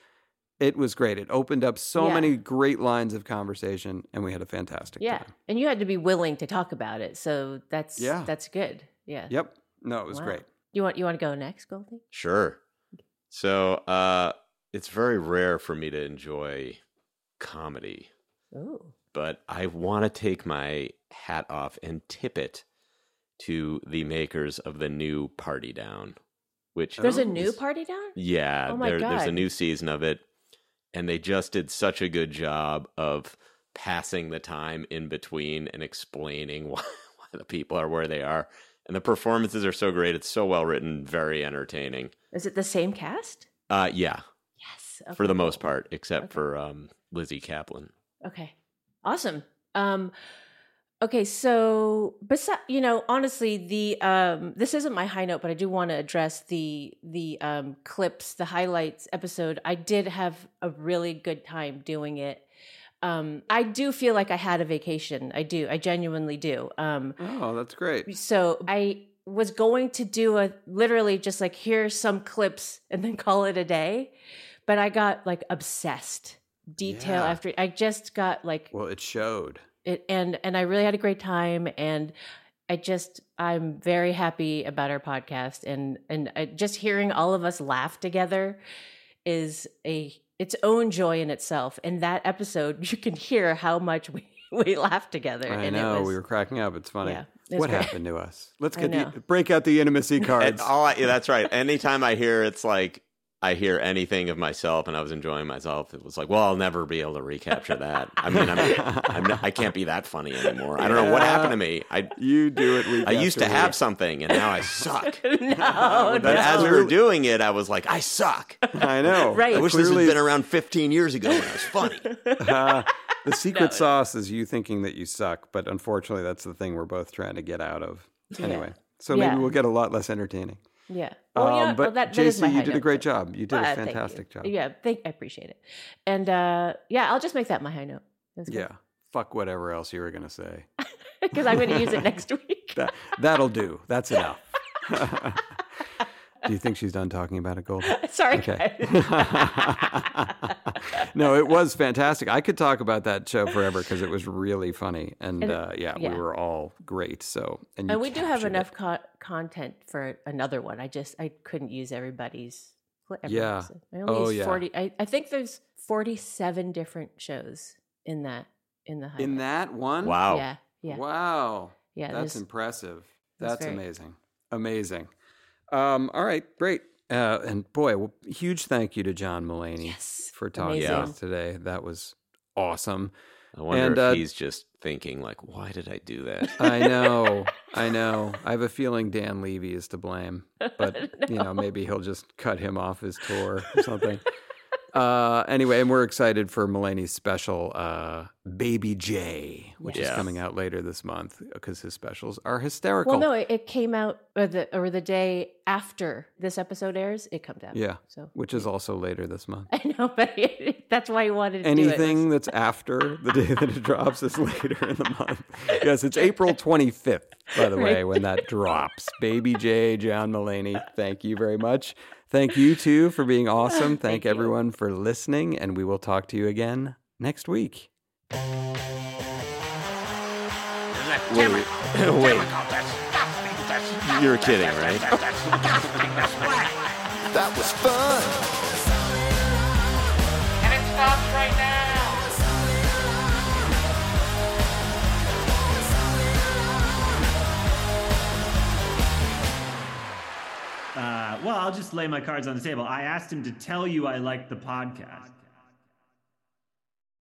It was great. It opened up so Yeah. many great lines of conversation, and we had a fantastic Yeah. time. And you had to be willing to talk about it. So that's Yeah. that's good. Yeah. Yep. No, it was Wow. great. You want you want to go next, Goldie? Sure. So uh, it's very rare for me to enjoy comedy, Ooh. but I want to take my hat off and tip it to the makers of the new Party Down, which There's Oh, a new party down? yeah, Oh there, there's a new season of it, and they just did such a good job of passing the time in between and explaining why, why the people are where they are. And the performances are so great. It's so well written, very entertaining. Is it the same cast? Uh, yeah, Yes. for the most part, except Okay. for um, Lizzy Caplan. Okay. Awesome. Um okay, so besides, you know, honestly, the um this isn't my high note, but I do want to address the the um clips, the highlights episode. I did have a really good time doing it. Um I do feel like I had a vacation. I do. I genuinely do. Um Oh, that's great. so I was going to do a literally just like here's some clips and then call it a day, but I got like obsessed. Detail Yeah. after I just got like Well, it showed. It and and I really had a great time and I just I'm very happy about our podcast and and uh, just hearing all of us laugh together is a its own joy in itself. And that episode, you can hear how much we we laughed together. I and know it was, we were cracking up. It's funny. Yeah, it what great. happened to us? Let's get the, break out the intimacy And cards. all I, yeah, that's right. Anytime I hear it's like I hear anything of myself and I was enjoying myself, it was like, well, I'll never be able to recapture that. I mean, I'm, I'm not, I can't be that funny anymore. I don't know what happened to me. I you do it. I used to have something and now I suck. no, But no. as we were doing it, I was like, I suck. I know. Right. I wish this had been around 15 years ago when I was funny. Uh, the secret No. sauce is you thinking that you suck, but unfortunately, that's the thing we're both trying to get out of. Anyway, so Yeah. maybe we'll get a lot less entertaining. Yeah. Well, you know Um, but Well, that, that JC, you did a great job. You did a fantastic job. Yeah, thank, I appreciate it. And uh, yeah, I'll just make that my high note. Yeah. Fuck whatever else you were gonna say. Because I'm going to use it next week. That that'll do. That's enough. do you think she's done talking about it, Gold? Sorry. Okay. no, it was fantastic. I could talk about that show forever because it was really funny, and, And- uh, yeah, yeah. we were all great. So, and, and we do have enough co- content for another one. I just I couldn't use everybody's. cli- Yeah. everyone's. I only Oh, used yeah. forty. I, I think there's forty-seven different shows in that in the high in that one. Wow. Yeah. Yeah. Wow. Yeah. That's impressive. that's That's very- amazing. Amazing. Um, all right, great. Uh, and boy, w- huge thank you to John Mulaney Yes, for talking to us today. That was awesome. I wonder And, if uh, he's just thinking, like, why did I do that? I know. I know. I have a feeling Dan Levy is to blame, but you know, maybe he'll just cut him off his tour or something. Uh, anyway, and we're excited for Mulaney's special, uh, Baby J, which is coming out later this month because his specials are hysterical. Well, no, it, it came out or the or the day after this episode airs. It comes out. Yeah, So which is also later this month. I know, but that's why you wanted to do it. Anything that's after the day that it drops is later in the month. Yes, it's April 25th, by the way, Right. when that drops. Baby J, John Mulaney, thank you very much. Thank you, too, for being awesome. Thank, Thank you. everyone for listening, and we will talk to you again next week. The Wait, chemical, wait. chemical, disgusting, disgusting, You're kidding, right? That was fun. And it stops right now. Uh, well, I'll just lay my cards on the table. I asked him to tell you I liked the podcast.